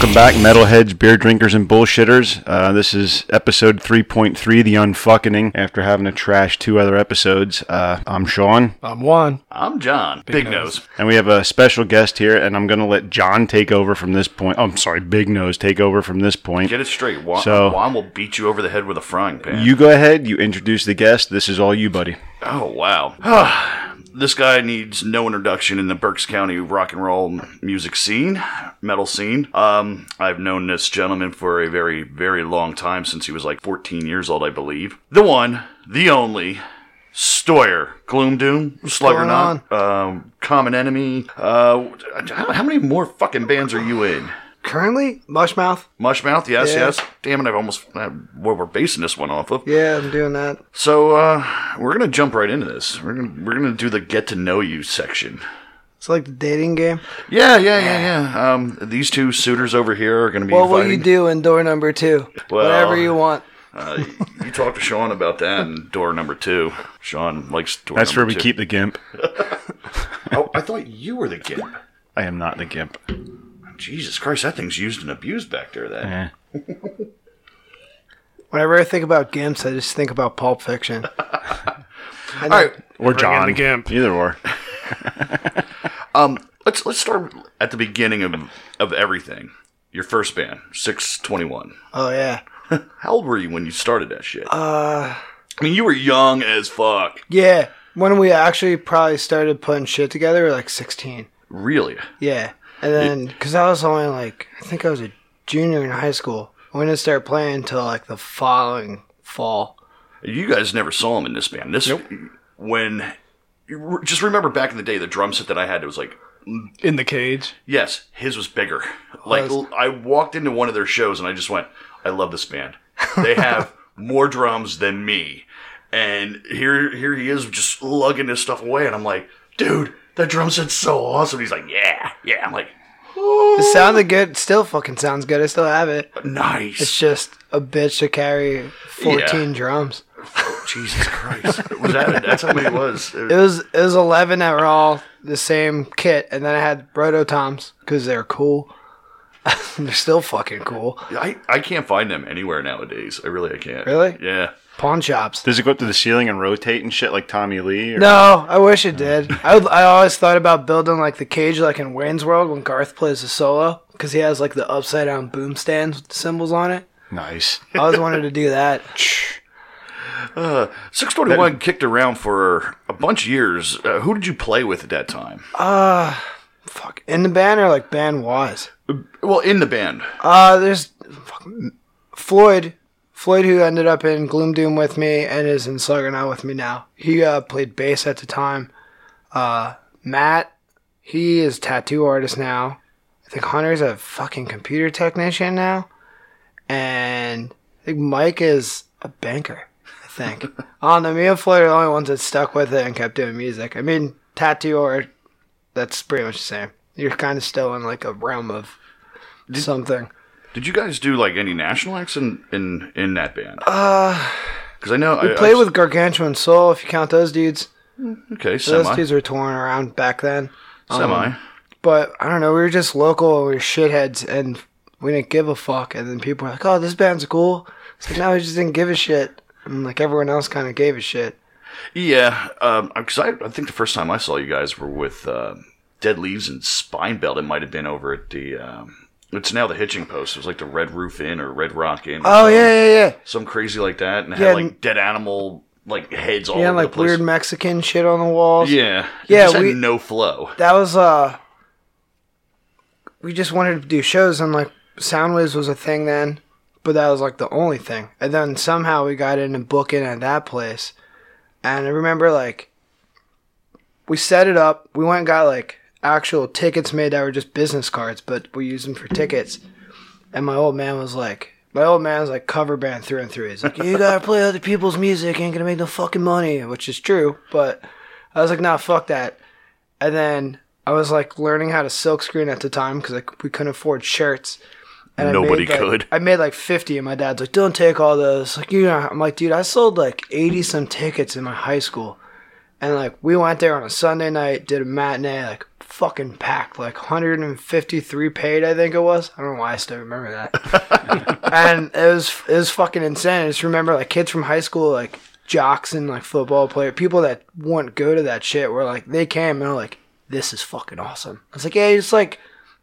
Welcome back, metalheads, beer drinkers, and bullshitters. Uh, this is episode 3.3, The Unfuckening. After having to trash two other episodes, uh, I'm Sean, I'm Juan. I'm John. Big, Nose. nose. and we have a special guest here, and I'm going to let John take over from this point. Oh, I'm sorry, Big Nose take over from this point. Get it straight. Juan, So- Juan will beat you over the head with a frying pan. You go ahead, you introduce the guest. This is all you, buddy. oh wow. this guy needs no introduction in the Berks County rock and roll music scene, metal scene. Um, I've known this gentleman for a very, very long time since he was like 14 years old, I believe. The one, the only. Stoyer, Gloom Doom, Sluggernaut, um, Common Enemy. Uh, how many more fucking bands are you in? Currently, Mushmouth. Mushmouth, yes, Yeah. yes. Damn it, I've almost uh, what we're basing this one off of. Yeah, I'm doing that. So uh, we're gonna jump right into this. We're gonna we're gonna do the get to know you section. It's like the dating game. Yeah, yeah, yeah, yeah. Um, these two suitors over here are gonna be Well What will fighting. you do in door number two? Well- Whatever you want. Uh, you talk to Sean about that in door number two. Sean likes door. That's where number we two. keep the gimp. Oh, I thought you were the gimp. I am not the gimp. Jesus Christ, that thing's used and abused back there. That. Eh. Whenever I think about gimps, I just think about Pulp Fiction. All right. Or John. the gimp. Either or. Um, let's let's start at the beginning of of everything. Your first band, six twenty one. Oh yeah, How old were you when you started that shit? uh, I mean, you were young as fuck. yeah. When we actually probably started putting shit together, we were like 16. Really? Yeah, and then because I was only like, I think I was a junior in high school. We didn't start playing until like the following fall. You guys never saw him in this band. This when just remember back in the day, the drum set that I had it was like in the cage. yes, his was bigger. Like Was- I walked into one of their shows and I just went, I love this band. They have more drums than me, and here here he is just lugging his stuff away, and I'm like, dude, that drum set's so awesome. He's like, yeah, yeah. I'm like, It sounded good. Still fucking sounds good. I still have it. Nice. It's just a bitch to carry 14 Yeah. drums. Oh, Jesus Christ, was that? That's how many it was. It was it was 11 that were all the same kit, and then I had Roto Toms because they're cool. they're still fucking cool. I, I can't find them anywhere nowadays. I really I can't. Really? Yeah. Pawn shops. Does it go up to the ceiling and rotate and shit like Tommy Lee? Or? No, I wish it did. I would, I always thought about building like the cage like in Wayne's World when Garth plays a solo because he has like the upside down boom stands with the cymbals on it. Nice. I always wanted to do that. Uh, 621 kicked around for a bunch of years. Uh, who did you play with at that time? Fuck. In the band or like band wise? Well, in the band. Uh, there's fuck, Floyd. Floyd, who ended up in Gloom Doom with me and is in Sluggernaut with me now. He uh, played bass at the time. Uh, Matt, he is tattoo artist now. I think Hunter's a fucking computer technician now. And I think Mike is a banker. I think. I don't know. Me and Floyd are the only ones that stuck with it and kept doing music. I mean, tattoo art. That's pretty much the same. You're kind of still in like a realm of something. Did you guys do like any national acts in in, in that band? Uh, because I know We I, played I, with Gargantuan Soul, if you count those dudes. okay Those semi dudes were touring around back then. semi. But I don't know, we were just local, we were shitheads, and we didn't give a fuck. And then people were like, oh, this band's cool. It's like, no, we just didn't give a shit. And like everyone else kind of gave a shit. yeah, um, because I, I think the first time I saw you guys were with uh, Dead Leaves and Spine Belt. It might have been over at the. Um, it's now the Hitching Post. It was like the Red Roof Inn or Red Rock Inn. Oh, something. yeah, yeah, yeah. some crazy like that, and it Yeah, had like dead animal like heads all Yeah, over like the place. weird Mexican shit on the walls. Yeah, Yeah, It just had we- no flow. That was, uh, we just wanted to do shows, and like Soundwaves was a thing then, but that was like the only thing. And then somehow we got into booking at that place. And I remember like we set it up. We went and got like actual tickets made that were just business cards, but we used them for tickets. And my old man was like, my old man's like cover band through and through. He's like, you gotta play other people's music, ain't gonna make no fucking money, which is true. But I was like, nah, fuck that. And then I was like learning how to silkscreen at the time because like, we couldn't afford shirts. And I Nobody made, like- could. I made like 50, and my dad's like, don't take all those. Like, you know, I'm like, dude, I sold like 80 some tickets in my high school. And like we went there on a Sunday night, did a matinee, like fucking packed, like 153 paid, I think it was. I don't know why I still remember that. and it was it was fucking insane. I just remember like kids from high school, like jocks and like football player, people that wouldn't go to that shit, were like they came and they're like, "This is fucking awesome." I was like, "Yeah, you just like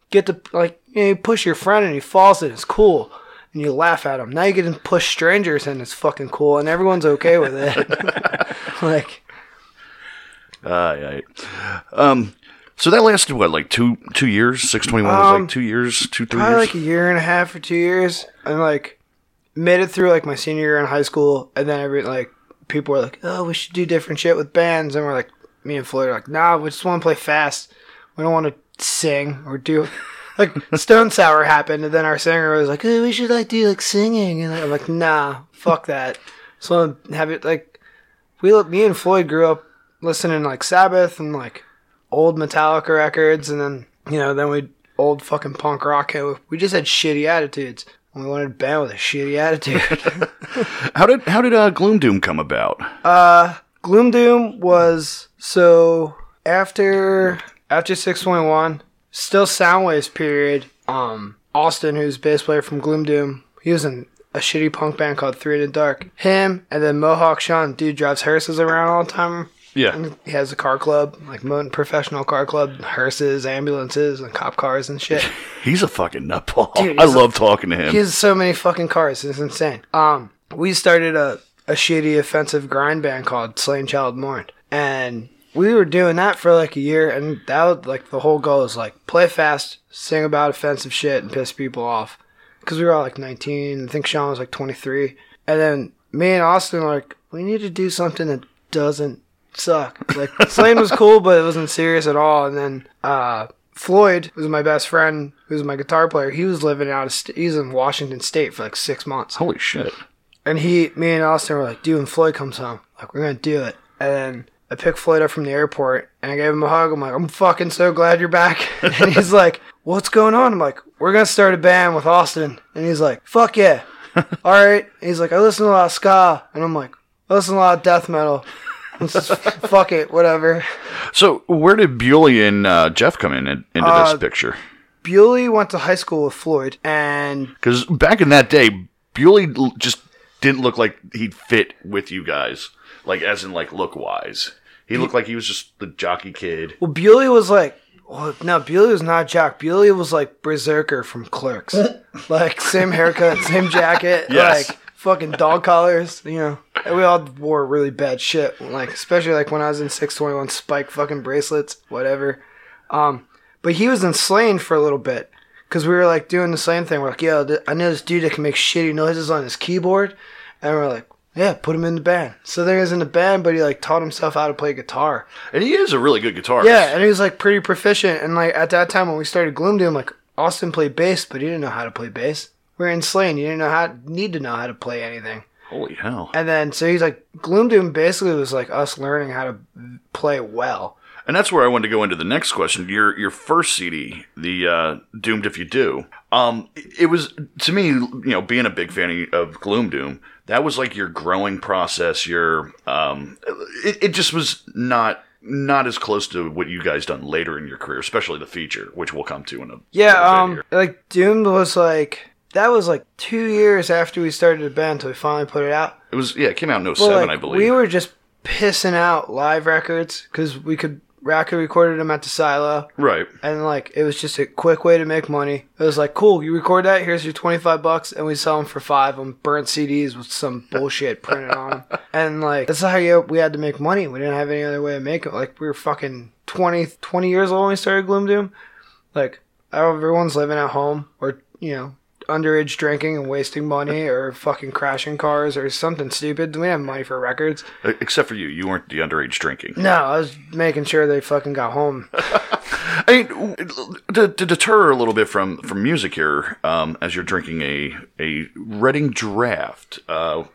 get to like you, know, you push your friend and he falls and it's cool." And you laugh at him. Now you get to push strangers and it's fucking cool, and everyone's okay with it. like, Uh, yeah. Um, so that lasted what, like two two years? Six twenty one was Um, like two years, two three probably years. like a year and a half or two years, and like made it through like my senior year in high school, and then every like people were like, "Oh, we should do different shit with bands," and we're like, me and Floyd are like, "Nah, we just want to play fast. We don't want to sing or do." Like Stone Sour happened, and then our singer was like, "Oh, we should like do like singing," and I'm like, "Nah, fuck that." So have it like we, me and Floyd grew up listening like Sabbath and like old Metallica records, and then you know, then we old fucking punk rock. We just had shitty attitudes. and We wanted a band with a shitty attitude. How did how did uh, Gloom Doom come about? Uh, Gloom Doom was so after after six twenty one, still Soundwaves period. Um, Austin, who's bass player from Gloom Doom, he was in a shitty punk band called Three in the Dark. Him and then Mohawk Sean, dude drives hearses around all the time. Yeah, He has a car club, like professional car club, hearses, ambulances, and cop cars and shit. he's a fucking nutball. Dude, I a- love talking to him. He has so many fucking cars. It's insane. Um, we started a, a shitty offensive grind band called Slain Child Mourned. And we were doing that for like a year. And that was like the whole goal is like play fast, sing about offensive shit, and piss people off. Because we were all like 19. I think Sean was like 23. And then me and Austin were like, we need to do something that doesn't suck. Like Slain was cool, but it wasn't serious at all. And then uh, Floyd, who's my best friend, who's my guitar player, he was living out of st- he's in Washington State for like six months. Holy shit! And he, me and Austin were like, dude, when Floyd comes home, like we're gonna do it. And then I picked Floyd up from the airport and I gave him a hug. I'm like, I'm fucking so glad you're back. and he's like, what's going on? I'm like, we're gonna start a band with Austin. And he's like, fuck yeah. All right. And he's like, I listen to a lot of ska. And I'm like, I listen to a lot of death metal. It's just, fuck it, whatever. So where did Bewley and uh, Jeff come in, in into Uh, this picture? Bewley went to high school with Floyd, and Because back in that day, Bewley just didn't look like he'd fit with you guys, like as in like look wise. He looked like he was just the jockey kid. well, Bewley was like, well, no, Bewley was not Jack. Bewley was like Berserker from Clerks, like same haircut, same jacket, Yes. like fucking dog collars. You know, we all wore really bad shit, like especially like when I was in six twenty one spike fucking bracelets, whatever. Um, but he was in Slain for a little bit because we were like doing the same thing. We're like, yo, th- I know this dude that can make shitty noises on his keyboard, and we're like, yeah, put him in the band. So there he is in the band, but he like taught himself how to play guitar. And he is a really good guitarist. Yeah, and he was like pretty proficient. And like at that time when we started Gloom Doom, like Austin played bass, but he didn't know how to play bass. We were in Slain, you didn't know how need to know how to play anything. Holy hell. And then so he's like Gloom Doom basically was like us learning how to play well. And that's where I wanted to go into the next question. Your your first CD, the uh, Doomed If You Do. Um, it was to me, you know, being a big fan of Gloom Doom, that was like your growing process. Your um, it, it just was not not as close to what you guys done later in your career, especially the feature, which we'll come to in a Yeah, um like Doomed was like that was like two years after we started the band until we finally put it out. It was yeah, it came out in Well, 07, like, I believe. We were just pissing out live records because we could Racker recorded them at the silo. right. and like it was just a quick way to make money. It was like, cool, you record that. Here's your twenty five bucks, and we sell them for five on burnt CDs with some bullshit printed on them. And like that's how you, we had to make money. We didn't have any other way to make it. Like we were fucking 20, 20 years old when we started Gloom Doom. Like everyone's living at home or you know underage drinking and wasting money or fucking crashing cars or something stupid. We have money for records. Except for you, you weren't the underage drinking. No, I was making sure they fucking got home. I mean, to, to deter a little bit from, from music here, um, as you're drinking a a Reading Draft. Uh,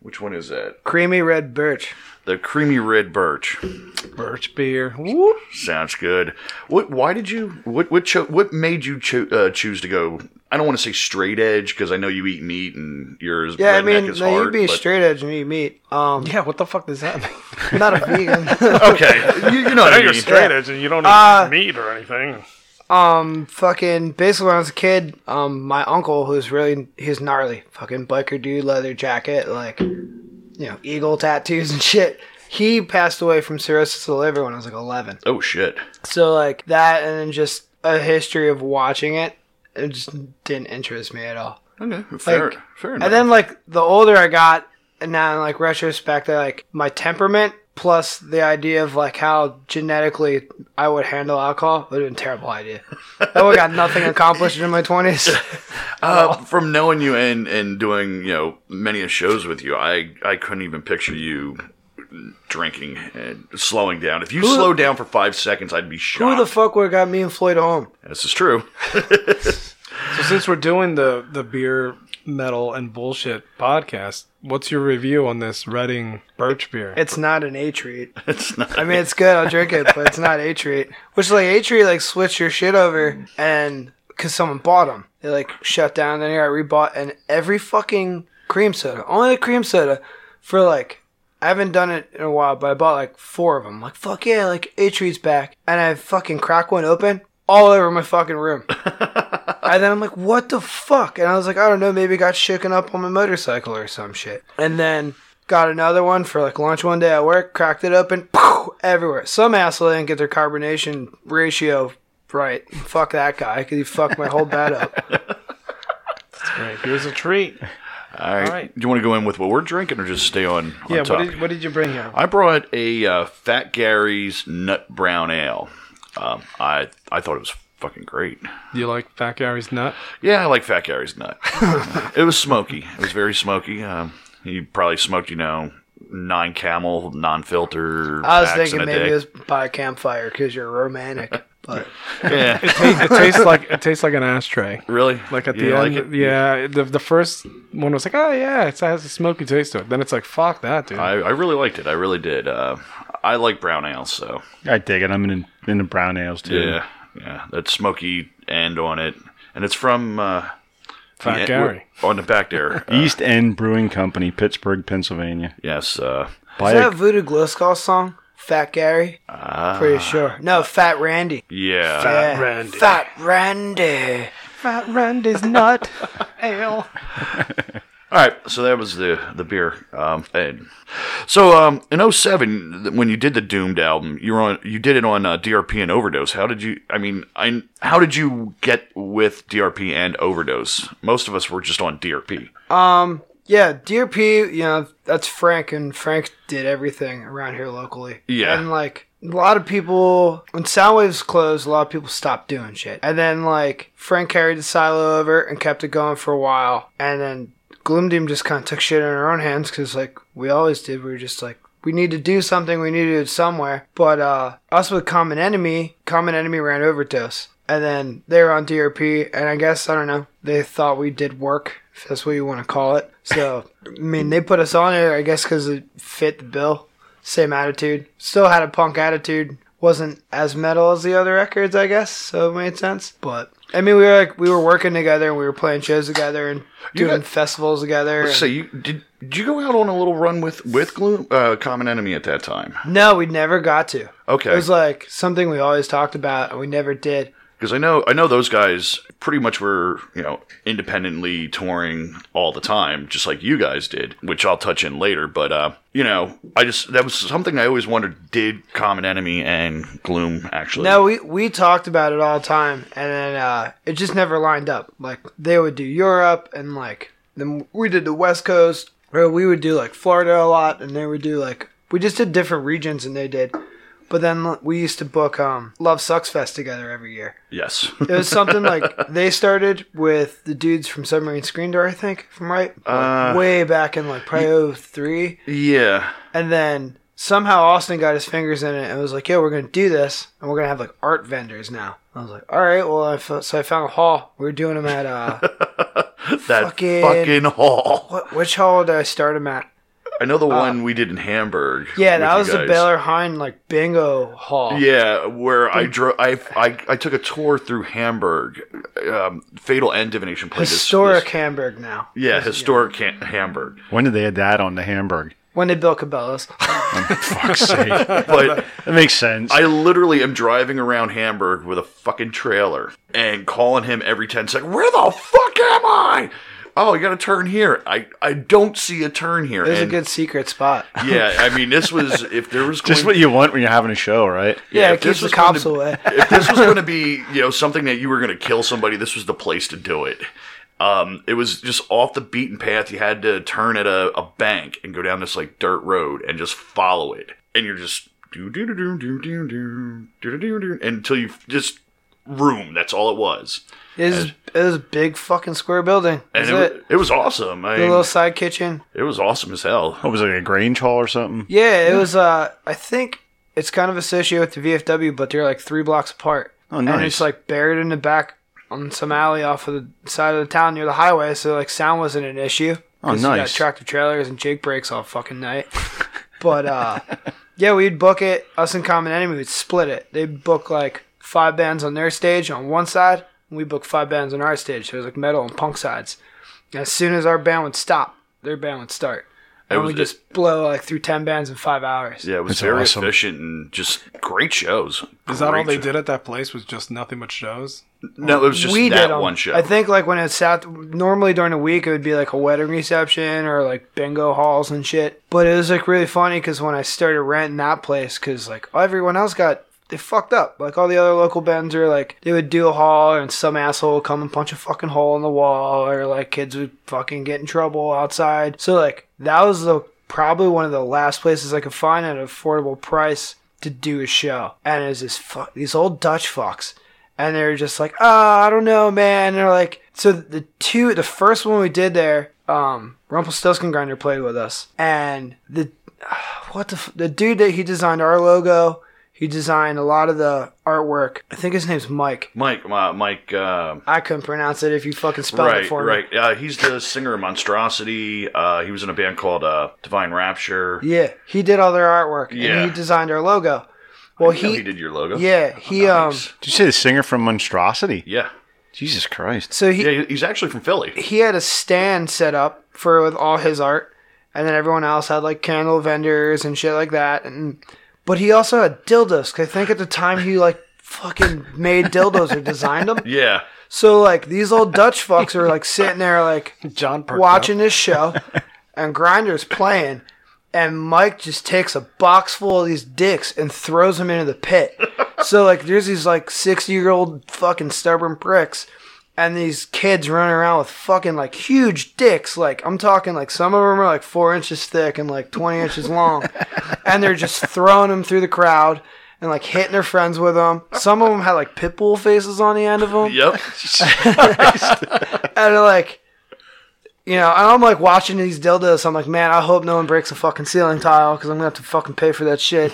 which one is that? Creamy red birch. The creamy red birch. Birch beer. Whoop. Sounds good. What? Why did you? What? What? Cho- what made you cho- uh, choose to go? I don't want to say straight edge because I know you eat meat and yours. Yeah, I mean, no, hard, you'd be but- straight edge and eat meat. Um, Yeah, what the fuck does that mean? I'm not a vegan. Okay, you, you know what I you're mean. straight edge and you don't eat Uh, meat or anything. um, fucking. Basically, when I was a kid, um, my uncle, who's really he's gnarly, fucking biker dude, leather jacket, like, you know, eagle tattoos and shit. He passed away from cirrhosis of the liver when I was like 11. Oh shit. So like that, and then just a history of watching it, it just didn't interest me at all. Okay, fair, Like, fair enough. And then like the older I got, and now in like retrospect, I like my temperament plus the idea of like how genetically I would handle alcohol would have been a terrible idea. I would have got nothing accomplished in my twenties. Uh, from knowing you and and doing you know many of shows with you, I I couldn't even picture you drinking and slowing down. If you slowed down for five seconds, I'd be shocked. Who the fuck would have got me and Floyd home? this is true. So since we're doing the the beer metal and bullshit podcast, what's your review on this Reading Birch beer? It's not an A-Treat. It's not. I mean, it's good. I'll drink it, but it's not A-Treat. Which like A-Treat like switch your shit over and because someone bought them, they like shut down. Then I got rebought and every fucking cream soda, only the cream soda, for like I haven't done it in a while, but I bought like four of them. Like fuck yeah, like A-Treat's back, and I fucking crack one open all over my fucking room. and then I'm like, what the fuck? And I was like, I don't know, maybe it got shaken up on my motorcycle or some shit. And then got another one for like lunch one day at work, cracked it open, everywhere. Some asshole didn't get their carbonation ratio right. Fuck that guy, because he fucked my whole bed up. Great. Here's a treat. All right. right. Do you want to go in with what we're drinking, or just stay on? on Yeah. What did, what did you bring here? I brought a uh, Fat Gary's Nut Brown Ale. Um, I I thought it was fucking great. You like Fat Gary's nut? Yeah, I like Fat Gary's Nut. it was smoky. It was very smoky. Um, he probably smoked, you know, nine Camel non-filter. I was packs thinking in a maybe day. it was by a campfire because you're romantic. But Yeah, it tastes like it tastes like an ashtray. really. Like at You the like end, it? yeah. The the first one was like, oh yeah, it has a smoky taste to it. Then it's like, fuck that, dude. I, I really liked it. I really did. Uh, I like brown ale, so I dig it. I'm in into brown ales too. yeah, yeah. That smoky end on it, and it's from uh, Fat Gary. on the back there. Uh, East End Brewing Company, Pittsburgh, Pennsylvania. yes. Uh, is that a- a Voodoo Glow Skull song? Fat Gary? Pretty sure. No, Fat Randy. yeah. Yeah. Randy. Fat Randy. Fat Randy's nut ale. All right, so that was the the beer. Um, and so um, in 07, when you did the Doomed album, you were on you did it on uh, DRP and Overdose. How did you? I mean, I how did you get with DRP and Overdose? Most of us were just on DRP. Um, Yeah, DRP, you know, that's Frank, and Frank did everything around here locally. Yeah. And, like, a lot of people, when Soundwaves closed, a lot of people stopped doing shit. And then, like, Frank carried the silo over and kept it going for a while. And then Gloom Doom just kind of took shit in our own hands because, like, we always did. We were just like, we need to do something, we need to do it somewhere. But, uh, us with Common Enemy, Common Enemy ran Overdose. And then they were on DRP, and I guess, I don't know, they thought we did work, if that's what you want to call it. So, I mean, they put us on there, I guess, because it fit the bill. Same attitude. Still had a punk attitude. Wasn't as metal as the other records, I guess, so it made sense. But, I mean, we were like, we were working together, and we were playing shows together, and You doing got- festivals together. And- say you did. Did you go out on a little run with with Gloom, uh, Common Enemy at that time? no, we never got to. Okay. It was like something we always talked about, and we never did. Because I know I know those guys pretty much were you know independently touring all the time, just like you guys did, which I'll touch in later. But uh, you know, I just that was something I always wondered: did Common Enemy and Gloom actually? No, we we talked about it all the time, and then uh, it just never lined up. Like they would do Europe, and like then we did the West Coast, or we would do like Florida a lot, and they would do like we just did different regions than they did. But then we used to book um, Love Sucks Fest together every year. Yes. It was something like they started with the dudes from Submarine Screen Door, I think, from right. Like, Uh, way back in like probably 03. yeah. And then somehow Austin got his fingers in it and was like, "Yo, we're gonna do this, and we're gonna have like art vendors now." I was like, "All right, well." I f- so I found a hall. We were doing them at uh, That Fucking- fucking hall. what? Which hall did I start them at? I know the one we did in Hamburg. Yeah, that was the guys. Baylor Hein like bingo hall. Yeah, where I drove. I, I I took a tour through Hamburg. Um, Fatal and Divination played this- Historic this- Hamburg now. yeah, historic Ham- Hamburg. When did they add that on to Hamburg? When they built Cabela's. Fuck's sake. But That makes sense. I literally am driving around Hamburg with a fucking trailer and calling him every 10 seconds, Where the fuck am I? Oh, you got to turn here. I, I don't see a turn here. There's a good secret spot. yeah, I mean, this was if there was Just what you want when you're having a show, right? Yeah, if it keeps the cops to- away. if this was going to be, you know, something that you were going to kill somebody, this was the place to do it. Um, it was just off the beaten path. You had to turn at a, a bank and go down this like dirt road and just follow it. And you're just do do do do do do do do do do until you just room. That's all it was. It was, it was a big fucking square building. And Is it, it? wa- it was awesome. I The mean, little side kitchen. it was awesome as hell. What was it, like a Grange Hall or something? Yeah, it was. Uh, I think it's kind of associated with the VFW, but they're like three blocks apart. Oh, And nice. it's like buried in the back on some alley off of the side of the town near the highway, so like sound wasn't an issue. Oh, 'Cause You got nice. tractor trailers and Jake brakes all fucking night. but uh, yeah, we'd book it. Us and Common Enemy would split it. They'd book like five bands on their stage on one side, and we booked five bands on our stage. So it was like metal and punk sides. And as soon as our band would stop, their band would start. It And was we just blow like through ten bands in five hours. yeah, it was That's very awesome. efficient and just great shows. Is that all they show- did at that place? Was just nothing but shows? No, it was just we that did 'em. one show. I think like when it's sat normally during the week it would be like a wedding reception or like bingo halls and shit. But it was like really funny because when I started renting that place, because like everyone else got they fucked up. Like all the other local bands are like they would do a hall and some asshole would come and punch a fucking hole in the wall or like kids would fucking get in trouble outside. So like that was the probably one of the last places I could find at an affordable price to do a show. And it was this fu- these old Dutch fucks and they're just like, oh, I don't know, man. And they're like, so the two, the first one we did there, um, Rumpelstiltskin Grinder played with us, and the what the the dude that he designed our logo, he designed a lot of the artwork. I think his name's Mike. Mike, uh, Mike, uh, I couldn't pronounce it if you fucking spelled it right, for me. right. Uh, he's the singer of Monstrosity. Uh, he was in a band called uh, Divine Rapture. Yeah, he did all their artwork, Yeah. and he designed our logo. Well, I know he, he did your logo. yeah, he um, Nice. Did you say the singer from Monstrosity? yeah, Jesus Christ. so he yeah. He's actually from Philly. he had a stand set up for with all his art, and then everyone else had like candle vendors and shit like that. And but he also had dildos. 'cause I think at the time he like fucking made dildos or designed them. Yeah, So like these old Dutch fucks are like sitting there like John watching up. this show, and Grinder's playing. And Mike just takes a box full of these dicks and throws them into the pit. so like, there's these like sixty year old fucking stubborn pricks, and these kids running around with fucking like huge dicks. Like I'm talking like some of them are like four inches thick and like twenty inches long, and they're just throwing them through the crowd and like hitting their friends with them. Some of them had like pit bull faces on the end of them yep. and they're like, you know, and I'm like watching these dildos. I'm like, man, I hope no one breaks a fucking ceiling tile because I'm gonna have to fucking pay for that shit.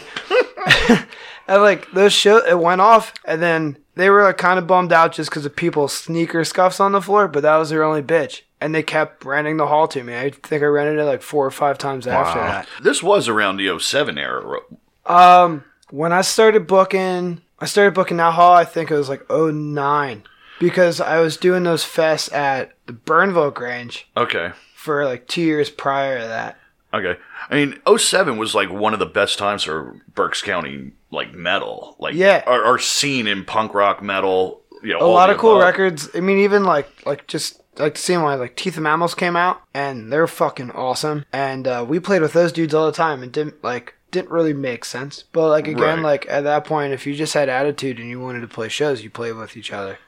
and like those show, it went off, and then they were like kind of bummed out just because of people's sneaker scuffs on the floor, but that was their only bitch. And they kept renting the hall to me. I think I rented it like four or five times after that. this was around the 07 era. Um, when I started booking, I started booking that hall. I think it was like 09 because I was doing those fests at the Bernville Grange Okay. for like two years prior to that. Okay. I mean, 07 was like one of the best times for Berks County, like metal. Like, Yeah. are, our scene in punk rock metal. You know, A lot of cool records. I mean, even like like just like seeing why like Teeth of Mammals came out and they're fucking awesome. And uh, we played with those dudes all the time and didn't like didn't really make sense. But like again, Right. like at that point, if you just had attitude and you wanted to play shows, you played with each other.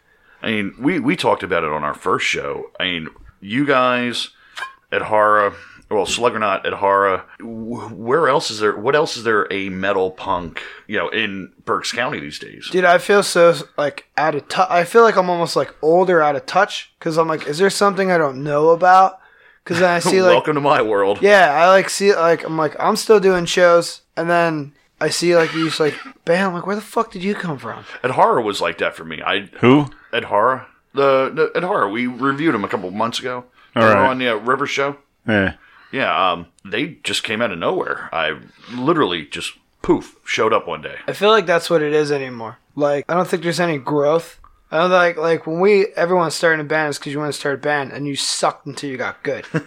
I mean, we, we talked about it on our first show. I mean, you guys at Hara, well, Sluggernaut at Hara, where else is there, what else is there a metal punk, you know, in Berks County these days? Dude, I feel so like out of touch. I feel like I'm almost like older, out of touch. Because I'm like, is there something I don't know about? Because then I see like, Welcome to my world. yeah, I like see like I'm like I'm still doing shows, and then I see like these like, bam, like where the fuck did you come from? At Hara was like that for me. I Who? At Hara? The, the At Hara, we reviewed him a couple months ago. All They were right. on the uh, River Show. Yeah. Yeah, um, they just came out of nowhere. I literally just poof showed up one day. I feel like that's what it is anymore. Like I don't think there's any growth. I don't like like when we everyone's starting a band is because you want to start a band and you sucked until you got good, and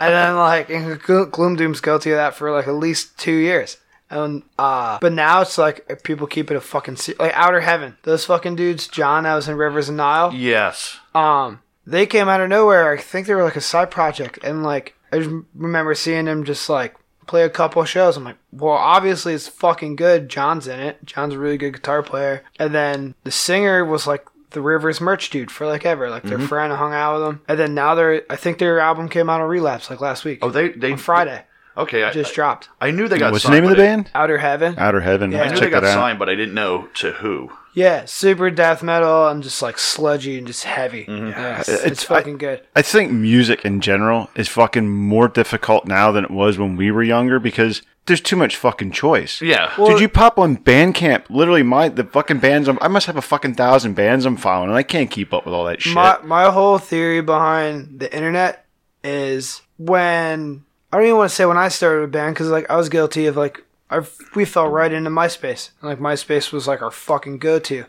then like and Gloom Doom's guilty of that for like at least two years. And uh, but now it's like people keep it a fucking se- like Outer Heaven. Those fucking dudes, John, I was in Rivers of Nihil. Yes. Um, they came out of nowhere. I think they were like a side project, and like I just remember seeing them just like play a couple of shows. I'm like, well, obviously it's fucking good. John's in it. John's a really good guitar player, and then the singer was like the Rivers merch dude for like ever. Like their mm-hmm. friend hung out with them, and then now they're. I think their album came out on Relapse like last week. Oh, they they on Friday Okay, I, just dropped. I knew they got. What's the signed, name of the band? Outer Heaven. Outer Heaven. Yeah. I Let's knew they got that out. signed, but I didn't know to who. Yeah, super death metal and just like sludgy and just heavy. Mm-hmm. Yeah, it's, It's- it's fucking good. I think music in general is fucking more difficult now than it was when we were younger because there's too much fucking choice. Yeah. Did you pop on Bandcamp. Literally, my the fucking bands. I'm, I must have a fucking thousand bands I'm following, and I can't keep up with all that shit. My my whole theory behind the internet is when I don't even want to say when I started a band because like I was guilty of like I we fell right into MySpace and like MySpace was like our fucking go to.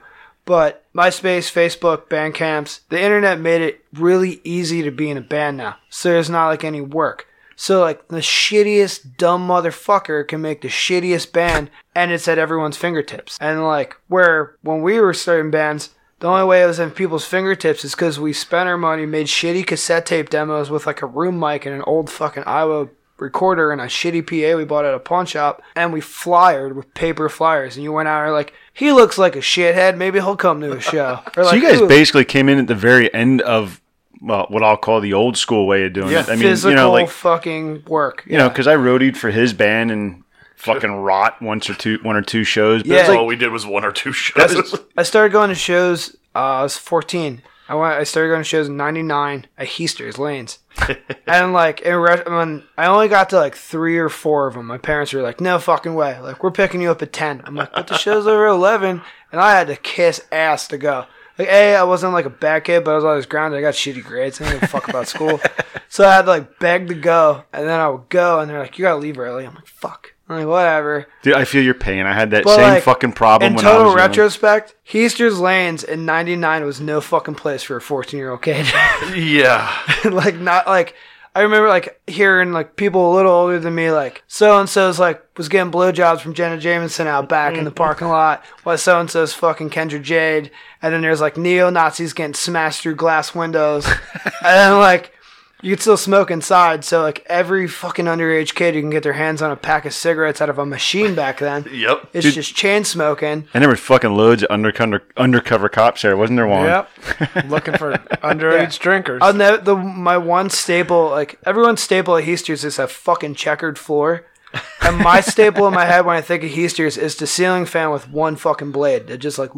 But MySpace, Facebook, Bandcamps, the internet made it really easy to be in a band now. So there's not like any work. So like the shittiest dumb motherfucker can make the shittiest band and it's at everyone's fingertips. And like where when we were starting bands, the only way it was in people's fingertips is because we spent our money, made shitty cassette tape demos with like a room mic and an old fucking Aiwa recorder and a shitty PA we bought at a pawn shop, and we flyered with paper flyers. And you went out and were like, he looks like a shithead. Maybe he'll come to a show. Or so like, you guys "Ooh, basically came in at the very end of well, what I'll call the old school way of doing Yeah. it. I mean, physical you know, like fucking work. you know, because I roadied for his band and fucking rot once or two, one or two shows. But Yeah. it's like, all we did was one or two shows. I started going to shows. Uh, I was 14. I went. I started going to shows in '99 at Heaster's Lanes, and like in re- when I only got to like three or four of them. My parents were like, "No fucking way! Like we're picking you up at 10. I'm like, "But the show's over at 11," and I had to kiss ass to go. Like, a, I wasn't like a bad kid, but I was always grounded. I got shitty grades. I didn't give a fuck about school, so I had to like beg to go, and then I would go, and they're like, "You gotta leave early." I'm like, "Fuck." I'm like, whatever. dude, I feel your pain. I had that But, same like, fucking problem In when I total was young. retrospect, Heaster's Lanes in '99 was no fucking place for a 14 year old kid. yeah. like not like I remember like hearing like people a little older than me like so and so's like was getting blowjobs from Jenna Jameson out back in the mm-hmm. parking lot while so and so's fucking Kendra Jade and then there's like neo Nazis getting smashed through glass windows and then like you could still smoke inside so like every fucking underage kid who can get their hands on a pack of cigarettes out of a machine back then Yep. it's just chain smoking And there was fucking loads of undercover undercover cops there, wasn't there? One. Yep. Looking for underage drinkers. Uh, on the, the my one staple, like everyone's staple at Heaster's is a fucking checkered floor. And my staple in my head when I think of Heaster's is the ceiling fan with one fucking blade that just like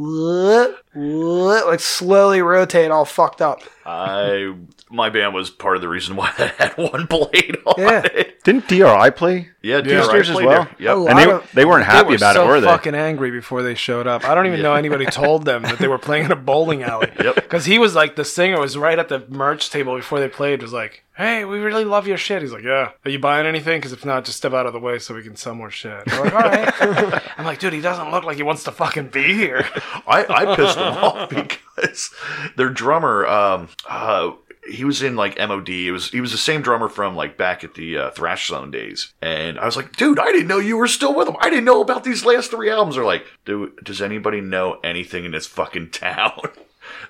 like slowly rotate all fucked up. I my band was part of the reason why that had one blade on Yeah. it. Didn't DRI play? Yeah, Heaster's DRI as played well? Yep. And they, of- they weren't They happy were about so it, were they? fucking angry before they showed up. I don't even know anybody told them that they were playing in a bowling alley. Yep. Because he was like the singer was right at the merch table before they played. Was like, "Hey, we really love your shit." He's like, "Yeah, are you buying anything? Because if not, just step out of the way so we can sell more shit." They're like, "All right." I'm like, "Dude, he doesn't look like he wants to fucking be here." I, I pissed them off because their drummer, um, uh, he was in like MOD. It was he was the same drummer from like back at the uh, Thrash Zone days, and I was like, dude, I didn't know you were still with them. I didn't know about these last three albums. They're like, dude, does anybody know anything in this fucking town?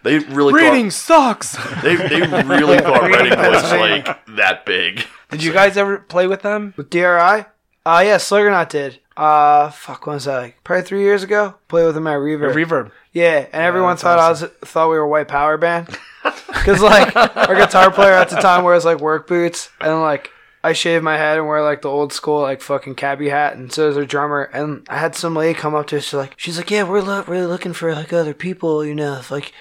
they really Reading sucks. thought they they really thought Reading was like that big. Did you guys ever play with them? With DRI? Uh yeah, Sluggernaut did. Uh fuck when was that? Like, probably three years ago? Played with him at Reverb. Reverb. Yeah, and everyone that's thought I was thought we were a white power band. Cause like our guitar player at the time wears like work boots, and like I shave my head and wear like the old school like fucking cabbie hat, and so does our drummer. And I had some lady come up to us, she's like, she's like, yeah, we're lo- really looking for like other people, you know, if, like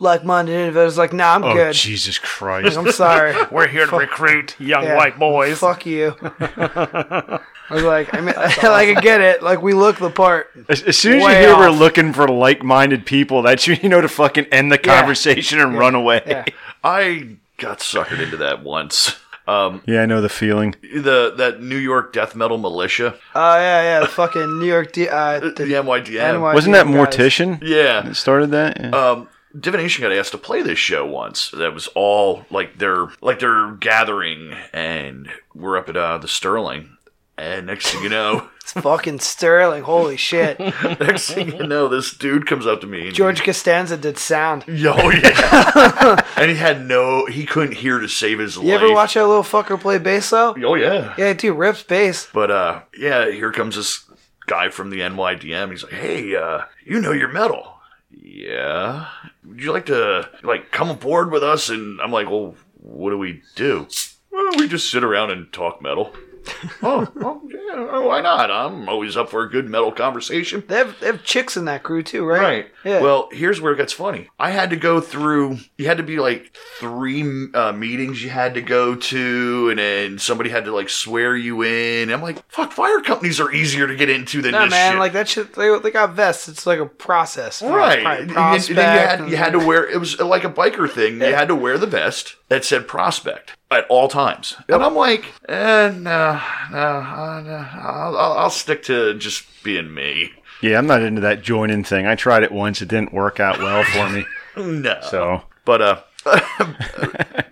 like minded. I was like, nah, I'm Oh, good. Jesus Christ. I'm sorry. We're here to recruit young Yeah. white boys. Fuck you. I was like, I mean, like I get it. Like we look the part. As, as soon as you Way hear we're off. looking for like-minded people, that's you, you know to fucking end the Yeah. conversation and run away. Yeah. I got suckered into that once. Um, Yeah, I know the feeling. the that New York death metal militia, Oh yeah, yeah, the fucking New York, D- uh, the, the NYDM. NY Wasn't that guys. Mortician yeah. that started that? Yeah. Um, Divination got asked to play this show once. That was all like their like their gathering, and we're up at uh, the Sterling. And next thing you know, It's fucking Sterling. Holy shit. next thing you know, this dude comes up to me. And George Costanza did sound. Yo, yeah. and he had no, he couldn't hear to save his life. You ever watch that little fucker play bass though? Oh yeah. Yeah, dude, rips bass. But uh, yeah, here comes this guy from the NYDM. He's like, "Hey, uh, you know your metal? Yeah. Would you like to like come aboard with us?" And I'm like, "Well, what do we do?" Well, we just sit around and talk metal. oh, oh, yeah, why not? I'm always up for a good metal conversation. They have, they have chicks in that crew too, right? Right. Yeah. Well, here's where it gets funny. I had to go through. You had to be like three uh, meetings you had to go to, and then somebody had to like swear you in. I'm like, fuck. Fire companies are easier to get into than no this man, shit. like that shit. They, they got vests. It's like a process. Right. Probably And prospect you had, you had to wear, it was like a biker thing. You had to wear the vest that said prospect at all times. And I'm like, eh, no, no, uh, no I'll, I'll, I'll stick to just being me. yeah, I'm not into that joining thing. I tried it once; it didn't work out well for me. No. So But uh,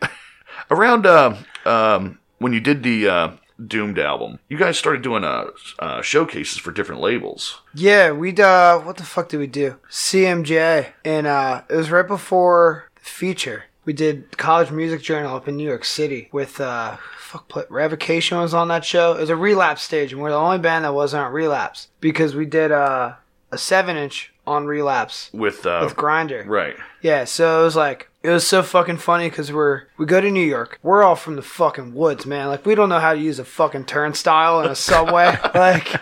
around uh, um, when you did the uh, Doomed album, you guys started doing uh, uh, showcases for different labels. Yeah, we'd uh what the fuck did we do? CMJ. And uh it was right before the feature. We did College Music Journal up in New York City with uh fuck play, Revocation was on that show. It was a relapse stage and we're the only band that wasn't on relapse. Because we did uh a seven inch on relapse With, uh, with Grinder. right. Yeah, so it was like it was so fucking funny because we're we go to New York. We're all from the fucking woods, man. Like we don't know how to use a fucking turnstile in a subway. like,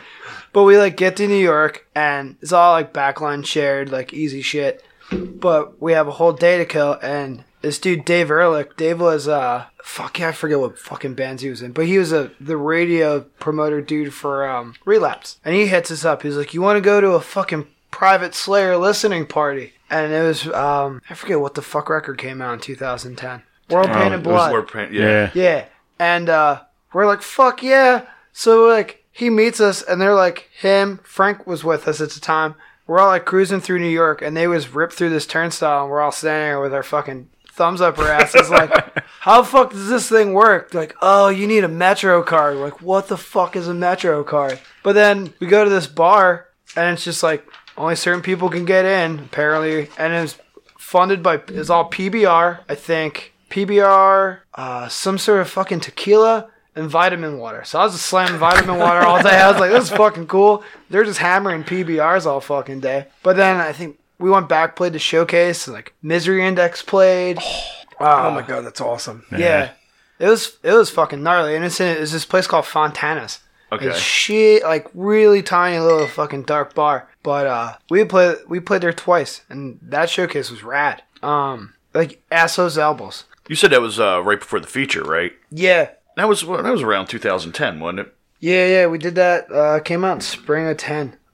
but we like get to New York and it's all like backline shared, like easy shit. But we have a whole day to kill, and this dude Dave Ehrlich, Dave was uh fuck yeah, I forget what fucking bands he was in, but he was a the radio promoter dude for um Relapse, and he hits us up. He's like, "You want to go to a fucking private Slayer listening party?" And it was um I forget what the fuck record came out in 2010. World Pain Oh, and It was Blood. Lord Pan- yeah, yeah. Yeah. And uh we're like, fuck yeah. So like he meets us and they're like him, Frank was with us at the time. We're all like cruising through New York and they was ripped through this turnstile and we're all standing there with our fucking thumbs up her ass. asses like how the fuck does this thing work? Like, oh you need a metro card. We're like, what the fuck is a metro card? But then we go to this bar and it's just like only certain people can get in, apparently, and it's funded by it's all PBR, I think. PBR, uh, some sort of fucking tequila and vitamin water. So I was just slamming vitamin water all day. I was like, this is fucking cool. They're just hammering PBRs all fucking day. But then I think we went back, played the showcase, like Misery Index played. Oh my god, that's awesome. Yeah. It was it was fucking gnarly. And it's in it's this place called Fontana's. Okay. It's shit like really tiny little fucking dark bar. But uh we played we played there twice and that showcase was rad. Um like assholes elbows. You said that was uh, right before the feature, right? Yeah. That was that was around 2010, wasn't it? Yeah, yeah, we did that. Uh came out in spring of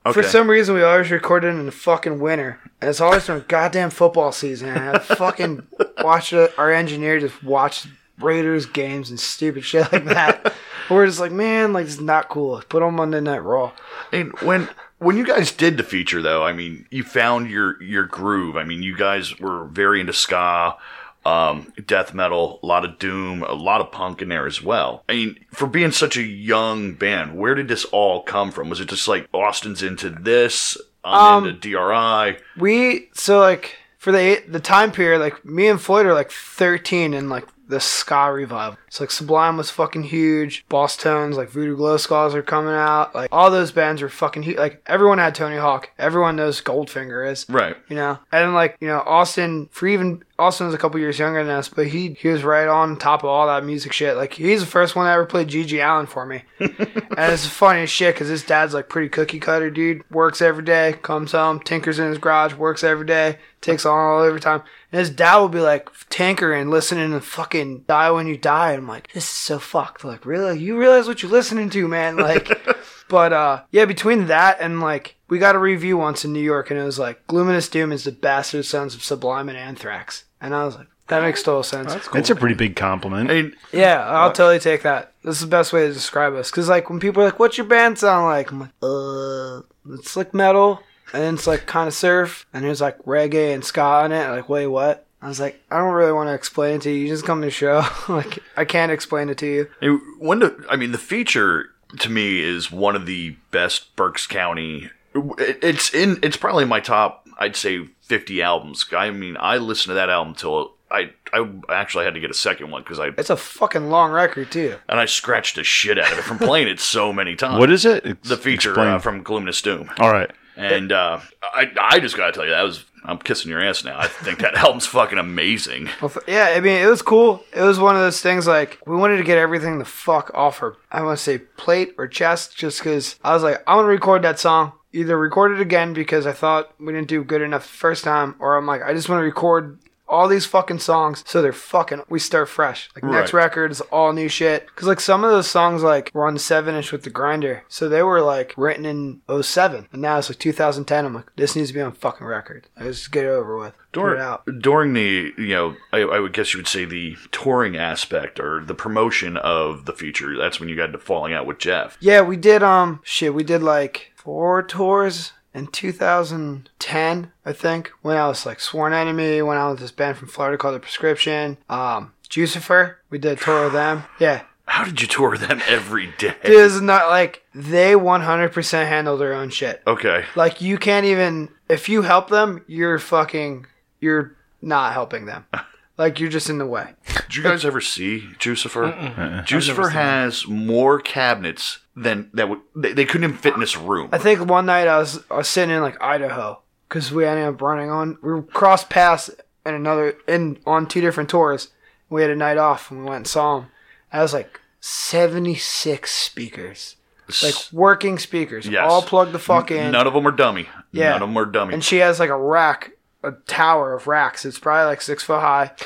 ten. For some reason we always recorded in the fucking winter. And it's always during goddamn football season. And I fucking watched it, our engineer just watch Raiders games and stupid shit like that. We're just like, man, like it's not cool. Put on Monday Night Raw. And when when you guys did the feature, though, I mean, you found your your groove. I mean, you guys were very into ska, um, death metal, a lot of doom, a lot of punk in there as well. I mean, for being such a young band, where did this all come from? Was it just like Austin's into this, I'm Um, into DRI? We so like for the the time period, like me and Floyd are like thirteen and like the ska revival. So like Sublime was fucking huge. Bosstones, like Voodoo Glow Skulls are coming out. Like all those bands were fucking huge. Like everyone had Tony Hawk. Everyone knows Goldfinger is. Right. You know, and then like you know Austin for even Austin was a couple years younger than us, but he he was right on top of all that music shit. Like he's the first one that ever played GG Allin for me, and it's funny as shit because his dad's like pretty cookie cutter dude. Works every day, comes home, tinkers in his garage, works every day, takes on all overtime. And his dad will be like tinkering, listening to fucking Die When You Die. And I'm like, this is so fucked. Like, really? You realize what you're listening to, man? Like, but uh, yeah, between that and like, we got a review once in New York, and it was like, Gloominous Doom is the bastard sons of Sublime and Anthrax. And I was like, That makes total sense. That's cool. It's a pretty big compliment. I mean, Yeah, I'll totally take that. This is the best way to describe us. Cause like when people are like, "What's your band sound like?" I'm like, "Uh, it's like metal, and it's like kind of surf, and there's like reggae and ska on it." Like, wait, what? I was like, I don't really want to explain it to you. You just come to the show. like, I can't explain it to you. Hey, When the, I mean, the feature to me is one of the best Berks County. it- It's in. It's probably my top. I'd say fifty albums. I mean, I listened to that album till I. I actually had to get a second one because I It's a fucking long record too. and I scratched the shit out of it from playing it so many times. what is it? It's- the feature uh, from Gloominous Doom? All right. And uh, I, I just gotta tell you, that was. I'm kissing your ass now. I think that album's fucking amazing. Well, yeah, I mean, it was cool. It was one of those things like we wanted to get everything the fuck off her. I want to say plate or chest, just because I was like, I want to record that song. Either record it again because I thought we didn't do good enough the first time, or I'm like, I just want to record all these fucking songs so they're fucking. We start fresh. Like next Right. record is all new shit. Because like some of those songs like were on seven inch with the grinder, so they were like written in 07. and now it's like 2010. I'm like, this needs to be on fucking record. Like, let's just get it over with. During, out. during the, you know, I, I would guess you would say the touring aspect or the promotion of the feature. That's when you got to falling out with Jeff. Yeah, we did um shit, we did like four tours in 2010, I think, when I was like Sworn Enemy, when I was this band from Florida called The Prescription, um Jucifer, we did a tour of them. Yeah. How did you tour them every day? Dude, this is not like they 100% handle their own shit. Okay. Like you can't even if you help them, you're fucking you're not helping them. Like you're just in the way. Did you guys ever see Jucifer? Jucifer has more cabinets than that would they, they couldn't even fit in this room. I think one night I was I was sitting in like Idaho because we ended up running on we crossed paths in another in on two different tours. We had a night off and we went and saw him. I was like seventy six speakers, like working speakers, Yes. all plugged the fuck in. None of them are dummy. Yeah. None of them are dummy. and she has like a rack, a tower of racks. It's probably like six foot high.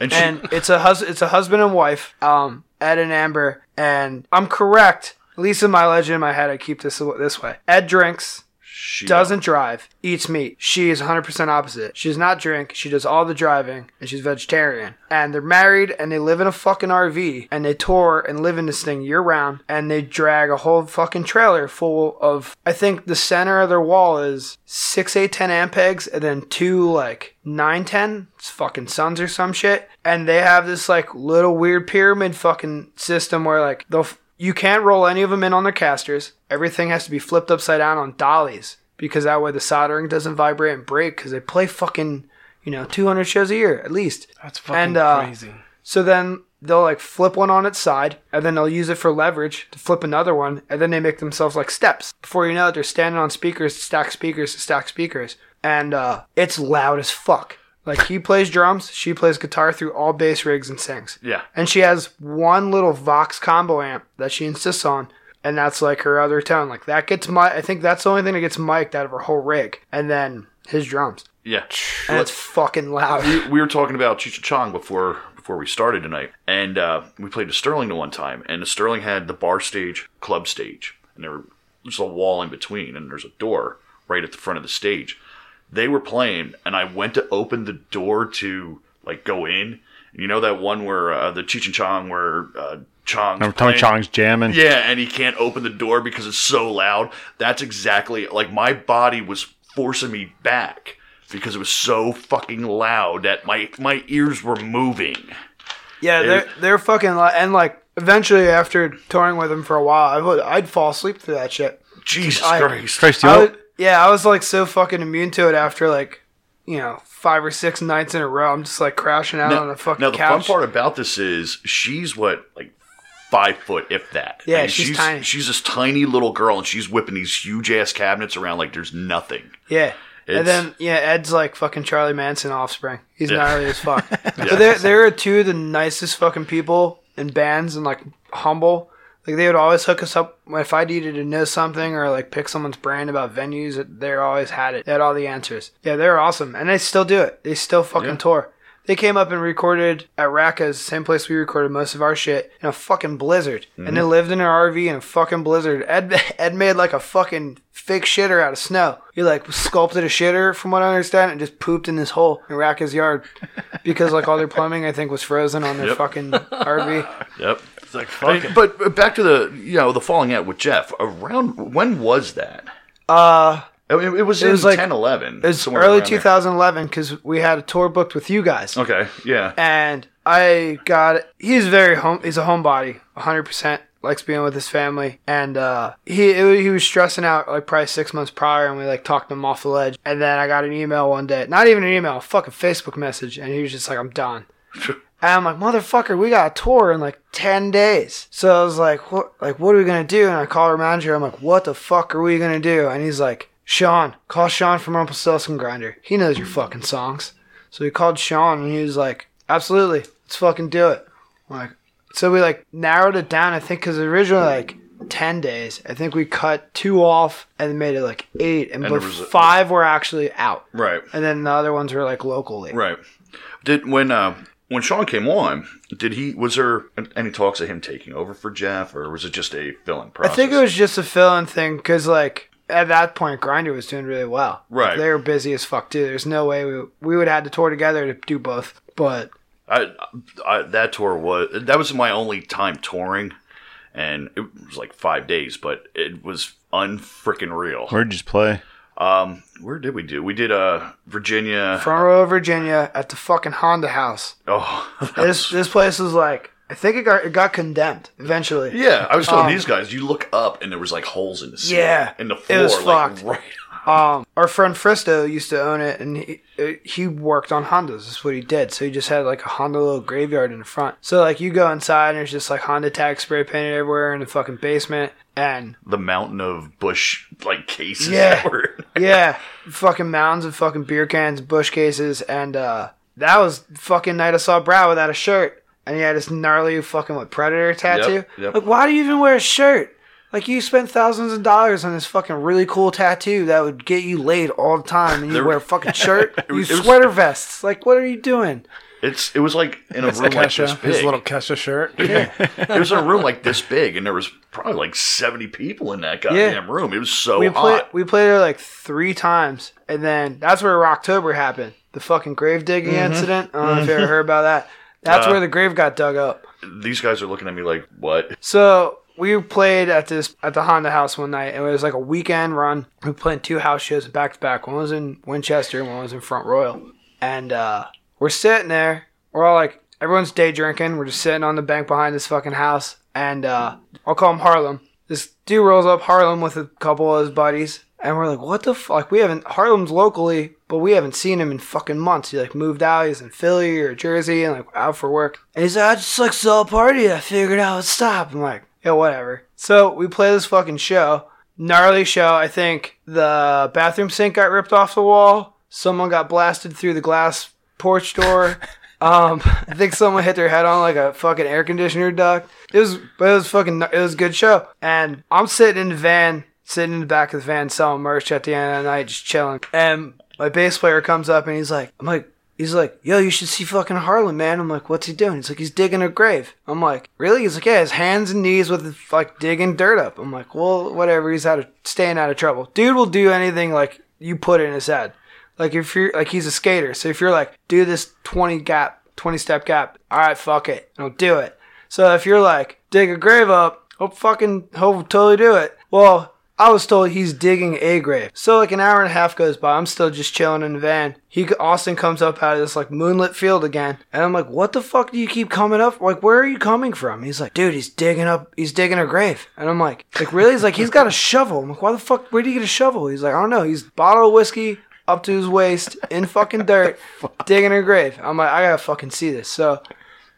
And she, and it's a hus- it's a husband and wife, um, Ed and Amber, and I'm correct. At least in my legend in my head, I keep this this way. Ed drinks, she doesn't drive, eats meat. She is 100% opposite. She does not drink. She does all the driving, and she's vegetarian. And they're married, and they live in a fucking RV, and they tour and live in this thing year round, and they drag a whole fucking trailer full of. I think the center of their wall is six, eight, ten ampegs, and then two like nine, ten. It's fucking Sunns or some shit, and they have this like little weird pyramid fucking system where like they'll. You can't roll any of them in on their casters. Everything has to be flipped upside down on dollies because that way the soldering doesn't vibrate and break because they play fucking, you know, 200 shows a year at least. That's fucking And, uh, crazy. So then they'll like flip one on its side and then they'll use it for leverage to flip another one and then they make themselves like steps. Before you know it, they're standing on speakers, stack speakers, stack speakers. And uh, it's loud as fuck. Like he plays drums, she plays guitar through all bass rigs and sings. Yeah. And she has one little Vox combo amp that she insists on, and that's like her other tone. Like that gets my, I think that's the only thing that gets mic'd out of her whole rig, and then his drums, Yeah. and it's fucking loud. we were talking about Cheech and Chong before before we started tonight, and uh, we played to Sterling the one time, and the Sterling had the bar stage, club stage, and there was a wall in between, and there's a door right at the front of the stage. They were playing, and I went to open the door to like go in. You know that one where uh, the Cheech and Chong where uh, Chong's Remember Tony playing? Chong's jamming? Yeah, and he can't open the door because it's so loud. That's exactly like my body was forcing me back because it was so fucking loud that my my ears were moving. Yeah, they're they're fucking loud, and like eventually after touring with them for a while, I would I'd fall asleep through that shit. Jesus I- Christ. Christ, you I know- would, yeah, I was like so fucking immune to it after like, you know, five or six nights in a row. I'm just like crashing out on Now, the fucking now the couch. fun part about this is she's what like five foot, if that. Yeah, I mean, she's she's tiny. She's this tiny little girl, and she's whipping these huge ass cabinets around like there's nothing. Yeah. It's- and then yeah, Ed's like fucking Charlie Manson offspring. He's Yeah. gnarly as fuck. But they're they're two of the nicest fucking people in bands and like humble. Like they would always hook us up if I needed to know something or like pick someone's brain about venues. They always had it. They had all the answers. Yeah, they're awesome, and they still do it. They still fucking Yeah. tour. They came up and recorded at Raka's, same place we recorded most of our shit, in a fucking blizzard. And they mm-hmm. lived in an RV in a fucking blizzard. Ed, Ed made like a fucking fake shitter out of snow. He like sculpted a shitter, from what I understand, and just pooped in this hole in Raka's yard because like all their plumbing, I think, was frozen on their Yep. fucking RV. Yep. It's like fuck it. But but back to the you know the falling out with Jeff. Around when was that? Uh, I mean, it was It in was like- 10, 11. it's somewhere early around there. 2011 because we had a tour booked with you guys. Okay, yeah. and I got he's very home he's a homebody 100% likes being with his family and uh he he was stressing out like probably 6 months prior and we like talked him off the ledge and then I got an email one day not even an email a fucking Facebook message and he was just like I'm done and I'm like motherfucker we got a tour in like 10 days so I was like what like what are we going to do and I call our manager I'm like what the fuck are we going to do and he's like Sean call Sean from Rumpelstiltskin Grinder he knows your fucking songs so we called Sean and he was like, absolutely, let's fucking do it. I'm like, so we like narrowed it down, I think, because originally like 10 days. I think we cut two off and made it like eight. And, And but was five were actually out. Right, And then the other ones were like locally. right. Did when uh when Sean came on, did he was there any talks of him taking over for Jeff, or was it just a fill-in I think it was just a fill in thing because like at that point, Grinder was doing really well. Right. They were busy as fuck too. There's no way we, we would have had to tour together to do both. But I, I that tour was that was my only time touring, and it was like five days, but it was unfreaking real. Where'd you just play? Um, where did we do? We did uh Virginia. Front Royal, Virginia, at the fucking Honda house. Oh, This this place was like I think it got it got condemned eventually. yeah. I was telling Um, these guys, you look up and there was like holes in the ceiling, Yeah, in the floor, it was like fucked. right. Um, our friend Fristo used to own it, and he uh, he worked on Hondas. That's what he did. So he just had like a Honda little graveyard in the front. So like you go inside, and there's just like Honda tag spray painted everywhere in the fucking basement, and The mountain of Busch Light cases. Yeah. that were- yeah, fucking mounds of fucking beer cans, Busch cases, and uh, that was fucking night I saw Brad without a shirt, and he had this gnarly fucking what predator tattoo. yep. Like, why do you even wear a shirt? Like, you spent thousands of dollars on this fucking really cool tattoo that would get you laid all the time, and you wear a fucking shirt, you sweater vests. Like, what are you doing? It's it was like in a room like this Kesha, his big. little Kesha shirt. Yeah. it was in a room like this big, and there was probably like seventy people in that goddamn room. It was so we played hot. we played there like three times, and then that's where Rocktober happened. The fucking grave digging incident. I don't know if you ever heard about that. That's Uh, where the grave got dug up. These guys are looking at me like, "What?" So we played at this at the Honda House one night, and it was like a weekend run. We played two house shows back to back. One was in Winchester, and one was in Front Royal. And uh, we're sitting there. We're all like, everyone's day drinking. We're just sitting on the bank behind this fucking house, and uh, I'll call him Harlem. This dude rolls up Harlem with a couple of his buddies, and we're like, "What the fuck?" Like, We haven't Harlem's locally, but we haven't seen him in fucking months. He like moved out. He's in Philly or Jersey, and like out for work. And he's like, "I just like saw a party. I figured I would stop." I'm like, "Yeah, whatever." So we play this fucking show, gnarly show. I think the bathroom sink got ripped off the wall. Someone got blasted through the glass porch door. Um, I think someone hit their head on like a fucking air conditioner duct. It was, but it was fucking, it was a good show. And I'm sitting in the van, sitting in the back of the van selling merch at the end of the night, just chilling. And my bass player comes up and he's like, I'm like, he's like, yo, you should see fucking Harlan, man. I'm like, what's he doing? He's like, he's digging a grave. I'm like, really? He's like, yeah, his hands and knees with like digging dirt up. I'm like, well, whatever. He's out of staying out of trouble. Dude will do anything like you put in his head. Like if you're like he's a skater, so if you're like do this twenty gap, twenty step gap, all right, fuck it, and he'll do it. So if you're like dig a grave up, he'll fucking he'll totally do it. Well, I was told he's digging a grave. So like an hour and a half goes by, I'm still just chilling in the van. He Austin comes up out of this like moonlit field again, and I'm like, what the fuck do you keep coming up? Like where are you coming from? He's like, dude, he's digging up, he's digging a grave, and I'm like, like really? He's like, he's got a shovel. I'm like, why the fuck? Where do you get a shovel? He's like, I don't know. He's bottle of whiskey up to his waist in fucking dirt, digging a grave. I'm like, I gotta fucking see this. So,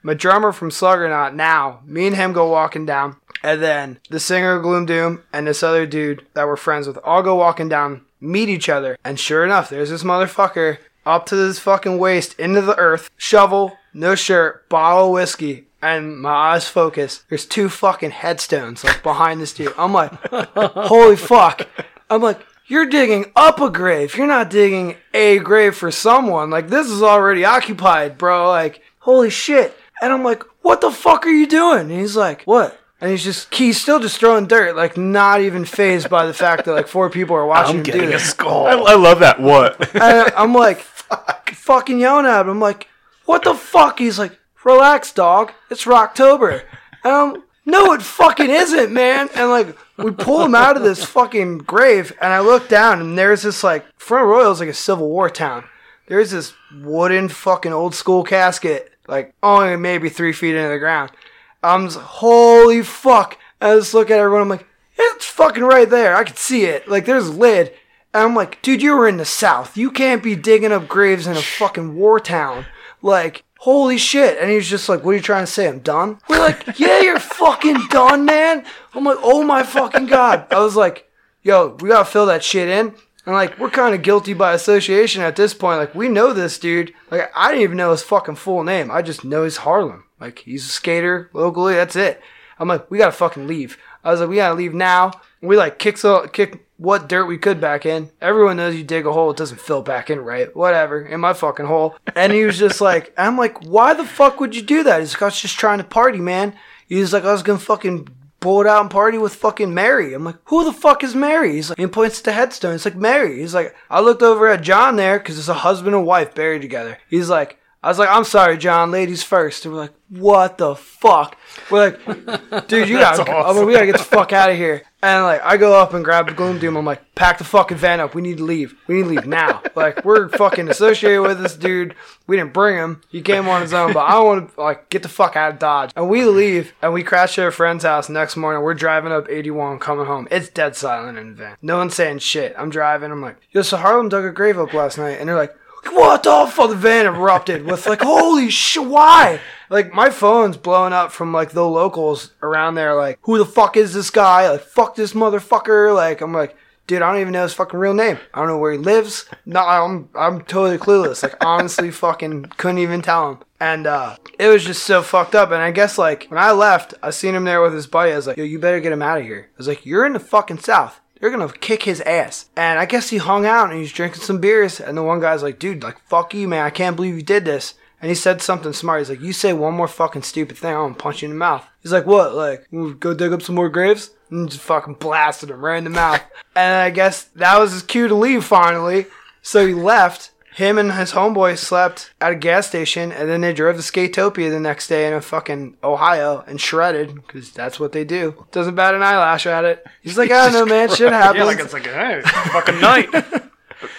my drummer from Sluggernaut now, me and him go walking down, and then the singer of Gloom Doom and this other dude that we're friends with all go walking down, meet each other, and sure enough, there's this motherfucker up to his fucking waist into the earth, shovel, no shirt, bottle of whiskey. And my eyes focus. There's two fucking headstones like behind this dude. I'm like, holy fuck. I'm like, you're digging up a grave. You're not digging a grave for someone. Like, this is already occupied, bro. Like, holy shit. And I'm like, what the fuck are you doing? And he's like, what? And he's just, he's still just throwing dirt, like, not even phased by the fact that, like, four people are watching I'm him do getting a this. skull. I, I love that. What? And I'm like, fucking yelling at him. I'm like, what the fuck? He's like, relax, dog. It's Rocktober. And I'm, no, it fucking isn't, man. And like, we pull him out of this fucking grave, and I look down, and there's this like, Front Royal is like a Civil War town. There's this wooden fucking old school casket, like only maybe three feet into the ground. I'm just, holy fuck. I just look at everyone, I'm like, it's fucking right there. I can see it. Like, there's lid. And I'm like, dude, you were in the South. You can't be digging up graves in a fucking war town. Like, holy shit. And he's just like, what are you trying to say? I'm done? We're like, yeah, you're fucking done, man. I'm like, oh my fucking God. I was like, yo, we gotta fill that shit in. And like, we're kind of guilty by association at this point. Like, we know this dude. Like, I didn't even know his fucking full name. I just know he's Harlem. Like, he's a skater locally. That's it. I'm like, we gotta fucking leave. I was like, we gotta leave now. We like kick so kick what dirt we could back in. Everyone knows you dig a hole, it doesn't fill back in right. Whatever, in my fucking hole. And he was just like, I'm like, why the fuck would you do that? He's like, I was just trying to party, man. He was like, I was gonna fucking pull it out and party with fucking Mary. I'm like, who the fuck is Mary? He's like, he points to the headstone. It's like Mary. He's like, I looked over at John there because it's a husband and wife buried together. He's like, I was like, I'm sorry, John, ladies first. And we're like, what the fuck? We're like, dude, you gotta, I mean, we gotta get the fuck out of here. And like, I go up and grab the gloom doom. I'm like, pack the fucking van up. We need to leave. We need to leave now. Like, we're fucking associated with this dude. We didn't bring him. He came on his own, but I want to like get the fuck out of Dodge. And we leave and we crash at a friend's house. Next morning, we're driving up 81, coming home. It's dead silent in the van. No one's saying shit. I'm driving. I'm like, yo, so Harlem dug a grave up last night, and they're like. What the fuck? The van erupted with like, holy shit, why? Like, my phone's blowing up from like the locals around there. Like, who the fuck is this guy? Like, fuck this motherfucker. Like, I'm like, dude, I don't even know his fucking real name. I don't know where he lives. No, I'm I'm totally clueless. Like, honestly, fucking couldn't even tell him. And uh, it was just so fucked up. And I guess like when I left, I seen him there with his buddy. I was like, yo, you better get him out of here. I was like, you're in the fucking south. They're gonna kick his ass. And I guess he hung out and he was drinking some beers. And the one guy's like, dude, like, fuck you, man. I can't believe you did this. And he said something smart. He's like, you say one more fucking stupid thing, I'm gonna punch you in the mouth. He's like, what? Like, "You go dig up some more graves? And just fucking blasted him right in the mouth. and I guess that was his cue to leave finally. So he left. Him and his homeboy slept at a gas station, and then they drove to Skatopia the next day in a fucking Ohio and shredded, because that's what they do. Doesn't bat an eyelash at it. He's like, I don't know, man, shit happens. Yeah, like it's like hey, a fucking night.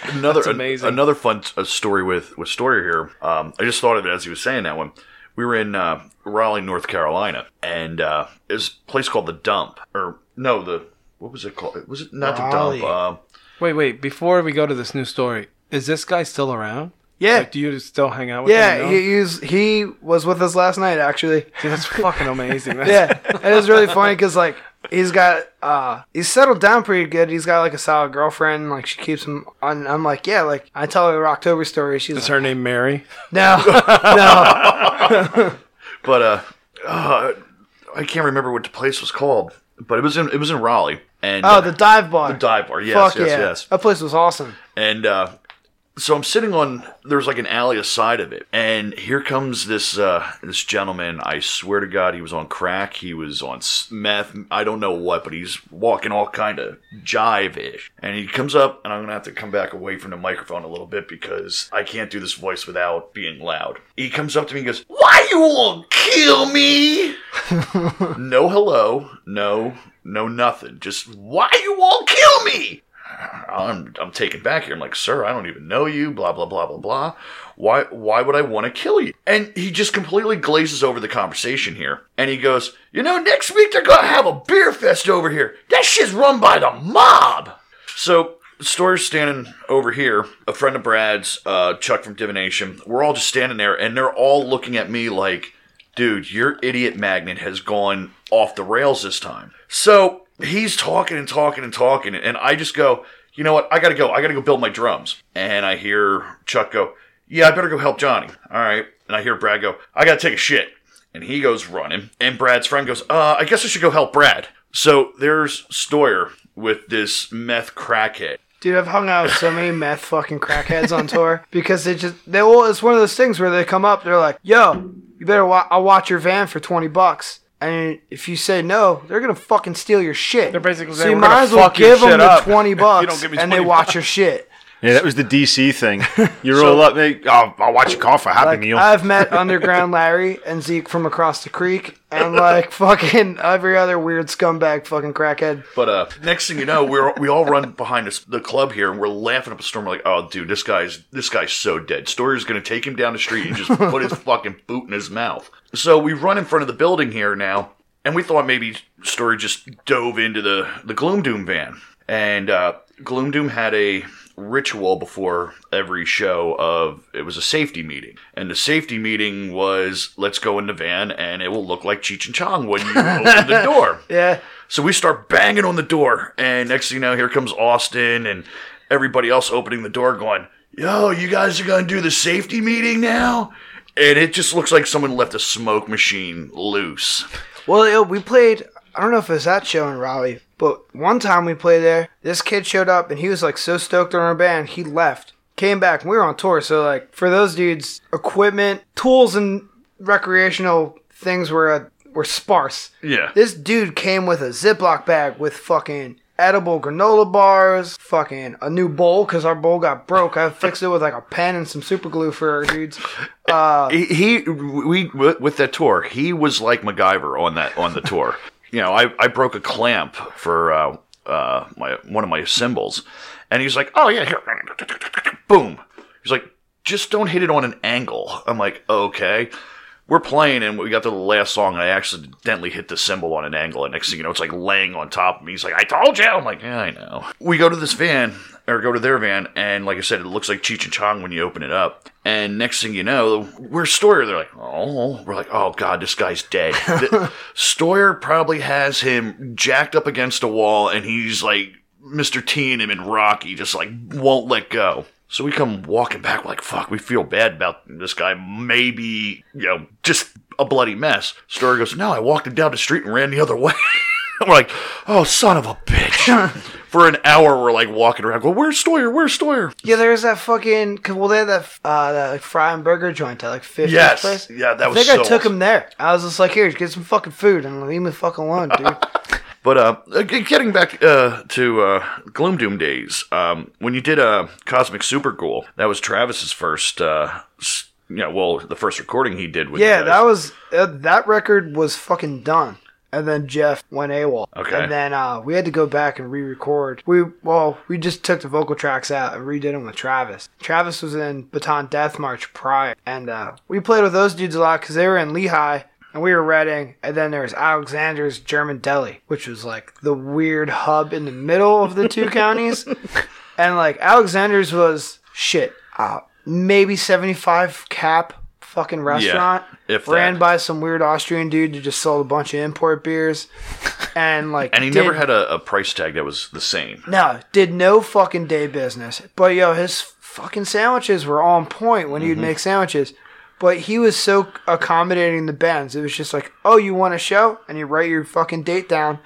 Another That's amazing. another fun uh, story with with story here. Um, I just thought of it as he was saying that one. We were in uh, Raleigh, North Carolina, and uh, there's a place called the Dump, or no, the what was it called? Was it not Raleigh. the Dump? Uh, wait, wait. Before we go to this new story, is this guy still around? yeah. Like, do you still hang out with him? yeah, now? he, he, was, he was with us last night, actually. Dude, that's fucking amazing. That's, yeah, it was really funny because like he's got uh he's settled down pretty good. He's got like a solid girlfriend. Like she keeps him on. I'm like, yeah, like I tell her the October story. She's Is like, her name Mary? no, no. but uh, uh, I can't remember what the place was called, but it was in it was in Raleigh, and Oh, uh, the dive bar. the dive bar. Yes, Fuck yes, yeah, yes. that place was awesome. And uh, so I'm sitting on there's like an alley aside of it, and here comes this uh, this gentleman. I swear to God, he was on crack. He was on meth. I don't know what, but he's walking all kind of jive ish. And he comes up, and I'm gonna have to come back away from the microphone a little bit because I can't do this voice without being loud. He comes up to me and goes, "Why you want to kill me?" no hello, no, no nothing. Just why you to kill me? I'm I'm taken back here. I'm like, sir, I don't even know you. Blah blah blah blah blah. Why why would I want to kill you? And he just completely glazes over the conversation here, and he goes, you know, next week they're gonna have a beer fest over here. That shit's run by the mob. So. Stoyer's standing over here, a friend of Brad's, uh, Chuck from Divination. We're all just standing there, and they're all looking at me like, dude, your idiot magnet has gone off the rails this time. So he's talking and talking and talking, and I just go, you know what? I gotta go. I gotta go build my drums. And I hear Chuck go, yeah, I better go help Johnny. All right. And I hear Brad go, I gotta take a shit. And he goes running, and Brad's friend goes, uh, I guess I should go help Brad. So there's Stoyer with this meth crackhead. Dude, I've hung out with so many meth fucking crackheads on tour because they just they well, it's one of those things where they come up, they're like, "Yo, you better wa- I'll watch your van for twenty bucks." And if you say no, they're gonna fucking steal your shit. They're basically so saying, you might as well give them the up twenty bucks, don't give me and they 20 watch your shit. Yeah, that was the DC thing. You roll up, they, oh, I'll watch you call for a Happy Like Meal. I've met Underground Larry and Zeke from across the creek, and like fucking every other weird scumbag fucking crackhead. But uh, next thing you know, we're we all run behind us, the club here, and we're laughing up a storm. We're like, "Oh, dude, this guy's this guy's so dead. Stoyer's gonna take him down the street and just put his fucking boot in his mouth." So we run in front of the building here now, and we thought maybe Stoyer just dove into the the Gloom Doom van, and uh, Gloom Doom had a ritual before every show of it was a safety meeting and the safety meeting was let's go in the van and it will look like cheech and chong when you open the door Yeah, so we start banging on the door, and next thing you know, here comes Austin and everybody else opening the door, going, "Yo, you guys are gonna do the safety meeting now?" And it just looks like someone left a smoke machine loose. Well, we played. I don't know if it was that show in Raleigh, but one time we played there. This kid showed up and he was like so stoked on our band, he left, came back. And we were on tour, so like for those dudes, equipment, tools, and recreational things were uh, were sparse. Yeah. This dude came with a Ziploc bag with fucking edible granola bars, fucking a new bowl because our bowl got broke. I fixed it with like a pen and some super glue for our dudes. Uh, he, he we with that tour he was like MacGyver on that on the tour. You know, I, I broke a clamp for uh, uh, my one of my cymbals, and he's like, "Oh yeah, here, boom." He's like, "Just don't hit it on an angle." I'm like, "Okay." We're playing and we got to the last song and I accidentally hit the cymbal on an angle and next thing you know it's like laying on top of me. He's like, I told you. I'm like, yeah, I know. We go to this van or go to their van and like I said, it looks like Cheech and Chong when you open it up. And next thing you know, we're Stoyer. They're like, oh, we're like, oh god, this guy's dead. The- Stoyer probably has him jacked up against a wall and he's like Mr. T and him in Rocky, just like won't let go. So we come walking back, like, fuck, we feel bad about this guy. Maybe, you know, just a bloody mess. Stoyer goes, no, I walked him down the street and ran the other way. we're like, oh, son of a bitch. For an hour, we're like walking around, going, where's Stoyer? Where's Stoyer? Yeah, there's that fucking. 'cause, Well, they had that uh, that like, fry and burger joint at like 50th Yes. place. Yeah, that I was think so I took awesome. him there. I was just like, here, get some fucking food and leave me the fuck alone, dude. But uh, getting back uh, to uh, Gloom Doom days, um, when you did uh, Cosmic Super Cool, that was Travis's first, uh, you know, well, the first recording he did with yeah, that was uh, that record was fucking done. And then Jeff went AWOL. Okay. And then uh, we had to go back and re-record. We well, we just took the vocal tracks out and redid them with Travis. Travis was in Baton Death March prior, and uh, we played with those dudes a lot because they were in Lehigh and we were Reading. And then there was Alexander's German Deli, which was like the weird hub in the middle of the two counties. And like Alexander's was shit. Uh, maybe seventy five cap fucking restaurant. if ran that. by some weird Austrian dude who just sold a bunch of import beers. And like and he did- never had a, a price tag that was the same. No, did no fucking day business. But yo, his fucking sandwiches were on point when he'd make sandwiches. But he was so accommodating the bands. It was just like, oh, you want a show? And you write your fucking date down.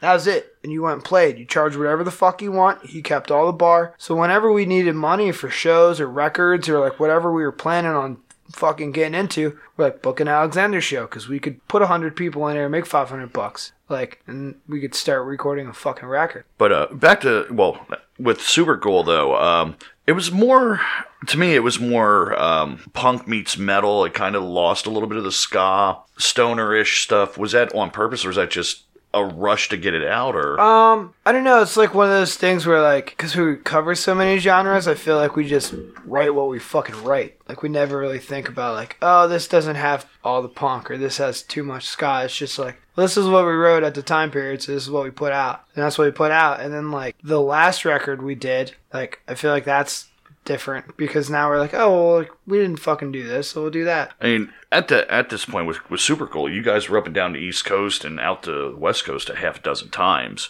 That was it. And you went and played. You charged whatever the fuck you want. He kept all the bar. So whenever we needed money for shows or records or like whatever we were planning on fucking getting into, we're like, book an Alexander show because we could put 100 people in there and make 500 bucks. Like, and we could start recording a fucking record. But uh, back to well, with Super Cool though, um, it was more to me. It was more um, punk meets metal. It kind of lost a little bit of the ska stoner-ish stuff. Was that on purpose, or was that just a rush to get it out? Or Um, I don't know. It's like one of those things where, like, because we cover so many genres, I feel like we just write what we fucking write. Like, we never really think about, like, oh, this doesn't have all the punk or this has too much ska. It's just like, this is what we wrote at the time period, so this is what we put out. And that's what we put out. And then, like, the last record we did, like, I feel like that's different because now we're like, oh, well, like, we didn't fucking do this, so we'll do that. I mean, at the at this point was with Super Cool, you guys were up and down the East Coast and out to the West Coast a half a dozen times.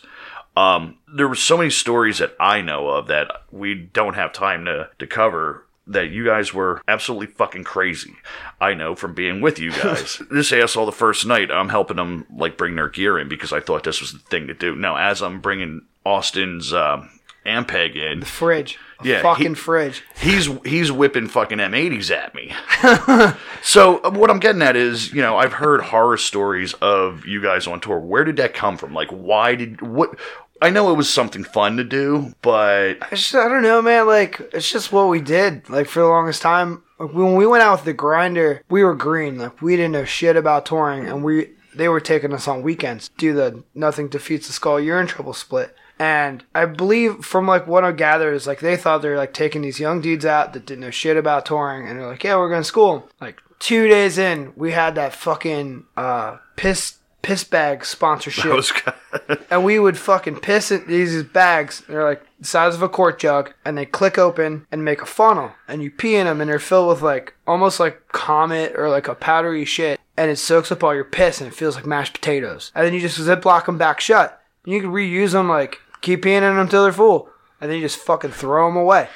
Um, there were so many stories that I know of that we don't have time to to cover. That you guys were absolutely fucking crazy. I know from being with you guys. this asshole, the first night, I'm helping them like bring their gear in because I thought this was the thing to do. Now, as I'm bringing Austin's um, Ampeg in. The fridge. Yeah, fucking he- fridge. He's he's whipping fucking M80s at me. so uh, what I'm getting at is, you know, I've heard horror stories of you guys on tour. Where did that come from? Like, why did what? I know it was something fun to do, but just, I don't know, man. Like, it's just what we did. Like, for the longest time, like, when we went out with the grinder, we were green. Like, we didn't know shit about touring, and we they were taking us on weekends. Do the nothing defeats the skull. You're in trouble split. And I believe from like what I gather is like they thought they were like taking these young dudes out that didn't know shit about touring, and they're like, yeah, we're going to school. Like two days in, we had that fucking uh, piss piss bag sponsorship and we would fucking piss in these bags. They're like the size of a quart jug, and they click open and make a funnel, and you pee in them, and they're filled with like almost like comet or like a powdery shit, and it soaks up all your piss, and it feels like mashed potatoes. And then you just ziplock them back shut. You can reuse them, like keep peeing in them until they're full, and then you just fucking throw them away.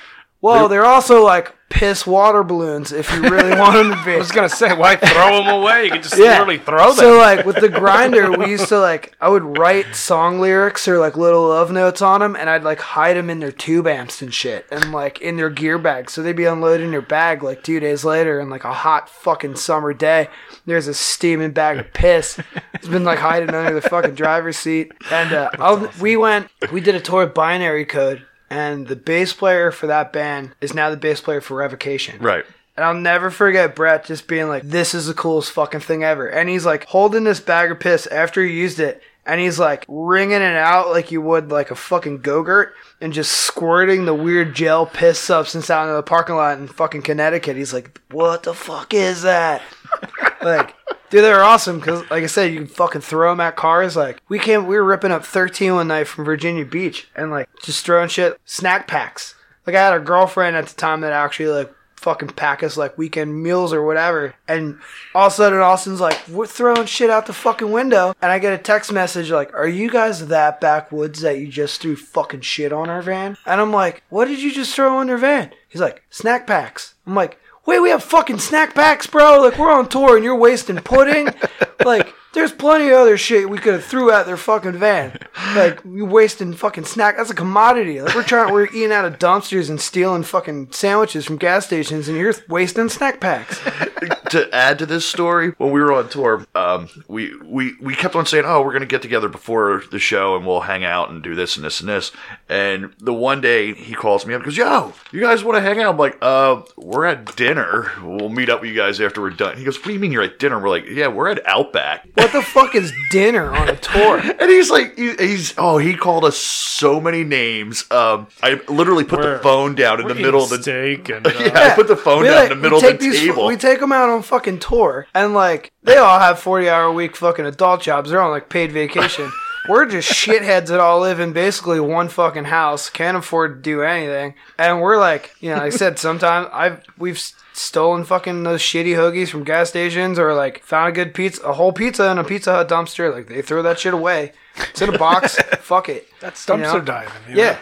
Well, they're also like piss water balloons if you really want them to be. I was gonna say, why throw them away? You could just literally throw them. So like with the grinder, we used to like I would write song lyrics or like little love notes on them, and I'd like hide them in their tube amps and shit, and like in their gear bags, so they'd be unloaded in their bag like two days later, and like a hot fucking summer day, there's a steaming bag of piss. It's been like hiding under the fucking driver's seat, and uh, I'll, we went, we did a tour of Binary Code. And the bass player for that band is now the bass player for Revocation. right. And I'll never forget Brett just being like, this is the coolest fucking thing ever. And he's like holding this bag of piss after he used it. And he's like wringing it out like you would like a fucking Go-Gurt and just squirting the weird gel piss substance out into the parking lot in fucking Connecticut. He's like, what the fuck is that? like, dude, they're awesome because, like I said, you can fucking throw them at cars. Like, we came, we were ripping up 13 one night from Virginia Beach and like just throwing shit, snack packs. Like, I had a girlfriend at the time that actually like fucking pack us like weekend meals or whatever. And all of a sudden, Austin's like, we're throwing shit out the fucking window. And I get a text message like, are you guys that backwoods that you just threw fucking shit on our van? And I'm like, what did you just throw on their van? He's like, snack packs. I'm like, wait, we have fucking snack packs, bro. Like, we're on tour and you're wasting pudding. like, there's plenty of other shit we could have threw at their fucking van. Like, you wasting fucking snack. That's a commodity. Like, we're trying, we're eating out of dumpsters and stealing fucking sandwiches from gas stations, and you're wasting snack packs. to add to this story, when we were on tour, um, we, we, we kept on saying, "Oh, we're gonna get together before the show and we'll hang out and do this and this and this." And the one day he calls me up, and goes, "Yo, you guys want to hang out?" I'm like, "Uh, we're at dinner. We'll meet up with you guys after we're done." He goes, "What do you mean you're at dinner?" We're like, "Yeah, we're at Outback." What the fuck is dinner on a tour? And he's like, he- he's oh, he called us so many names. Um, I literally put the We're- phone down in the middle of the steak and uh, yeah, I put the phone down like, in the middle of take the these- table. We take them out on fucking tour, and like they all have forty hour a week fucking adult jobs. They're on like paid vacation. We're just shitheads that all live in basically one fucking house, can't afford to do anything, and we're like, you know, like I said, sometimes I've we've stolen fucking those shitty hoagies from gas stations, or like found a good pizza, a whole pizza in a Pizza Hut dumpster. Like they throw that shit away. It's in a box. Fuck it. that's you dumpster know? diving. you Yeah. know?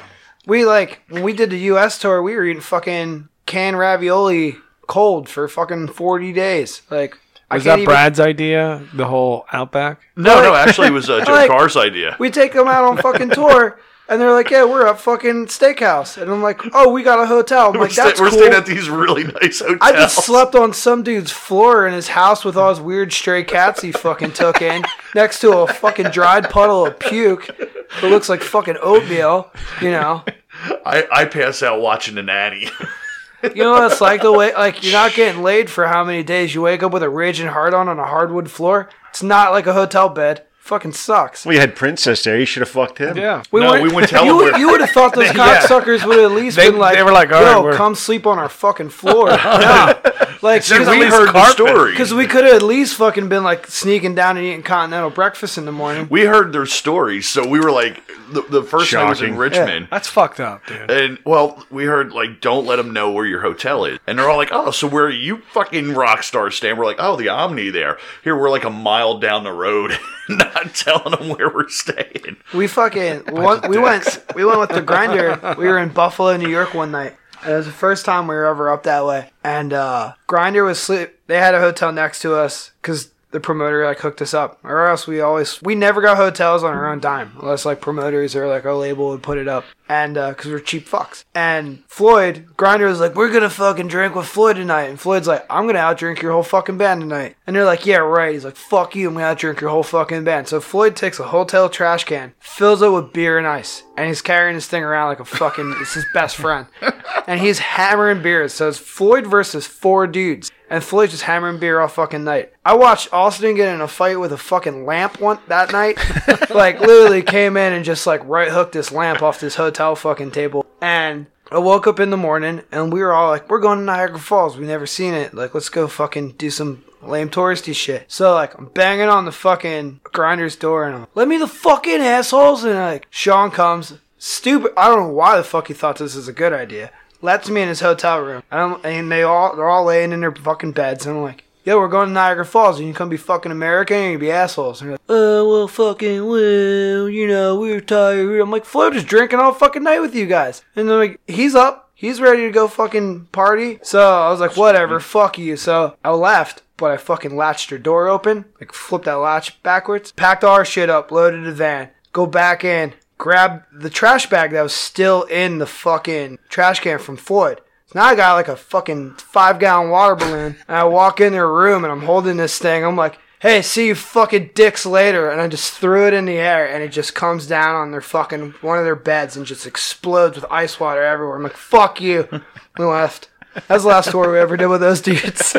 We like when we did the US tour, we were eating fucking canned ravioli cold for fucking 40 days. Like Was that even- Brad's idea? The whole Outback? no, no, actually, it was uh, Joe like- Carr's idea. We take them out on fucking tour and they're like, "Yeah, we're at fucking steakhouse." And I'm like, "Oh, we got a hotel." I'm We're, like, sta- "That's we're cool." staying at these really nice hotels. I just slept on some dude's floor in his house with all his weird stray cats he fucking took in, next to a fucking dried puddle of puke that looks like fucking oatmeal, you know. I, I pass out watching the nanny. You know what it's like the way like you're not getting laid for how many days you wake up with a raging heart on on a hardwood floor. It's not like a hotel bed. Fucking sucks. We had Princess there. You should have fucked him. Yeah. No, went- we wouldn't tell you, them You would have thought those Yeah. cocksuckers would have at least They- been like, they were like, all "Yo, right, come sleep on our fucking floor." no, like Then because we heard the story. because we could have at least fucking been like sneaking down and eating continental breakfast in the morning. we heard their stories, so we were like, the, the first night was in Shocking. Richmond. That's fucked up, dude. And well, we heard like, don't let them know where your hotel is, and they're all like, "Oh, so where are you fucking rock stars staying?" We're like, "Oh, the Omni there." Here we're like a mile down the road, not telling them where we're staying. We fucking one, we went we went with the grinder. We were in Buffalo, New York one night. It was the first time we were ever up that way. And uh Grinder was sleep. They had a hotel next to us because the promoter like hooked us up, or else we always we never got hotels on our own dime unless like promoters or like our label would put it up, and uh, because we're cheap fucks. And Floyd Grinder was like, "We're gonna fucking drink with Floyd tonight," and Floyd's like, "I'm gonna outdrink your whole fucking band tonight," and they're like, "Yeah, right." He's like, "Fuck you, I'm gonna outdrink your whole fucking band." So Floyd takes a hotel trash can, fills it with beer and ice, and he's carrying this thing around like a fucking it's his best friend, and he's hammering beers. So it's Floyd versus four dudes. And Floyd's just hammering beer all fucking night. I watched Austin get in a fight with a fucking lamp one that night. like literally came in and just like right hooked this lamp off this hotel fucking table. And I woke up in the morning and we were all like, We're going to Niagara Falls. We've never seen it. Like, let's go fucking do some lame touristy shit. So like I'm banging on the fucking grinder's door and I'm like, Let me the fucking assholes and like Sean comes. Stupid I don't know why the fuck he thought this was a good idea lets me in his hotel room. And, and they all they're all laying in their fucking beds. And I'm like, yo, we're going to Niagara Falls. And you come be fucking American and you be assholes. And like, oh, well, fucking, well, you know, we were tired. I'm like, Flo just drinking all fucking night with you guys. And they're like, he's up. He's ready to go fucking party. So I was like, whatever, fuck you. So I left. But I fucking latched her door open, like flipped that latch backwards, packed all our shit up, loaded the van, go back in, grab the trash bag that was still in the fucking trash can from Floyd. So now I got like a fucking five gallon water balloon, and I walk in their room and I'm holding this thing. I'm like, hey, see you fucking dicks later. And I just threw it in the air and it just comes down on their fucking one of their beds and just explodes with ice water everywhere. I'm like, fuck you. We left. That's the last tour we ever did with those dudes.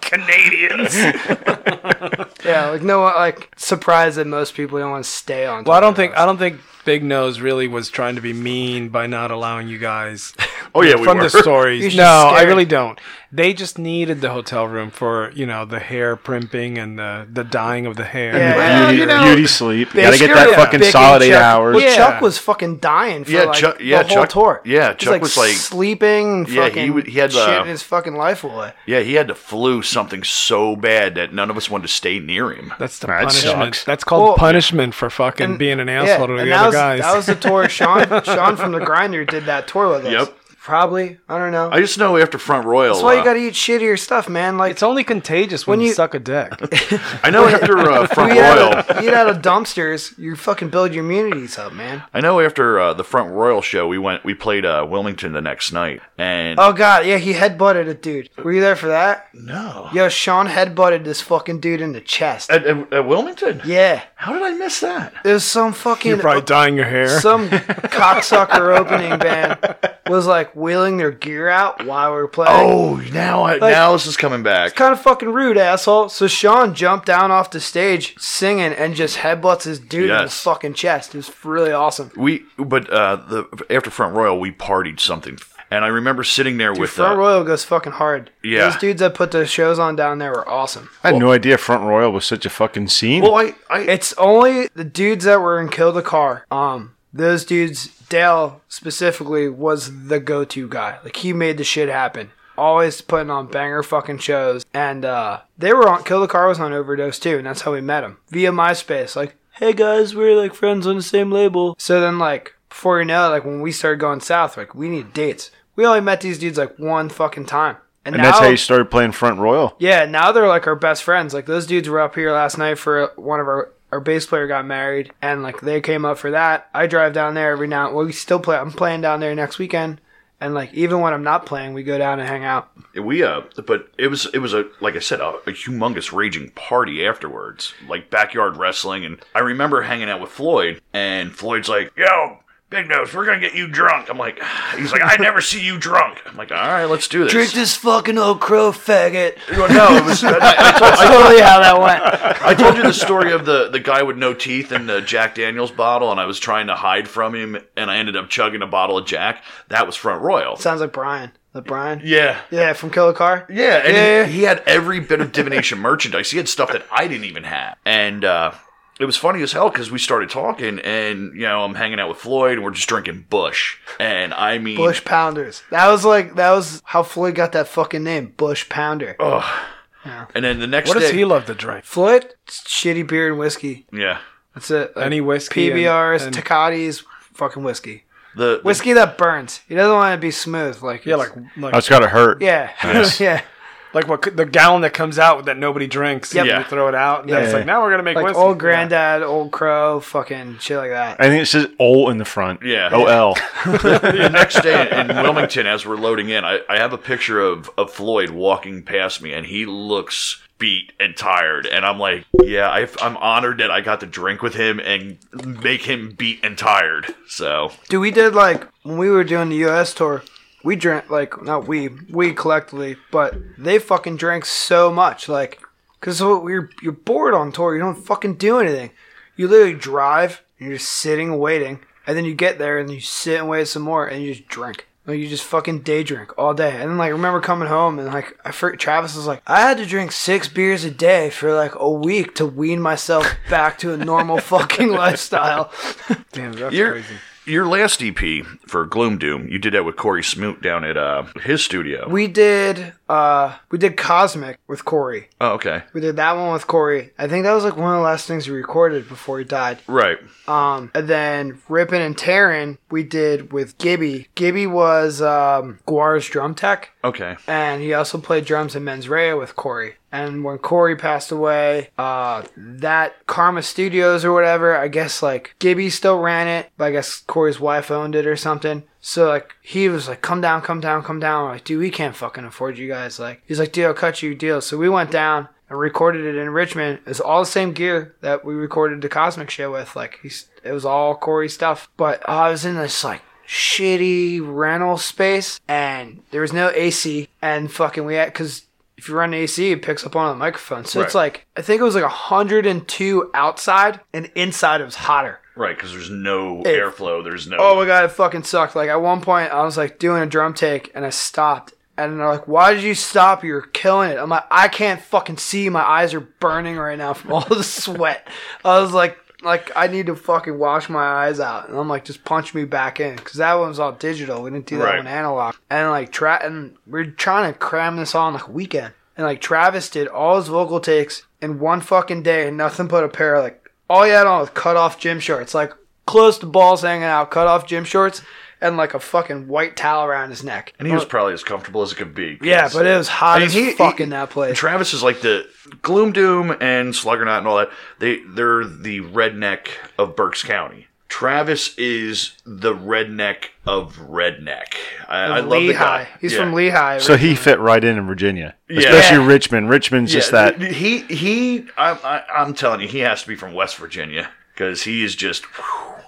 Canadians. yeah, like no like surprised that most people don't want to stay on. Well, I don't think I don't think Big Nose really was trying to be mean by not allowing you guys. Oh yeah, we from were. the stories. No, just I really don't. They just needed the hotel room for you know the hair primping and the the dyeing of the hair. Yeah, Well, beauty, you know, beauty sleep. You gotta get that the fucking Big solid eight Chuck- hours. Well, Yeah. Chuck was fucking dying for Yeah, like Chuck- the yeah, whole Chuck- tour. yeah, He was, Chuck was, like- sleeping. And Yeah, he fucking would- he had, shit uh, his fucking life away. Yeah, he had the flu something so bad that none of us wanted to stay near him. That's the That punishment. sucks. That's called Well, punishment for fucking and- being an Yeah, asshole to the other was, guys. that was the tour. Sean, Sean from the Grinder did that tour with us. Yep. Probably. I don't know. I just know after Front Royal. That's why you uh, got to eat shittier stuff, man. Like it's only contagious when, When you, you- suck a dick. I know after uh, Front you eat, Royal. out eat out of dumpsters, you fucking build your immunities up, man. I know after uh, the Front Royal show, we went. We played uh, Wilmington the next night, and Oh god, yeah, he headbutted a dude. Were you there for that? no, Yo, Sean headbutted this fucking dude in the chest. at, at, at Wilmington. Yeah, How did I miss that? it was some fucking You're probably dyeing your hair. some cocksucker opening band was like wheeling their gear out while we were playing. Oh, now I, Like- now this is coming back. It's Kind of fucking rude, asshole. So Sean jumped down off the stage singing and just headbutts his dude in his Yes. fucking chest. It was really awesome. We but uh, the after Front Royal, we partied something, and I remember sitting there Dude, with Front uh, Royal goes fucking hard. Yeah. Those dudes that put the shows on down there were awesome. I had no idea Front Royal was such a fucking scene. Well, I, I It's only the dudes that were in Kill the Car. Um, those dudes, Dale specifically, was the go-to guy. Like he made the shit happen. Always putting on banger fucking shows, and uh, they were on Kill the Car was on Overdose too, and that's how we met him via MySpace. Like, hey guys, we're like friends on the same label. So then, like before you know like when we started going south, like we need dates. We only met these dudes like one fucking time, and that's how you started playing Front Royal. yeah, now they're like our best friends. Like those dudes were up here last night for one of our our bass player got married, and like they came up for that. I drive down there every now. Well, we still play. I'm playing down there next weekend, and like even when I'm not playing, we go down and hang out. we uh, but it was it was a like I said a, a humongous raging party afterwards, like backyard wrestling, and I remember hanging out with Floyd, and Floyd's like, "Yo, Big Nose, we're gonna get you drunk." I'm like, he's like, "I never see you drunk." I'm like, "All right, let's do this." Drink this fucking old crow faggot. Well, no, it was. I, I told, That's totally how that went. I told you the story of the, the guy with no teeth in the Jack Daniels bottle, and I was trying to hide from him, and I ended up chugging a bottle of Jack. That was Front Royal. Sounds like Brian. The Brian. Yeah. Yeah, from Kill a Car. Yeah, and Yeah, he, he had every bit of divination merchandise. He had stuff that I didn't even have, and uh, it was funny as hell because we started talking, and you know I'm hanging out with Floyd, and we're just drinking Busch, and I mean, Bush Pounders. That was like that was how Floyd got that fucking name, Bush Pounder. and then the next day. what day, does he love to drink? Floyd, it's shitty beer and whiskey. yeah, That's it. Like, Any whiskey PBRs, and- Tecates, fucking whiskey. the, the Whiskey that burns. He doesn't want to be smooth. Like Yeah, like like Oh, it's got to hurt. yeah, Nice. yeah. Like what the gallon that comes out that nobody drinks. Yep. and Yeah. you throw it out. And then it's Yeah. like now we're gonna make like whiskey. old Yeah. granddad, old crow, fucking shit like that. I think it says "ol" in the front. Yeah. O L. the next day in Wilmington, as we're loading in, I, I have a picture of, of Floyd walking past me, and he looks beat and tired. And I'm like, yeah, I, I'm honored that I got to drink with him and make him beat and tired. So, Dude, we did like when we were doing the U.S. tour. We drank like not we, we collectively, but they fucking drank so much, like, cause you're you're bored on tour. You don't fucking do anything. You literally drive and you're just sitting waiting, and then you get there and you sit and wait some more, and you just drink. Like you just fucking day drink all day, and then like remember coming home and like I for, Travis was like, I had to drink six beers a day for like a week to wean myself back to a normal fucking lifestyle. Damn, that's your, crazy. Your last EP for Gloom Doom, you did that with Cory Smoot down at uh, his studio. We did uh we did Cosmic with Cory. oh, okay. We did that one with Cory. I think that was like one of the last things we recorded before he died. Right. Um and then Rippin' and Terran we did with Gibby. Gibby was um Gwar's drum tech Okay. and he also played drums in Mens Rea with Cory. And when Cory passed away, uh, that Karma Studios or whatever, I guess like Gibby still ran it, but I guess Cory's wife owned it or something. So like he was like, "Come down, come down, come down." We're like, dude, we can't fucking afford you guys. Like he's like, deal, I'll cut you deal." So we went down and recorded it in Richmond. It's all the same gear that we recorded the Cosmic show with. Like he's, it was all Cory stuff. But uh, I was in this like shitty rental space and there was no AC and fucking we had because if you run AC it picks up on the microphone so it's like I think it was like 102 outside and inside it was hotter. Right, because there's no It- airflow. There's no. Oh my god, it fucking sucked. Like at one point, I was like doing a drum take and I stopped. And they're like, "Why did you stop? You're killing it." I'm like, "I can't fucking see. My eyes are burning right now from all the sweat." I was like, "Like I need to fucking wash my eyes out." And I'm like, "Just punch me back in," because that one was all digital. We didn't do that Right. one analog. And like, tra- and we're trying to cram this all in like a weekend. And like Travis did all his vocal takes in one fucking day, and nothing but a pair of like all he had on was cut off gym shorts, like close to balls hanging out, cut off gym shorts, and like a fucking white towel around his neck. and he was probably as comfortable as it could be. 'cause- yeah, but it was hot I mean, as he- fuck he- in that place. Travis is like the Gloom Doom and Sluggernaut and all that. They they're the redneck of Berks County. Travis is the redneck of redneck. I, I love the Lehigh. guy. He's Yeah. from Lehigh. So he fit right in in Virginia, Yeah. especially Yeah. Richmond. Richmond's just Yeah, that. he he. I, I, I'm telling you, he has to be from West Virginia because he is just.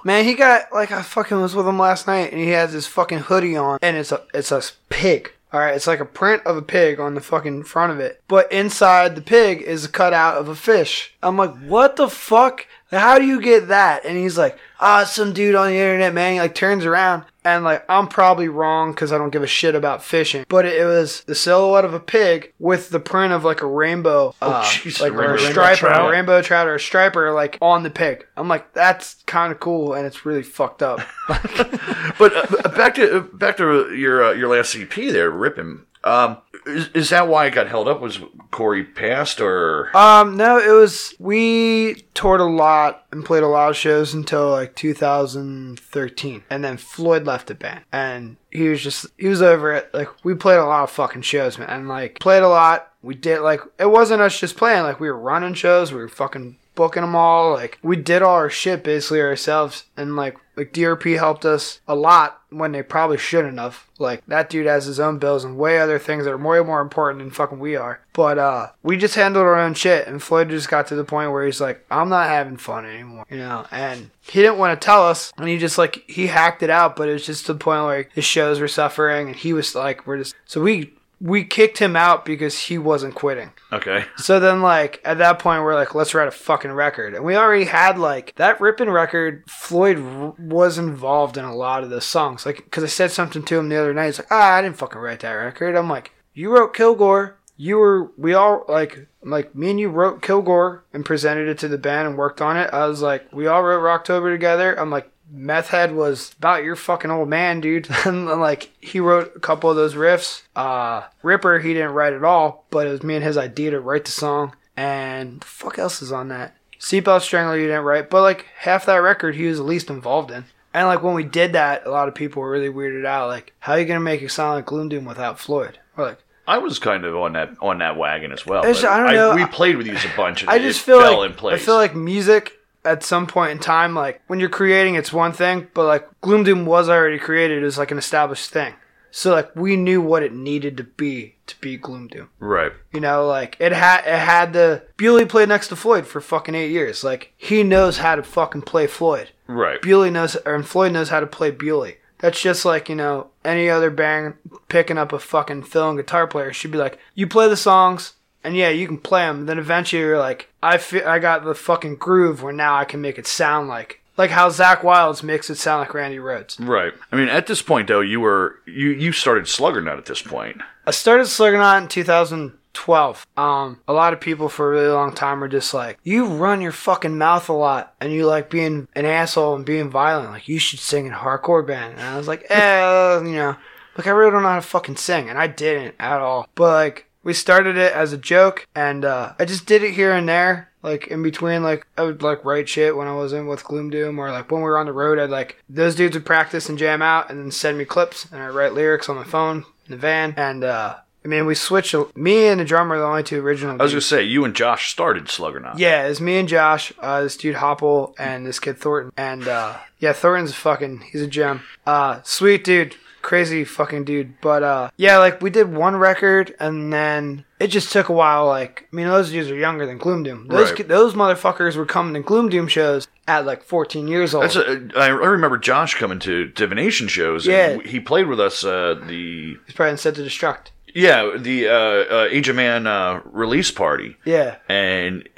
Man, he got like I fucking was with him last night, and he has this fucking hoodie on, and it's a it's a pig. All right, it's like a print of a pig on the fucking front of it, but inside the pig is a cutout of a fish. I'm like, what the fuck? How do you get that? And he's like, ah, some dude on the internet, man. He like turns around, and like I'm probably wrong because I don't give a shit about fishing, but it, was the silhouette of a pig with the print of like a rainbow, uh, jeez, like a or a rainbow striper, trout. a rainbow trout or a striper, like on the pig. I'm like, that's kind of cool, and it's really fucked up. But uh, back to back to your uh, your last CP there, Rippin. Um, is, is that why it got held up? Was Cory passed or? Um, no, it was we toured a lot and played a lot of shows until like 2013, and then Floyd left the band, and he was just he was over it. Like we played a lot of fucking shows, man, and like played a lot. We did like it wasn't us just playing. Like we were running shows, we were fucking booking them all. Like we did all our shit basically ourselves, and like like DRP helped us a lot when they probably shouldn't have. Like that dude has his own bills and way other things that are way more important than fucking we are. But uh we just handled our own shit and Floyd just got to the point where he's like, I'm not having fun anymore. You know, and he didn't want to tell us and he just like he hacked it out, but it was just to the point where his shows were suffering and he was like, We're just so we we kicked him out because he wasn't quitting. Okay. So then, like, at that point, we're like, let's write a fucking record. And we already had, like, that ripping record, Floyd r- was involved in a lot of the songs. Like, because I said something to him the other night. He's like, ah, I didn't fucking write that record. I'm like, you wrote Kilgore. You were, we all, like, I'm like, me and you wrote Kilgore and presented it to the band and worked on it. I was like, we all wrote Rocktober together. I'm like, Meth Head was about your fucking old man, dude. and like he wrote a couple of those riffs. Uh Ripper he didn't write at all, but it was me and his idea to write the song. And the fuck else is on that? Seatbelt Strangler you didn't write, but like half that record he was the least involved in. And like when we did that, a lot of people were really weirded out. Like, how are you gonna make a sound like Gloom Doom without Floyd? We're like, I was kind of on that on that wagon as well. I don't know. We played with these a bunch. And I just it feel fell like in place. I feel like music at some point in time, like when you're creating, it's one thing, but like Gloom Doom was already created as like an established thing. So like we knew what it needed to be to be Gloom Doom. right. You know, like it had it had the Bewley played next to Floyd for fucking eight years. Like he knows how to fucking play Floyd. Right. Bewley knows, or and Floyd knows how to play Bewley. That's just like you know any other band picking up a fucking fill and guitar player should be like, you play the songs, and yeah, you can play them. Then eventually you're like, I feel I got the fucking groove where now I can make it sound like like how Zakk Wylde makes it sound like Randy Rhoads. Right. I mean, at this point though, you were you you started Sluggernaut at this point. I started Sluggernaut in 2012. Um, a lot of people for a really long time were just like, you run your fucking mouth a lot and you like being an asshole and being violent. Like, you should sing in a hardcore band. And I was like, eh, you know, like I really don't know how to fucking sing. And I didn't at all. But like, we started it as a joke and uh, I just did it here and there. Like in between, like I would like write shit when I was in with Gloom Doom, or like when we were on the road, I'd like those dudes would practice and jam out, and then send me clips, and I'd write lyrics on my phone in the van. And uh, I mean, we switched. Me and the drummer are the only two original. I was gonna say you and Josh started Sluggernaut. Yeah, it's me and Josh, uh, this dude Hopple, and this kid Thornton. And uh, yeah, Thornton's fucking, he's a gem. Uh, sweet dude, crazy fucking dude. But uh, yeah, like we did one record, and then it just took a while. Like, I mean, those dudes are younger than Gloom Doom. Those Right. those motherfuckers were coming to Gloom Doom shows at like 14 years old. That's a, I I remember Josh coming to divination shows. and Yeah. he played with us. Uh, the he's probably in Set to Destruct. Yeah, the uh, uh, Age of Man uh, release party. Yeah. And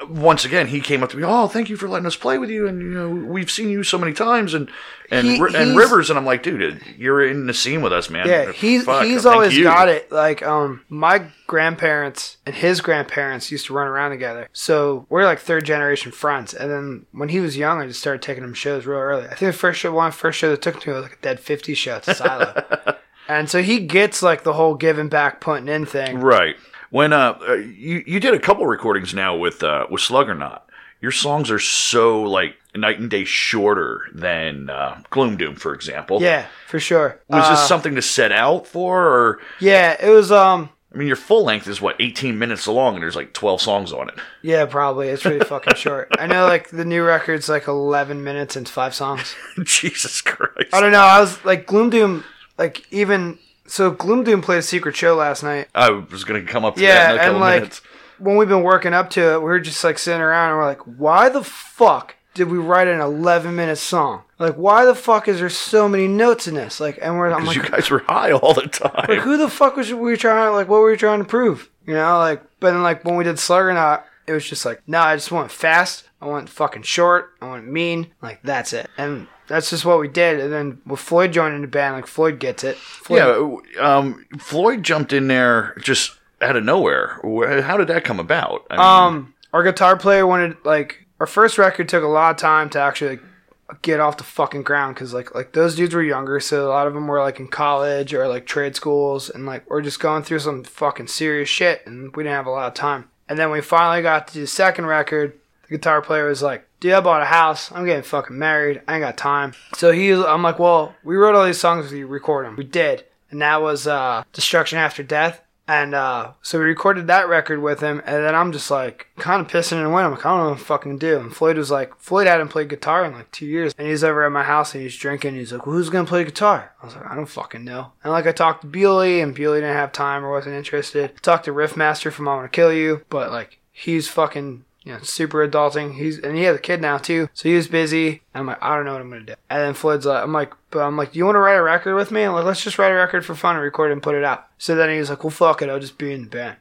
uh, once again, he came up to me. Oh, thank you for letting us play with you. And you know, we've seen you so many times. And and He- and Rivers. And I'm like, dude, you're in the scene with us, man. Yeah, he's Fuck, he's always got it. Like um, my grandparents and his grandparents used to run around together, so we're like third generation friends. And then when he was young, I just started taking him shows real early. I think the first show, one first show that took him to was like a Dead Fifty show at Silo, and so he gets like the whole giving back, putting in thing. Right. When uh, uh, you you did a couple recordings now with uh, with Sluggernaut. Your songs are so like night and day shorter than uh, Gloom Doom, for example. Yeah, for sure. Was Uh, this something to set out for, or Yeah, it was. Um, I mean, your full length is what 18 minutes long, and there's like 12 songs on it. yeah, probably. It's pretty fucking short. I know, like the new record's like eleven minutes and five songs. Jesus Christ! I don't know. I was like Gloom Doom, like even so. Gloom Doom played a secret show last night. I was gonna come up to Yeah, that in a and like minutes. when we've been working up to it, we were just like sitting around and we're like, why the fuck did we write an 11 minute song? Like, why the fuck is there so many notes in this? Like, and we're I'm like, you guys were high all the time. like who the fuck was we trying? To, Like, what were we trying to prove? You know, like, but then like when we did Sluggernaut, it was just like, no, I just want fast. I want fucking short. I want mean. Like that's it. And that's just what we did. And then with Floyd joining the band, like Floyd gets it. Floyd, yeah, um, Floyd jumped in there just out of nowhere. How did that come about? I mean, Um, our guitar player wanted like our first record took a lot of time to actually like, get off the fucking ground because like like those dudes were younger, so a lot of them were like in college or like trade schools, and like we're just going through some fucking serious shit, and we didn't have a lot of time. And then we finally got to the second record. Guitar player was like, "Dude, I bought a house. I'm getting fucking married. I ain't got time." So he, was, I'm like, "Well, we wrote all these songs you. Record them." We did, and that was uh, "Destruction After Death." And uh, so we recorded that record with him, and then I'm just like kind of pissing in the wind. I'm like, I don't know what to fucking do. And Floyd was like, Floyd hadn't played guitar in like two years, and he's over at my house and he's drinking. He's like, well, who's gonna play guitar? I was like, I don't fucking know. And like I talked to Bewley, and Bewley didn't have time or wasn't interested. talked to Riffmaster from I Want to Kill You, but like he's fucking you know, super adulting. He's and he has a kid now too, so he was busy. I'm like, I don't know what I'm gonna do. And then Floyd's like, I'm like, but I'm like, do you want to write a record with me? Like, let's just write a record for fun and record and put it out. So then he was like, well, fuck it, I'll just be in the band.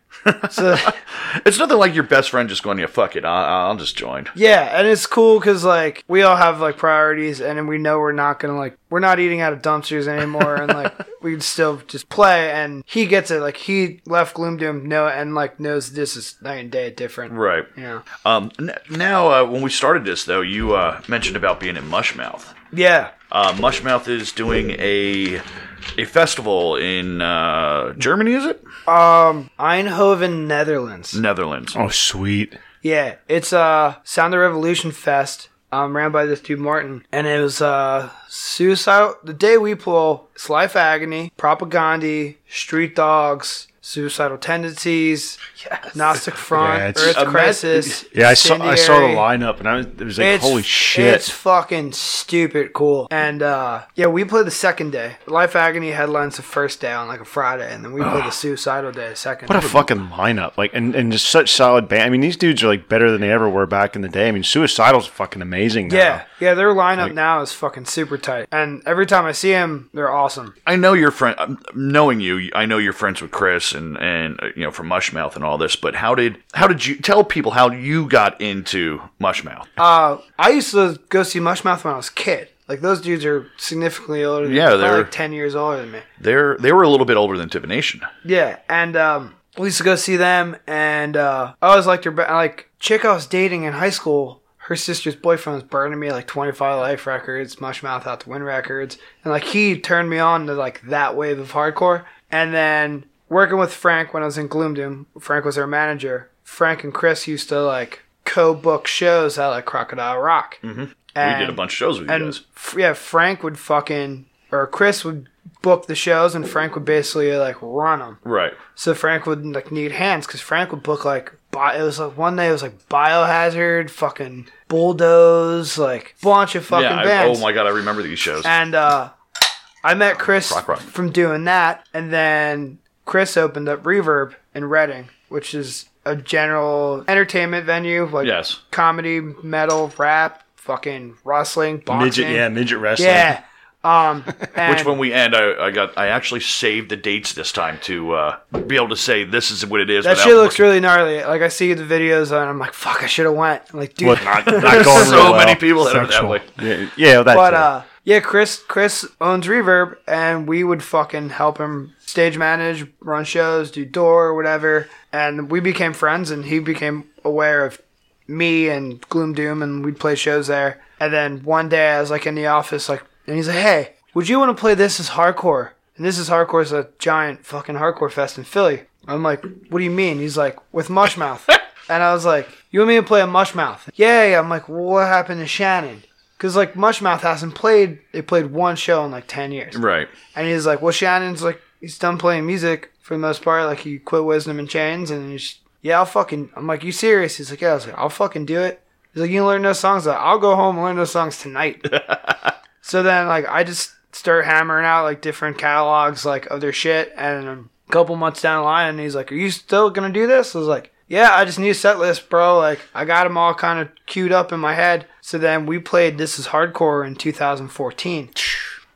So it's nothing like your best friend just going, "Yeah, fuck it, I'll, I'll just join." yeah, and it's cool because like we all have like priorities, and we know we're not gonna like we're not eating out of dumpsters anymore, and like we can still just play. And he gets it. Like he left Gloom Doom, no, and like knows this is night and day different. Right. Yeah. Um, n- now, uh, when we started this, though, you uh, mentioned about being in Mushmouth. Yeah. Uh, Mushmouth is doing a a festival in uh, Germany, is it? Um, Eindhoven, Netherlands. Netherlands. Oh, sweet. Yeah, it's uh Sound the Revolution Fest, um, ran by this dude Martin, and it was uh suicide. The day we pull, it's Life Agony, Propaganda, Street Dogs, Suicidal Tendencies, Agnostic Front, Yeah, it's- Earth Ima- Crisis. Yeah, I saw I saw the lineup and I was, it was like, It's, holy shit. It's fucking stupid cool. And uh, yeah, we played the second day. Life Agony headlines the first day on like a Friday, and then we played the Suicidal Day the second. What a fucking lineup! Like, and, and just such solid band. I mean, these dudes are like better than they ever were back in the day. I mean, Suicidal's fucking amazing. Now. Yeah, yeah, their lineup Like- now is fucking super tight, and every time I see them, they're awesome. I know you're friend. um, Knowing you, I know you're friends with Chris and and uh, you know from Mushmouth and all this. But how did how did you tell people how you got into Mushmouth? Uh, I used to go see Mushmouth when I was a kid. Like those dudes are significantly older. Than Yeah, probably they're- like ten years older than me. They're they were a little bit older than Divination. Yeah, and um, we used to go see them, and uh, I always liked her. ba- Like chick I was dating in high school, her sister's boyfriend was burning me like Twenty Five Life Records, Mushmouth Out to Win Records, and like he turned me on to like that wave of hardcore. And then working with Frank when I was in Gloomdoom, Frank was our manager. Frank and Chris used to like co-book shows at like Crocodile Rock. Mm-hmm. we did a bunch of shows with you And guys. f- yeah, Frank would fucking or Chris would book the shows, and Frank would basically like run them. Right. So Frank would like need hands because Frank would book like bi- it was like one day it was like Biohazard, fucking Bulldoze, like bunch of fucking yeah. I, bands. oh my god, I remember these shows. And uh, I met Chris Rock, rock. from doing that, and then Chris opened up Reverb in Reading, which is a general entertainment venue like yes. comedy, metal, rap, fucking wrestling, boxing. midget. Yeah, midget wrestling. yeah. Um, and Which when we end, I, I got I actually saved the dates this time to uh, be able to say this is what it is. that shit looks looking- really gnarly. Like I see the videos and I'm like, fuck, I should have went. I'm like, dude, What, not, not There's going so real many well. people that are that way. Yeah, yeah that But too. uh, yeah, Chris Chris owns Reverb, and we would fucking help him stage manage, run shows, do door, whatever. And we became friends, and he became aware of me and Gloom Doom, and we'd play shows there. And then one day, I was like in the office, like, and he's like, "Hey, would you want to play This Is Hardcore?" And This Is Hardcore is a giant fucking hardcore fest in Philly. I'm like, "What do you mean?" He's like, "With Mushmouth." and I was like, "You want me to play a Mushmouth?" Yeah, yeah. I'm like, "What happened to Shannon?" Because like Mushmouth hasn't played. They played one show in like ten years. Right. And he's like, "Well, Shannon's like he's done playing music for the most part. Like he quit Wisdom in Chains, and he's yeah, I'll fucking." I'm like, "You serious?" He's like, "Yeah." I was like, "I'll fucking do it." He's like, "You learn those songs?" Like, I'll go home and learn those songs tonight. so then like I just start hammering out like different catalogs like of their shit, and a couple months down the line, and he's like, "Are you still gonna do this?" I was like. Yeah, I just need a set list, bro. Like, I got them all kind of queued up in my head. So then we played This Is Hardcore in 2014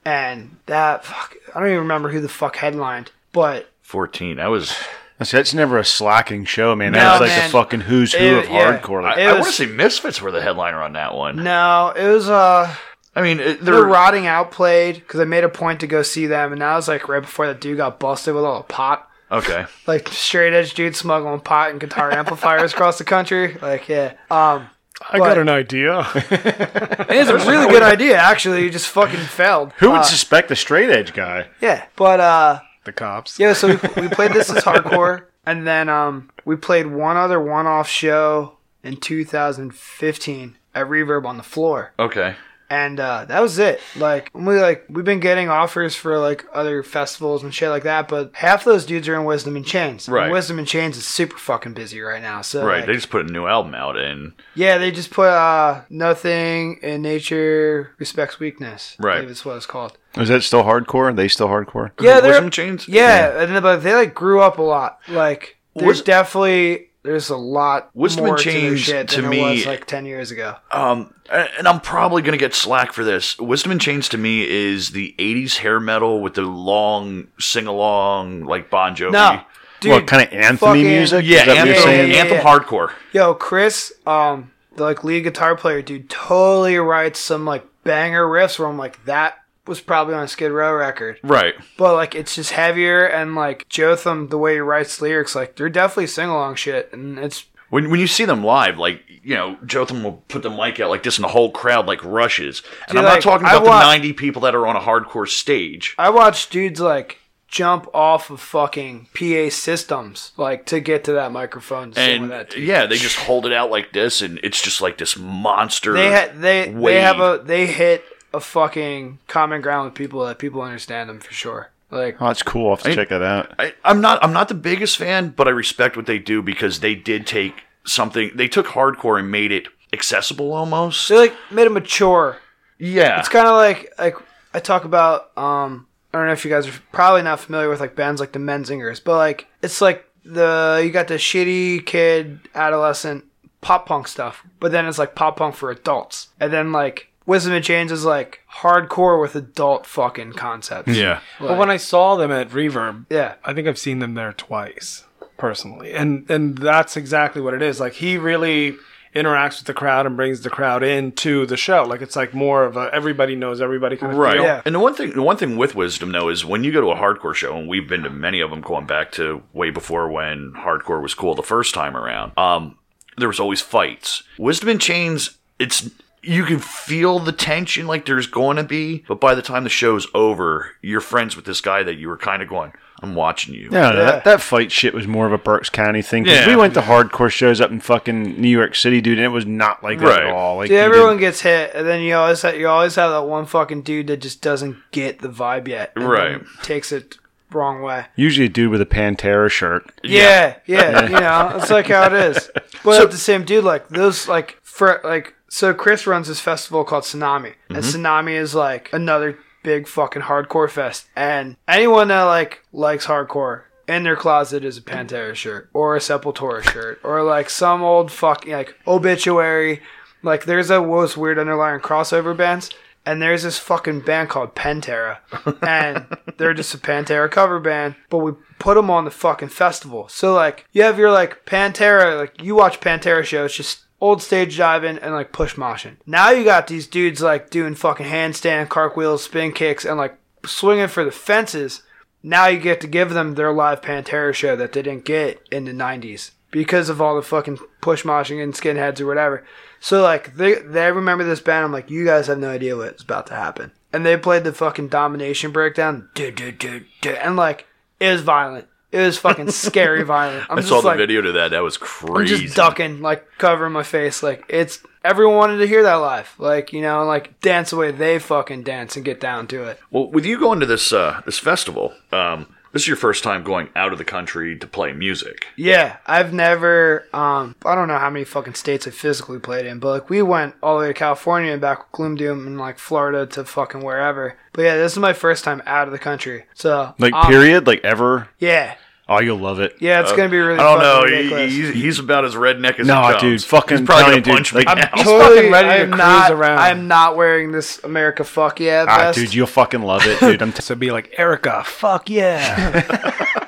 and that fuck, I don't even remember who the fuck headlined, but Fourteen. I was. That's, that's never a slacking show, man. No, was like man. the fucking who's who It- of yeah. hardcore. I, Like, It I want to say Misfits were the headliner on that one. no, it was uh I mean, it- the they're rotting out played because I made a point to go see them, and that was like right before that dude got busted with all the pot, okay. like straight edge dude smuggling pot and guitar amplifiers across the country. Like yeah, um, I But- got an idea. it was a really good idea actually. You just fucking failed. who would Uh, suspect the straight edge guy? yeah, but uh. the cops. Yeah, so we, we played this as hardcore, and then um, we played one other one-off show in 2015 at Reverb on the floor, Okay. And uh, that was it. Like we like we've been getting offers for like other festivals and shit like that, but half those dudes are in Wisdom in Chains. And Right. Wisdom in Chains is super fucking busy right now. So Right. like, They just put a new album out, and yeah, they just put uh, nothing in nature respects weakness. Right. I believe it's what it's called. Is that still hardcore? Are they still hardcore? Yeah, they're Wisdom Chains. Yeah, and then, but they like grew up a lot. Like there's Was- definitely there's a lot Wisdom more and to their Chains, shit to than me- there was like ten years ago. Um, and I'm probably gonna get slack for this. Wisdom and Chains to me is the '80s hair metal with the long sing along like Bon Jovi. No, dude, what kind of anthem music? Yeah, Is that what anthem, you're saying? yeah, anthem hardcore. yo, Chris, um, the like lead guitar player, dude, totally writes some like banger riffs where I'm like that was probably on a Skid Row record, Right. but like it's just heavier and like Jotham, the way he writes lyrics, like they're definitely sing along shit, and it's When when you see them live, like you know, Jotham will put the mic out like this, and the whole crowd like rushes. And Dude, I'm like, not talking about wa- the 90 people that are on a hardcore stage. I watched dudes like jump off of fucking PA systems like to get to that microphone. To And that yeah, they just hold it out like this, and it's just like this monster. they had they they have a they hit a fucking common ground with people that people understand them for sure. Like, Oh, that's cool. I'll have to I- check that out. I, I'm not I'm not the biggest fan, but I respect what they do because they did take something. They took hardcore and made it accessible almost. they like made it mature. Yeah, It's kind of like like I talk about. Um, I don't know if you guys are probably not familiar with like bands like the Menzingers, but like it's like the you got the shitty kid adolescent pop punk stuff, but then it's like pop punk for adults, and then like Wisdom in Chains is like hardcore with adult fucking concepts. yeah. But when I saw them at Reverb, Yeah. I think I've seen them there twice personally, and and that's exactly what it is. Like he really interacts with the crowd and brings the crowd into the show. Like it's like more of a everybody knows everybody kind of Right. feel. Yeah. And the one thing, the one thing with Wisdom though is when you go to a hardcore show, and we've been to many of them, going back to way before when hardcore was cool the first time around. Um, there was always fights. Wisdom and Chains, it's you can feel the tension like there's going to be, but by the time the show's over, you're friends with this guy that you were kind of going, "I'm watching you." No, no, Yeah. that, that fight shit was more of a Berks County thing. 'cause Yeah. we went to hardcore shows up in fucking New York City, dude, and it was not like that Right. at all. Like Dude, you everyone didn't- gets hit, and then you always have, you always have that one fucking dude that just doesn't get the vibe yet, and Right. then Takes it wrong way. usually a dude with a Pantera shirt. Yeah, yeah, you know, it's like how it is. But at the same dude, like those, like for like, so Chris runs this festival called Tsunami, and mm-hmm. Tsunami is like another big fucking hardcore fest, and anyone that like likes hardcore. In their closet is a Pantera shirt or a Sepultura shirt or like some old fucking like obituary. Like there's a most weird underlying crossover bands, and there's this fucking band called Pantera, and they're just a Pantera cover band, but we put them on the fucking festival. So like you have your like Pantera, like you watch Pantera shows, just old stage diving and like push moshing. Now you got these dudes like doing fucking handstand, cartwheels, spin kicks, and like swinging for the fences. Now you get to give them their live Pantera show that they didn't get in the '90s because of all the fucking push moshing and skinheads or whatever. So like they they remember this band. I'm like, you guys have no idea what's about to happen. And they played the fucking domination breakdown, do do do do, and like it was violent. It was fucking scary violent. I'm I just saw the like, video to that. That was I'm crazy. just ducking, like covering my face. Like it's everyone wanted to hear that live. Like you know, like dance the way they fucking dance and get down to it. Well, with you going to this uh, this festival, um, this is your first time going out of the country to play music. Yeah, I've never. Um, I don't know how many fucking states I physically played in, but like we went all the way to California and back with Gloom Doom and like Florida to fucking wherever. But yeah, this is my first time out of the country. So Like um, period, like ever. Yeah, Oh, you'll love it. yeah, it's gonna be really. I don't know. He, he's, he's about as redneck as No, it comes. dude, fucking He's probably telling gonna you, punch dude, me like- now. Totally fucking ready I'm cruise not, around. I'm not wearing this America fuck yeah Ah, dude, you'll fucking love it, dude. I'm t- So be like Erica, fuck yeah.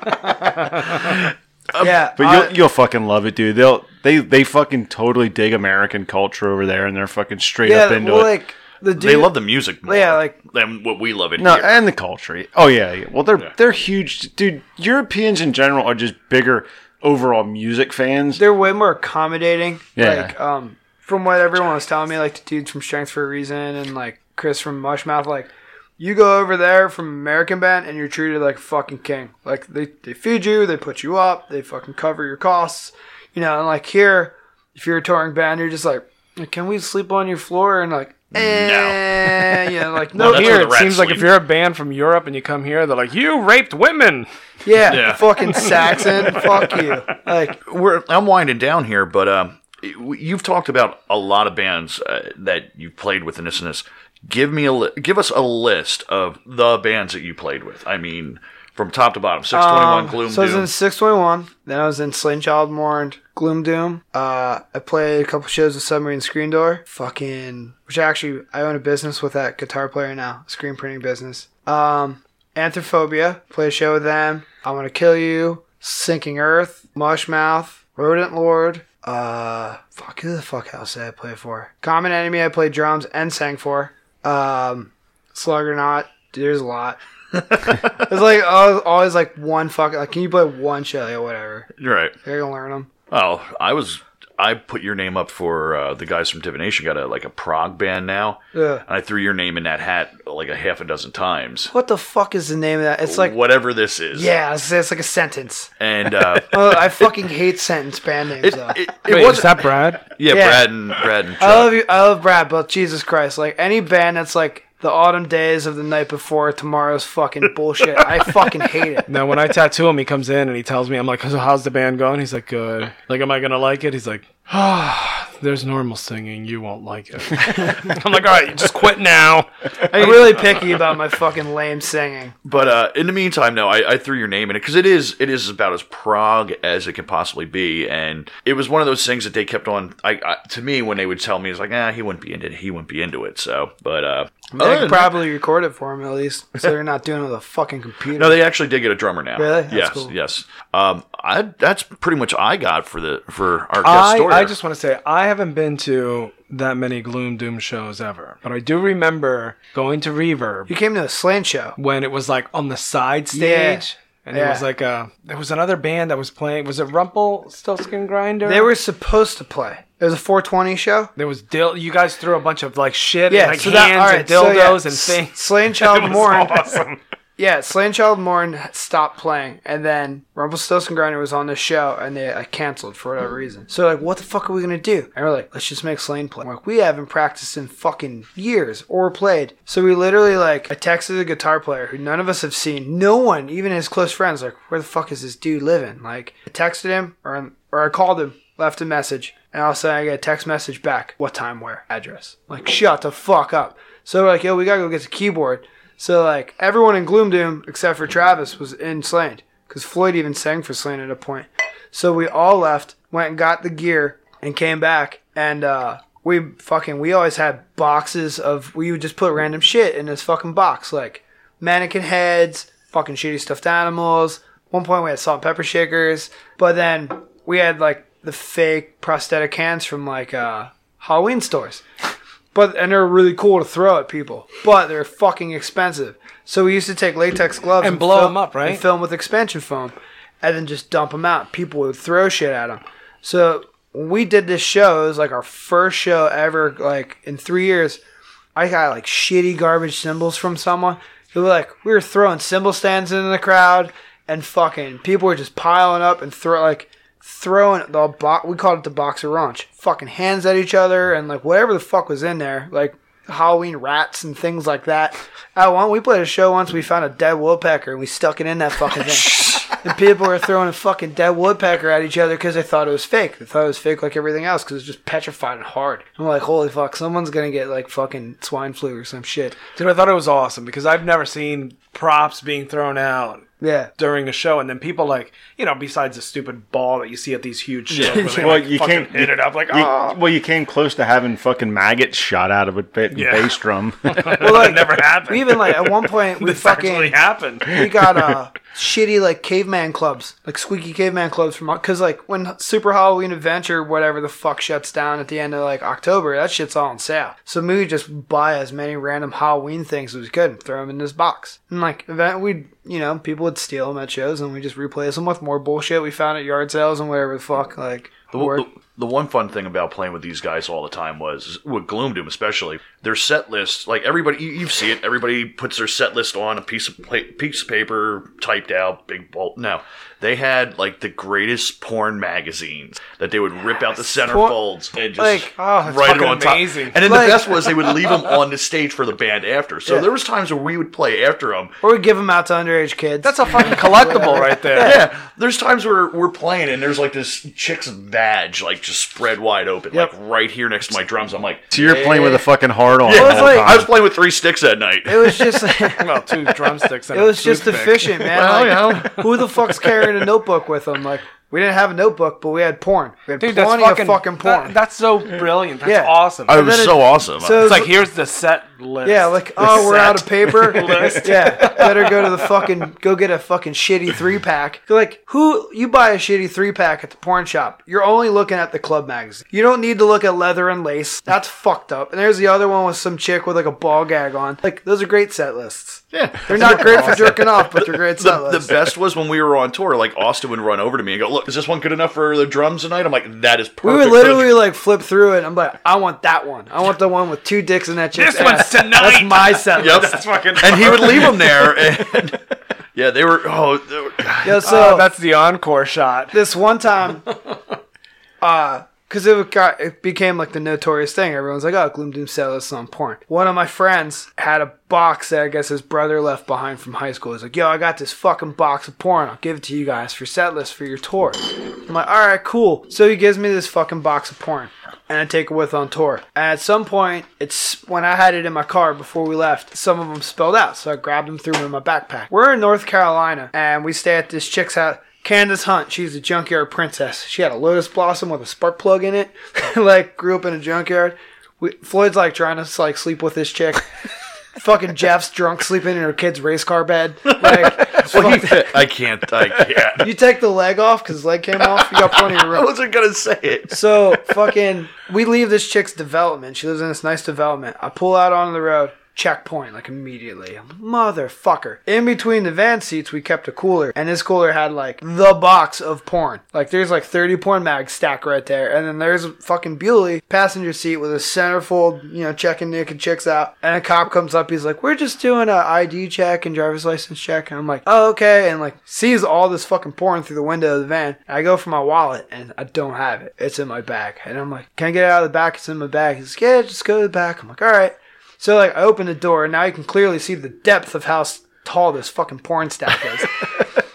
yeah, but I- you'll you'll fucking love it, dude. They'll they they fucking totally dig American culture over there, and they're fucking straight yeah, up into well, it. like the dude, they love the music more Yeah, like- than what we love it No, here. and the culture. Oh yeah, yeah. Well, they're Yeah. they're huge, dude. Europeans in general are just bigger overall music fans. they're way more accommodating. Yeah. Like, um, from what everyone was telling me, like the dudes from Strength for a Reason and like Chris from Mushmouth, like you go over there from American band and you're treated like a fucking king. Like they, they feed you, they put you up, they fucking cover your costs. You know, and like here, if you're a touring band, you're just like, can we sleep on your floor? And like, eh, yeah, like no, Well, here it rats seems like if you're a band from Europe and you come here, they're like, "You raped women." yeah, Yeah. fucking Saxon, fuck you. Like, We're, I'm winding down here, but um, you've talked about a lot of bands uh, that you've played with in this and this. Give me a li- give us a list of the bands that you played with. I mean, from top to bottom. Six twenty one, Um, Gloom So I was Doom. in 621. Then I was in Slain Child Mourned, Gloom Doom. Uh, I played a couple shows with Submarine Screen Door. Fucking, which actually I own a business with that guitar player now, screen printing business. Um, Anthrophobia, played a show with them. I Want to Kill You, Sinking Earth, Mushmouth, Rodent Lord. Uh, fuck, who the fuck else did I play for? Common Enemy, I played drums and sang for. Um, Sluggernaut. there's a lot. It's like always, always like one fucking like. Can you play one show? Like, whatever. You're right. You're gonna learn them. Oh, I was. I put your name up for uh, the guys from Divination. Got a like a prog band now, Yeah. and I threw your name in that hat like a half a dozen times. What the fuck is the name of that? It's like whatever this is. yeah, it's, it's like a sentence. and uh, Oh, I fucking hate sentence band names it, though. it, it Wait, wasn't. that Brad? yeah, Yeah. Brad and Brad and Chuck. I love you. I love Brad, but Jesus Christ, like any band that's like the autumn days of the night before tomorrow's fucking bullshit. I fucking hate it. Now, when I tattoo him, he comes in and he tells me, I'm like, so how's the band going? He's like, good. Like, am I going to like it? He's like, ah, there's normal singing. You won't like it. I'm like, all right, just quit now. I'm really picky about my fucking lame singing. But uh, in the meantime, no, I, I threw your name in it because it is it is about as prog as it can possibly be, and it was one of those things that they kept on. I, I to me when they would tell me, it's like, ah, he wouldn't be into it. He wouldn't be into it. So, but uh, They other could than that- probably record it for him at least, so they're not doing it with a fucking computer. no, they actually did get a drummer now. Really? That's yes, cool. yes. Um, I that's pretty much I got for the for our guest story. I, I just want to say, I haven't been to that many Gloom Doom shows ever. But I do remember going to Reverb you came to a slant show. when it was like on the side stage. And it was like a, there was another band that was playing. Was it Rumpelstiltskin Grinder? They were supposed to play. It was a 420 show. There was dill. You guys threw a bunch of like shit, Yeah, and, like so hands that right, and dildos so, yeah, and things. Slain Child Mourn. awesome. Yeah, Slain Child Mourn stopped playing, and then Rumpelstiltskin Grinder was on the show, and they like, canceled for whatever reason. So like, what the fuck are we gonna do? And we're like, let's just make Slain play. I'm like, we haven't practiced in fucking years or played. So we literally like, I texted a guitar player who none of us have seen. No one, even his close friends, like, where the fuck is this dude living? Like, I texted him, or or I called him, left a message, and all of a sudden I get a text message back. What time? Where? Address? Like, shut the fuck up. So we're like, yo, we gotta go get the keyboard. So like everyone in Gloom Doom except for Travis was in Slain because Floyd even sang for Slain at a point. So we all left, went and got the gear, and came back. And uh, we fucking we always had boxes of we would just put random shit in this fucking box like mannequin heads, fucking shitty stuffed animals. One point we had salt and pepper shakers, but then we had like the fake prosthetic hands from like uh, Halloween stores. But and they're really cool to throw at people, but they're fucking expensive. So we used to take latex gloves And blow fill- 'em up, right? And fill 'em with expansion foam, and then just dump them out. People would throw shit at them. So when we did this show, it was like our first show ever, like in three years. I got like shitty garbage cymbals from someone. Who were like we were throwing cymbal stands in the crowd, and fucking people were just piling up and throw like throwing the box. we called it the boxer raunch, fucking hands at each other and like whatever the fuck was in there, like Halloween rats and things like that. At one, we played a show once. We found a dead woodpecker and we stuck it in that fucking thing. and people were throwing a fucking dead woodpecker at each other because they thought it was fake. They thought it was fake like everything else because it was just petrified and hard. I'm like, holy fuck, someone's gonna get like fucking swine flu or some shit. Dude, I thought it was awesome because I've never seen props being thrown out Yeah. during a show, and then people like you know, besides the stupid ball that you see at these huge shows, where they, Well, like, you fucking can't hit it up like you- oh, well, you came close to having fucking maggots shot out of a ba- Yeah. bass drum. Well, that like, never happened. we even like at one point we this actually fucking happened. we got uh shitty like caveman clubs, like squeaky caveman clubs from because like when Super Halloween Adventure whatever the fuck shuts down at the end of like October, that shit's all on sale. So we would just buy as many random Halloween things as we could and throw them in this box. And like event, we'd you know people would steal them at shows and we just replace them with more bullshit we found at yard sales and whatever the fuck like. The, the, the one fun thing about playing with these guys all the time was with Gloom Doom, especially their set list. Like everybody, you, you see it. Everybody puts their set list on a piece of pla- piece of paper, typed out, big bolt. No, they had like the greatest porn magazines that they would rip out the center Por- folds and just like, oh, write it fucking on top. And then Like- the best was they would leave them on the stage for the band after. So Yeah. there was times where we would play after them. or we give them out to underage kids. That's a fucking collectible right there. Yeah, there's times where we're playing and there's like this chick's vag like just spread wide open, Yep. like right here next to my drums. I'm like, so you're playing with a fucking hard on. Yeah, the it's whole like- I was playing with three sticks that night. it was just like, Well, two drumsticks. And It a was just toothpick. efficient, man. Well, Like, you know. who the fuck's carrying a notebook with them? Like, we didn't have a notebook, but we had porn. We had Dude, that's plenty fucking, of fucking porn. that- that's so brilliant. That's Yeah. awesome. Oh, it was so it- awesome. so- it's like here's the set list. yeah, like, The oh, we're out of paper. List. yeah, better go to the fucking, go get a fucking shitty three pack. Like, who, you buy a shitty three pack at the porn shop, you're only looking at the club magazine. You don't need to look at leather and lace. That's fucked up. And there's the other one with some chick with like a ball gag on. Like, those are great set lists. yeah. They're not great for jerking off, but they're great set The, the best was when we were on tour. Like Austin would run over to me and go, "Look, is this one good enough for the drums tonight?" I'm like, "That is perfect." We would literally like flip through it. I'm like, I want that one. I want the one with two dicks in that chick's This one's ass. tonight. That's my set. Yep. That's fucking. and he would leave them there. And yeah, they were. Oh, they were- Yeah, so oh, that's the encore shot. this one time, uh, because it got it became like the notorious thing. Everyone's like, "Oh, Gloom Doom lists on porn." One of my friends had a box that I guess his brother left behind from high school. He's like, "Yo, I got this fucking box of porn. I'll give it to you guys for set list for your tour." I'm like, "All right, cool." So he gives me this fucking box of porn. And I take it with on tour. And at some point, it's when I had it in my car before we left, some of them spilled out. So I grabbed them, them in my backpack. We're in North Carolina, and we stay at this chick's house. Candace Hunt, she's a junkyard princess. She had a lotus blossom with a spark plug in it. like grew up in a junkyard. We, Floyd's like trying to like sleep with this chick. Fucking Jeff's drunk sleeping in her kid's race car bed. Like, fuck that. I can't. I can't. you take the leg off because leg came off. You got plenty of room. I wasn't gonna say it. So fucking, we leave this chick's development. She lives in this nice development. I pull out onto the road. Checkpoint, like immediately. Motherfucker. In between the van seats, we kept a cooler, and this cooler had like the box of porn. Like there's like 30 porn mags stacked right there, and then there's a fucking Bewley passenger seat with a centerfold, you know, checking naked chicks out. And a cop comes up, he's like, "We're just doing a ID check and driver's license check," and I'm like, "Oh, okay," and like sees all this fucking porn through the window of the van. I go for my wallet, and I don't have it. It's in my bag, and I'm like, "Can I get it out of the back?" It's in my bag. He's like, "Yeah, just go to the back." I'm like, "All right." So like I open the door and now you can clearly see the depth of how tall this fucking porn stack is.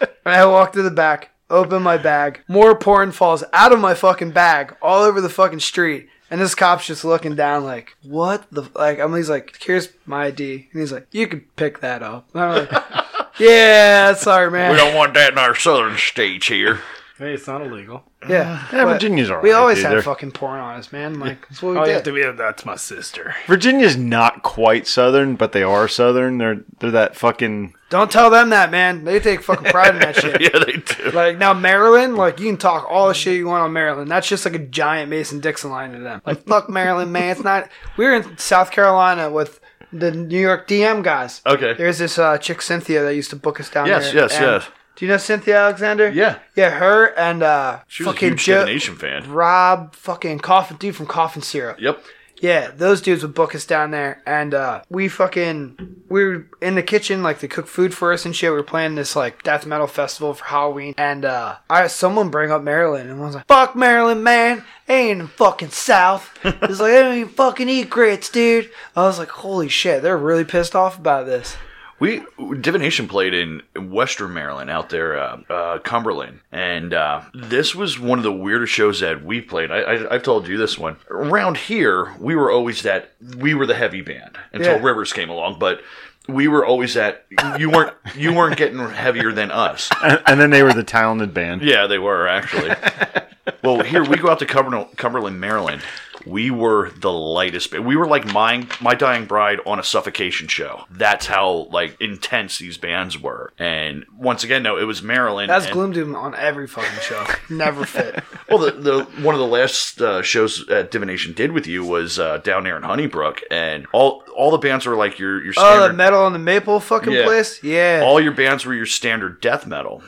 and I walk to the back, open my bag, more porn falls out of my fucking bag all over the fucking street. And this cop's just looking down like, what the like I'm he's like, here's my ID. And he's like, You can pick that up. And I'm like, Yeah, sorry man. We don't want that in our southern states here. Hey, it's not illegal. yeah. Yeah, but Virginia's alright. We always dude. have They're- fucking porn on us, man. Like that's what we Oh, you did. have to be. That's my sister. Virginia's not quite southern, but they are southern. They're they're that fucking. Don't tell them that, man. They take fucking pride in that shit. Yeah, they do. Like now Maryland, like you can talk all the shit you want on Maryland. That's just like a giant Mason Dixon line to them. Like fuck Maryland, man. It's not. We were in South Carolina with the New York DM guys. Okay. There's this uh, chick Cynthia that used to book us down Yes, there. yes, and- yes. Do you know Cynthia Alexander? Yeah. Yeah, her and uh, She was a fucking huge Joe, divination fan. Rob, fucking coffin dude from Coffin Syrup. Yep. Yeah, those dudes would book us down there, and uh, we fucking we were in the kitchen, like they cook food for us and shit. We were playing this like death metal festival for Halloween, and uh, I had someone bring up Maryland, and I was like, "Fuck Maryland, man! Ain't in the fucking South." It's like I don't even fucking eat grits, dude. I was like, "Holy shit!" They're really pissed off about this. We divination played in Western Maryland, out there, uh, uh, Cumberland, and uh, this was one of the weirdest shows that we played. I, I, I've told you this one. Around here, we were always that we were the heavy band until Yeah. Rivers came along, but we were always that you weren't you weren't getting heavier than us. And, and then they were the talented band. Yeah, they were actually. well, here we go out to Cumberland, Cumberland, Maryland. We were the lightest. We were like my my dying bride on a suffocation show. That's how like intense these bands were. And once again, no, it was Maryland. That's and- Gloom Doom on every fucking show. Never fit. Well, the, the one of the last uh, shows uh, Divination did with you was uh, down there in Honeybrook, and all all the bands were like your your Oh, standard. the metal on the maple fucking Yeah. place. Yeah. all your bands were your standard death metal.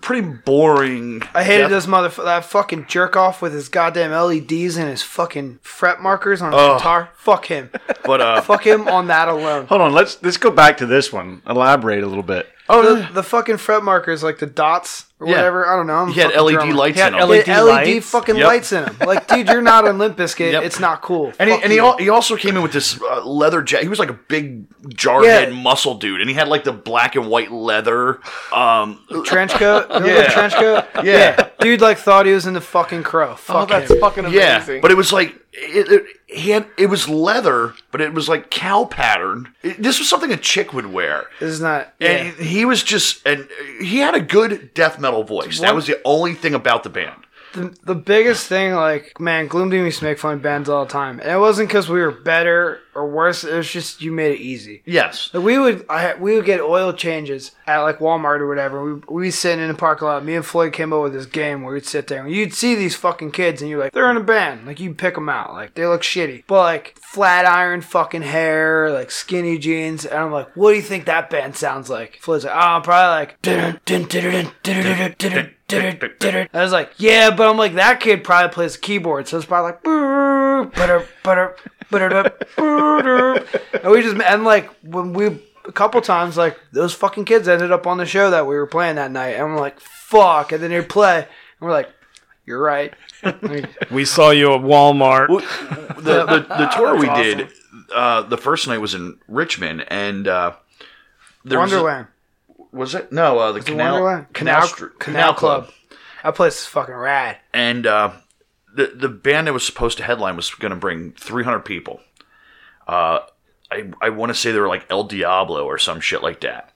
Pretty boring. I hated death- this motherfucker. That fucking jerk off with his goddamn LEDs and his fucking fret markers on his Ugh. guitar. Fuck him. But uh, Fuck him on that alone. Hold on, let's let's go back to this one. Elaborate a little bit. Oh, the, the fucking fret markers, like the dots or Yeah. whatever. I don't know. I'm He had LED drummer. lights He had in them. LED LED lights? fucking Yep. lights in him. Like, dude, you're not on Limp Bizkit. Yep. It's not cool. And he, and he, al- he also came in with this uh, leather jacket. He was like a big jarhead Yeah. muscle dude, and he had like the black and white leather. Um, trench coat. Yeah. trench coat. Yeah. dude, like thought he was in the fucking crow. Oh, that's him. fucking yeah, but it was like it, it, he had it was leather, but it was like cow pattern. It- this was something a chick would wear. This is not. Yeah. He was just, and he had a good death metal voice. That was the only thing about the band. The, the biggest thing, like, man, Gloom Doom used to make fun of bands all the time. And it wasn't because we were better or worse. It was just you made it easy. Yes. Like we would, I we would get oil changes at like Walmart or whatever. We we'd sit in the parking lot. Me and Floyd came up with this game where we'd sit there and you'd see these fucking kids and you're like, they're in a band. Like you pick them out. Like they look shitty, but like flat iron fucking hair, like skinny jeans. And I'm like, what do you think that band sounds like? Floyd's like, oh, probably like. I was like, yeah, but I'm like, that kid probably plays the keyboard. So it's probably like. And we just, and like, when we, a couple times, like, those fucking kids ended up on the show that we were playing that night. And we're like, fuck. And then they play. And we're like, you're right. we saw you at Walmart. the, the, the tour we awesome. did, uh, the first night was in Richmond. And, uh, there Wonderland. Was a, was it? No, uh, the Canal? Canal, Str- Canal, Club. That place is fucking rad. and uh, the the band that was supposed to headline was going to bring 300 people. Uh, I I want to say they were like El Diablo or some shit like that.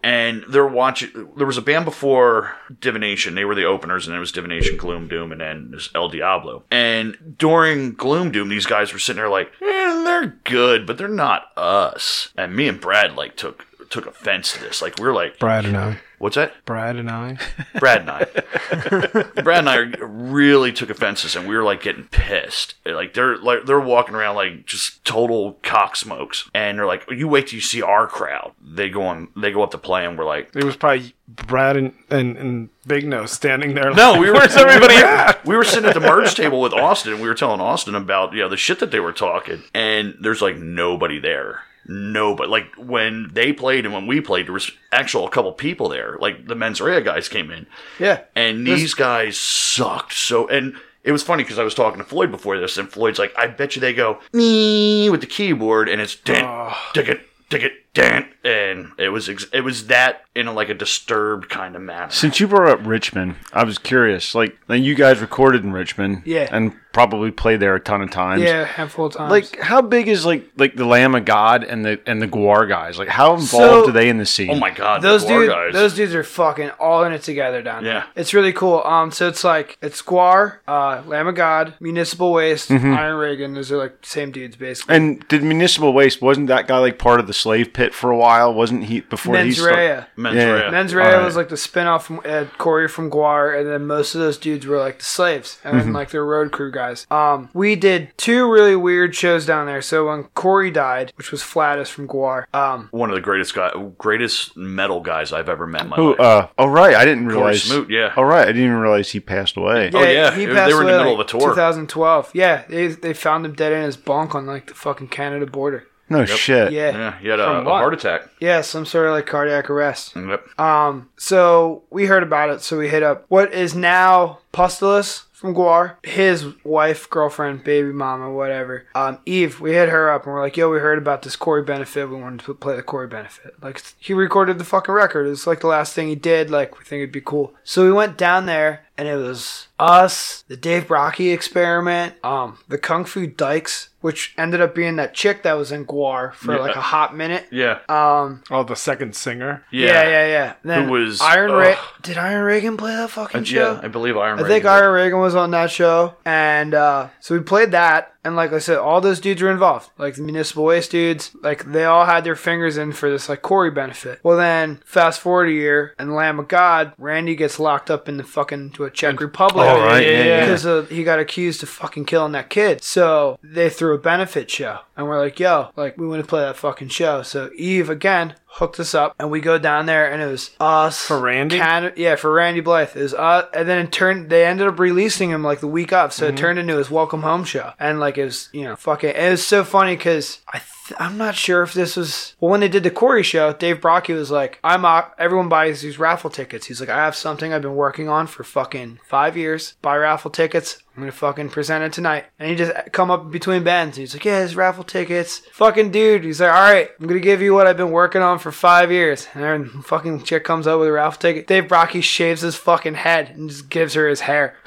And they're watching. There was a band before Divination. They were the openers, and it was Divination, Gloom Doom, and then there's El Diablo. And during Gloom Doom, these guys were sitting there like, eh, they're good, but they're not us. And me and Brad like took took offense to this. Like we are like, Brad and I. what's that? Brad and I. Brad and I. Brad and I really took offense to this, and we were like getting pissed. Like they're like they're walking around like just total cock smokes, and they're like, "You wait till you see our crowd." They go on, they go up to play, and we're like, It was probably Brad and, and, and Big Nose standing there. "No, we were everybody at? We were sitting at the merge table with Austin, and we were telling Austin about you know the shit that they were talking, and there's like nobody there. Nobody like when they played and when we played, there was actual a couple people there. Like the mens rea guys came in, Yeah. and these guys sucked so and it was funny because I was talking to Floyd before this, and Floyd's like, "I bet you they go "Nee," with the keyboard, and it's dent, ticket, ticket, dent, and it was ex- it was that in a, like a disturbed kind of manner. Since you brought up Richmond, I was curious. Like, now you guys recorded in Richmond, Yeah. and probably played there a ton of times. Yeah, a handful of times. Like, how big is like like the Lamb of God and the and the Gwar guys? Like, how involved So- are they in the scene? Oh my god, those the Gwar dudes, guys. those dudes are fucking all in it together down there. Yeah. it's really cool. Um, so it's like it's Squar, uh, Lamb of God, Municipal Waste, Mm-hmm. Iron Reagan. Those are like same dudes basically. And did Municipal Waste wasn't that guy like part of the slave pit for a while? Wasn't he before he Mens started? Rea. Mens Yeah. rea. Mens Rea Alright. was like the spinoff from uh, Cory from Gwar, and then most of those dudes were like the slaves and then like their road crew guys. Um, we did two really weird shows down there. So when Cory died, which was Flattus from Gwar, um, One of the greatest guy, greatest metal guys I've ever met in my Who? life. Uh, oh right, I didn't realize. Cory Smoot, yeah. Oh right, I didn't even realize he passed away. Oh, yeah. he They passed were in the away, middle like, of a tour. 2012. Yeah, they they found him dead in his bunk on like the fucking Canada border. No shit. Yeah, yeah, he had a, a heart attack. yeah, some sort of like cardiac arrest. Yep. Um, so we heard about it, so we hit up what is now Pustulus from Gwar, his wife, girlfriend, baby mama, whatever. Um, Eve, we hit her up and we're like, yo, we heard about this Cory benefit. We wanted to play the Cory benefit. Like, he recorded the fucking record. It's like the last thing he did. Like, we think it'd be cool. So we went down there and it was us, the Dave Brockie experiment, um, the Kung Fu Dykes, which ended up being that chick that was in Gwar for Yeah. like a hot minute. Yeah. Um, Oh, the second singer. yeah, yeah, yeah. Then Who was- Iron Ra- ugh. Did Iron Reagan play that fucking Uh, show? yeah, I believe Iron I Reagan think did. Iron Reagan was on that show, and uh, so we played that. And like I said, all those dudes were involved. Like the municipal waste dudes, like they all had their fingers in for this like Cory benefit. Well, then fast forward a year, and Lamb of God, Randy gets locked up in the fucking to a Czech Republic. Right, yeah, yeah. Because uh, he got accused of fucking killing that kid. So they threw a benefit show, and we're like, yo, like we want to play that fucking show. So Eve again hooked us up, and we go down there, and it was us For Randy? Can- yeah, for Randy Blythe. It was uh, and then it turned. They ended up releasing him like the week of, so Mm-hmm. it turned into his welcome home show, and like it was, you know, fucking. It was so funny because I. Th- I'm not sure if this was well when they did the Cory show. Dave Brockie was like, "I'm up. Everyone buys these raffle tickets." He's like, "I have something I've been working on for fucking five years. Buy raffle tickets. I'm gonna fucking present it tonight." And he just come up between bands. He's like, "Yeah, it's raffle tickets." Fucking dude. He's like, "All right, I'm gonna give you what I've been working on for five years." And then fucking chick comes up with a raffle ticket. Dave Brockie shaves his fucking head and just gives her his hair.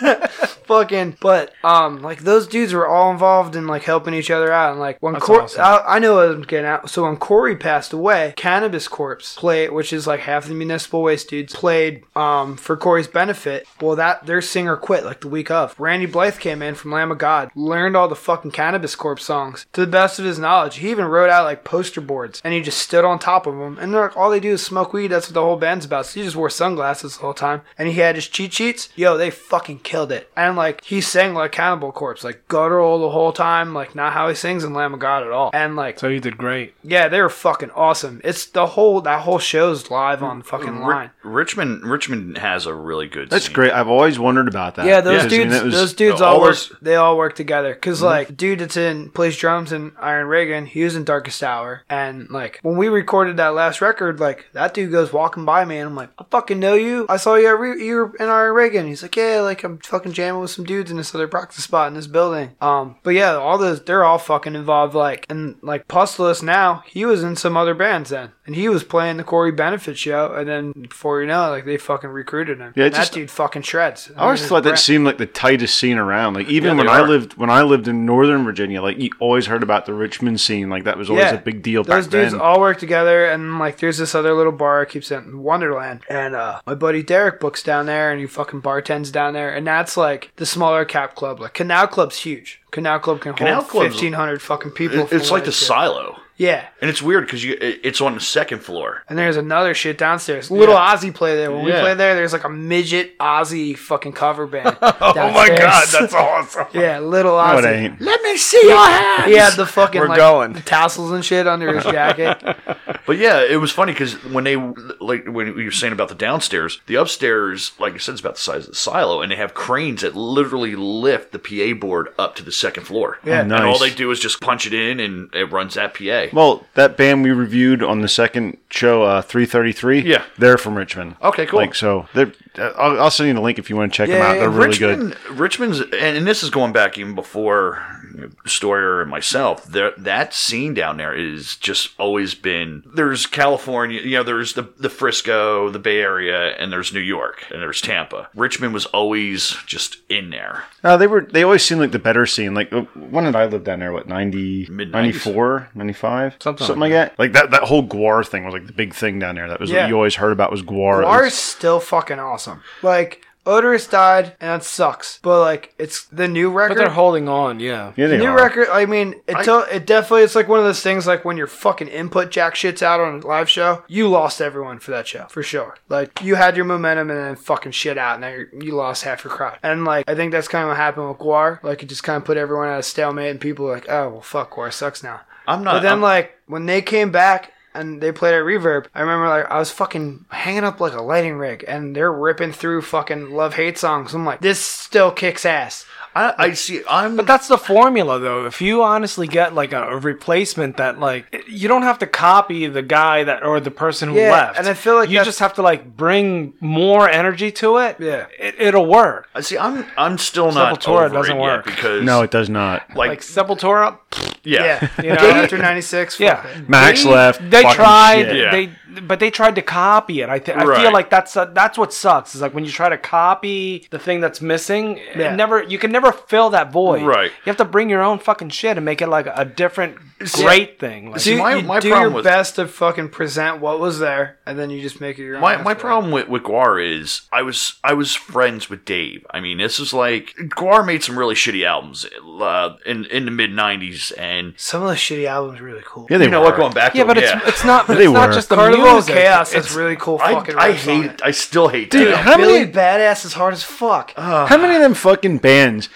fucking but um like those dudes were all involved in like helping each other out and like when That's Cor- awesome. I, I know I'm getting out so when Cory passed away Cannabis Corpse played which is like half the municipal waste dudes played um for Cory's benefit. Well that their singer quit like the week of. Randy Blythe came in from Lamb of God learned all the fucking Cannabis Corpse songs to the best of his knowledge. He even wrote out like poster boards and he just stood on top of them and they're like all they do is smoke weed. That's what the whole band's about. So he just wore sunglasses the whole time and he had his cheat sheets. Yo they fucking killed it. And like he sang like Cannibal Corpse, like guttural the whole time, like not how he sings in Lamb of God at all. And like, So you did great. yeah, they were fucking awesome. It's the whole that whole show's live on fucking Ri- line. Richmond Richmond has a really good. That's scene. great. I've always wondered about that. Yeah, those Because, I mean, dudes, was- those dudes the- all all work. They all work together. because mm-hmm. like, dude that's in plays drums in Iron Reagan, he was in Darkest Hour, and like when we recorded that last record, like that dude goes walking by me, and I'm like, I fucking know you. I saw you. At Re- you were in Iron Reagan. He's like, yeah, like I'm fucking jamming with some dudes in this other practice spot in this building. Um, but yeah, all those they're all fucking involved. Like and like Pustulus now, he was in some other bands then, and he was playing the Cory Benefit show, and then before you know, it, like they fucking recruited him. Yeah, And it that just- dude fucking shreds. I always mean, thought that his seemed like the tightest scene around. Like even Yeah, when I are. lived when I lived in Northern Virginia, like you always heard about the Richmond scene. Like that was always Yeah. a big deal back. Those back dudes then. all work together, and like, there's this other little bar I keep saying Wonderland, and uh, my buddy Derek books down there, and he fucking bartends down there, and that's like the smaller cap club. Like Canal Club's huge. Canal Club can Canal hold Club's- fifteen hundred fucking people. It- It's like the silo, Yeah. and it's weird because you—it's on the second floor. And there's another shit downstairs. Little Ozzy play there. When we Yeah. play there, there's like a midget Ozzy fucking cover band. Oh my god, that's awesome! yeah, little No, Ozzy. it ain't. Let me see your hands. He had the fucking We're like going. tassels and shit under his jacket. But yeah, it was funny because when they like when you were saying about the downstairs, the upstairs, like I said, is about the size of the silo, and they have cranes that literally lift the PA board up to the second floor. Yeah. nice. and all they do is just punch it in, and it runs that PA. Well, that band we reviewed on the second show, uh, 333, Yeah. they're from Richmond. Okay, cool. Like, so they're, uh, I'll, I'll send you the link if you want to check them out. They're really Richmond, good. Richmond's, and, and this is going back even before Stoyer and myself. There, that scene down there is just always been. There's California, you know, there's the the Frisco, the Bay Area, and there's New York, and there's Tampa. Richmond was always just in there. Uh, they were. They always seemed like the better scene. Like uh, when did I live down there? What 90, Mid-nineties. 94, 95? Something something like like that. Like that. That whole Gwar thing was like the big thing down there. That was Yeah. what you always heard about was Gwar. It Gwar was- is still fucking awesome. Like Oderus died, and that sucks. But like, it's the new record. But they're holding on, yeah. yeah, the they new are. record. I mean, it to- it definitely. It's like one of those things. Like when your fucking input jack shits out on a live show, you lost everyone for that show for sure. Like you had your momentum and then fucking shit out, and now you're, you lost half your crowd. And like I think that's kind of what happened with Gwar. Like it just kind of put everyone at a stalemate, and people were like, oh well, fuck, Gwar sucks now. I'm not. But then I'm- like when they came back and they played at Reverb, I remember like I was fucking hanging up like a lighting rig and they're ripping through fucking love hate songs. I'm like, this still kicks ass. I, I see. I'm. But that's the formula, though. If you honestly get like a, a replacement that, like, you don't have to copy the guy that or the person who Yeah, left, and I feel like you just have to like bring more energy to it. Yeah. it, it'll work. I see. I'm. I'm still not. Sepultura doesn't it yet work. because No, it does not. Like, Like Sepultura, yeah. Yeah, You know? after '96. yeah, Max They- left, They tried. shit. Yeah. They but they tried to copy it. I th- I Right. feel like that's uh, that's what sucks. Is like when you try to copy the thing that's missing. Yeah. It never you can never fill that void. Right. You have to bring your own fucking shit and make it like a different great thing. Like, See, Do, my- you my do problem your with- best to fucking present what was there, and then you just make it your own. My, my problem with, with Gwar is I was I was friends with Dave. I mean, this is like Gwar made some really shitty albums uh, in in the mid '90s, and Some of the shitty albums are really cool. Yeah, they you know were. what? Going back, yeah, to but yeah. it's it's not They it's not were. just the Carnival music. Chaos It's- has really cool I, fucking. I riffs on hate. it. I still hate Dude, that. how Billy many- Badass is hard as fuck. Uh, How many of them fucking bands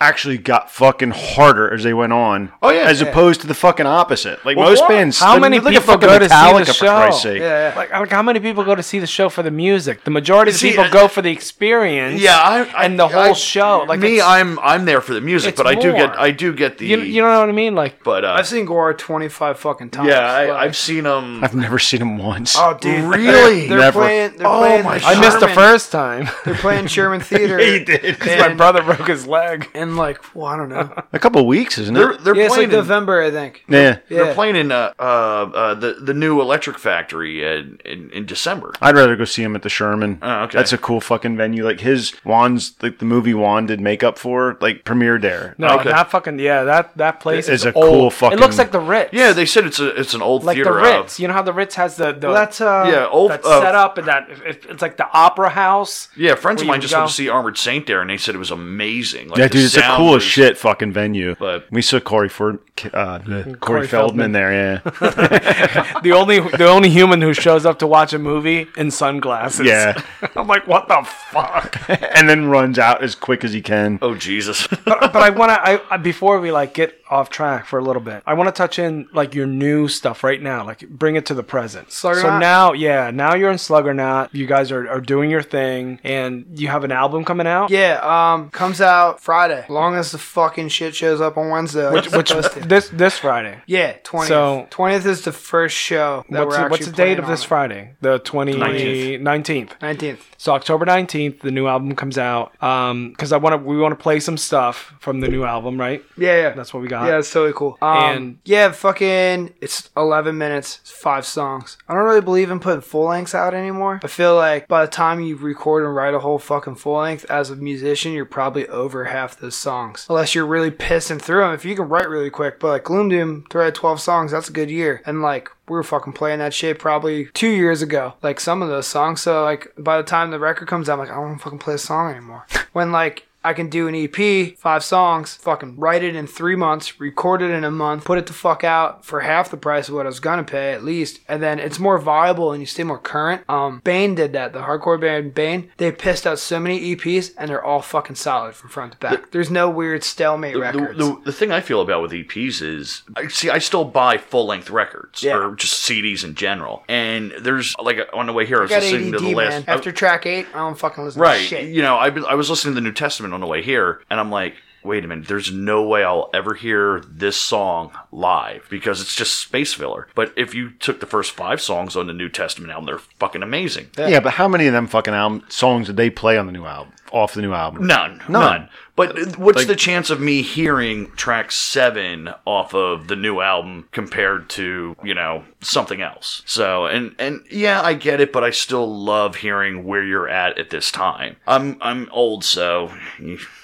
actually got fucking harder as they went on? Oh, yeah. as Yeah. opposed to the fucking opposite. Like Well, most what? bands. How many look people fucking go to see the Metallica, For show? Christ's sake. yeah, yeah. Like, like, how many people go to see the show for the music? The majority of people uh, go for the experience. yeah, I, I, and the whole I, show. Like me, I'm I'm there for the music, it's but I do get I do get the. you, you know what I mean? Like, but uh, I've seen Gore 25 fucking times. yeah, I, Like- I've seen them. I've never seen them once. Oh, dude. Really? They're Never. playing. They're Oh playing my the God. I missed the first time. They're playing Sherman Theater. he did. my brother broke his leg. and like, well, I don't know. A couple weeks, isn't They're it? they're yeah, it's like playing. in, November, I think. Yeah. Yeah. They're playing in uh, uh, uh, the the new Electric Factory in, in, in December. I'd rather go see him at the Sherman. Oh, okay. That's a cool fucking venue. Like his Wands, like the movie Wand did makeup for, like premiered there. No, Okay. that fucking yeah, that that place It's is a old. cool fucking- It looks like the Ritz. Yeah, they said it's a it's an old like theater. the uh, Ritz. You know how the Ritz has the the Well, that's uh. yeah, old. that uh, setup and that it, it's like the opera house. Yeah, friends of where mine you just went to see Armored Saint there, and they said it was amazing. Like Yeah, the dude, it's the sound coolest shit fucking venue. But- we saw Corey Ford, uh, Corey, Corey Feldman, Feldman. there. Yeah, the only the only human who shows up to watch a movie in sunglasses. Yeah. I'm like, what the fuck? and then runs out as quick as he can. Oh Jesus! but, but I want to. I, I before we like get off track for a little bit, I want to touch in like your new stuff right now. Like bring it to the present. Slugger So Sluggernaut? now, yeah, now you're in Sluggernaut. You guys are, are doing your thing, and you have an album coming out. Yeah, um, comes out Friday. As long as the fucking shit shows up on Wednesday. Which, which this this Friday. yeah, twentieth. So- twentieth is the first show that What's we're the, what's the date of this it. Friday? The 20, 19th. 19th. So October 19th, the new album comes out. Um, because I want to, we want to play some stuff from the new album, right? Yeah, yeah. That's what we got. Yeah, it's totally cool. Um, And- yeah, fucking, it's 11 minutes, five songs. I don't really believe in putting full lengths out anymore. I feel like by the time you record and write a whole fucking full length as a musician, you're probably over half those songs. Unless you're really pissing through them. If you can write really quick, but like Gloom Doom to write 12 songs, that's a good year. And like, we were fucking playing that shit probably two years ago. Like some of those songs. So like by the time the record comes out, I'm like, I don't fucking play a song anymore. when like I can do an EP, five songs, fucking write it in three months, record it in a month, put it the fuck out for half the price of what I was gonna pay at least, and then it's more viable and you stay more current. Um, Bane did that. The hardcore band Bane, they pissed out so many EPs and they're all fucking solid from front to back. There's no weird stalemate The, records. the, the thing I feel about with EPs is, I see, I still buy full length records Yeah. or just CDs in general. And there's like on the way here, I was I got listening ADD, to the last. man. After track eight, I don't fucking listen right, to shit. you know, I I was listening to the New Testament on the way here, and I'm like. Wait a minute, there's no way I'll ever hear this song live because it's just space filler. But if you took the first five songs on the New Testament album, they're fucking amazing. Yeah. but how many of them fucking album songs did they play on the new album? Off the new album? None, none. But what's the chance of me hearing track seven off of the new album compared to you know something else? So and and yeah, I get it, but I still love hearing where you're at at this time. I'm I'm old, so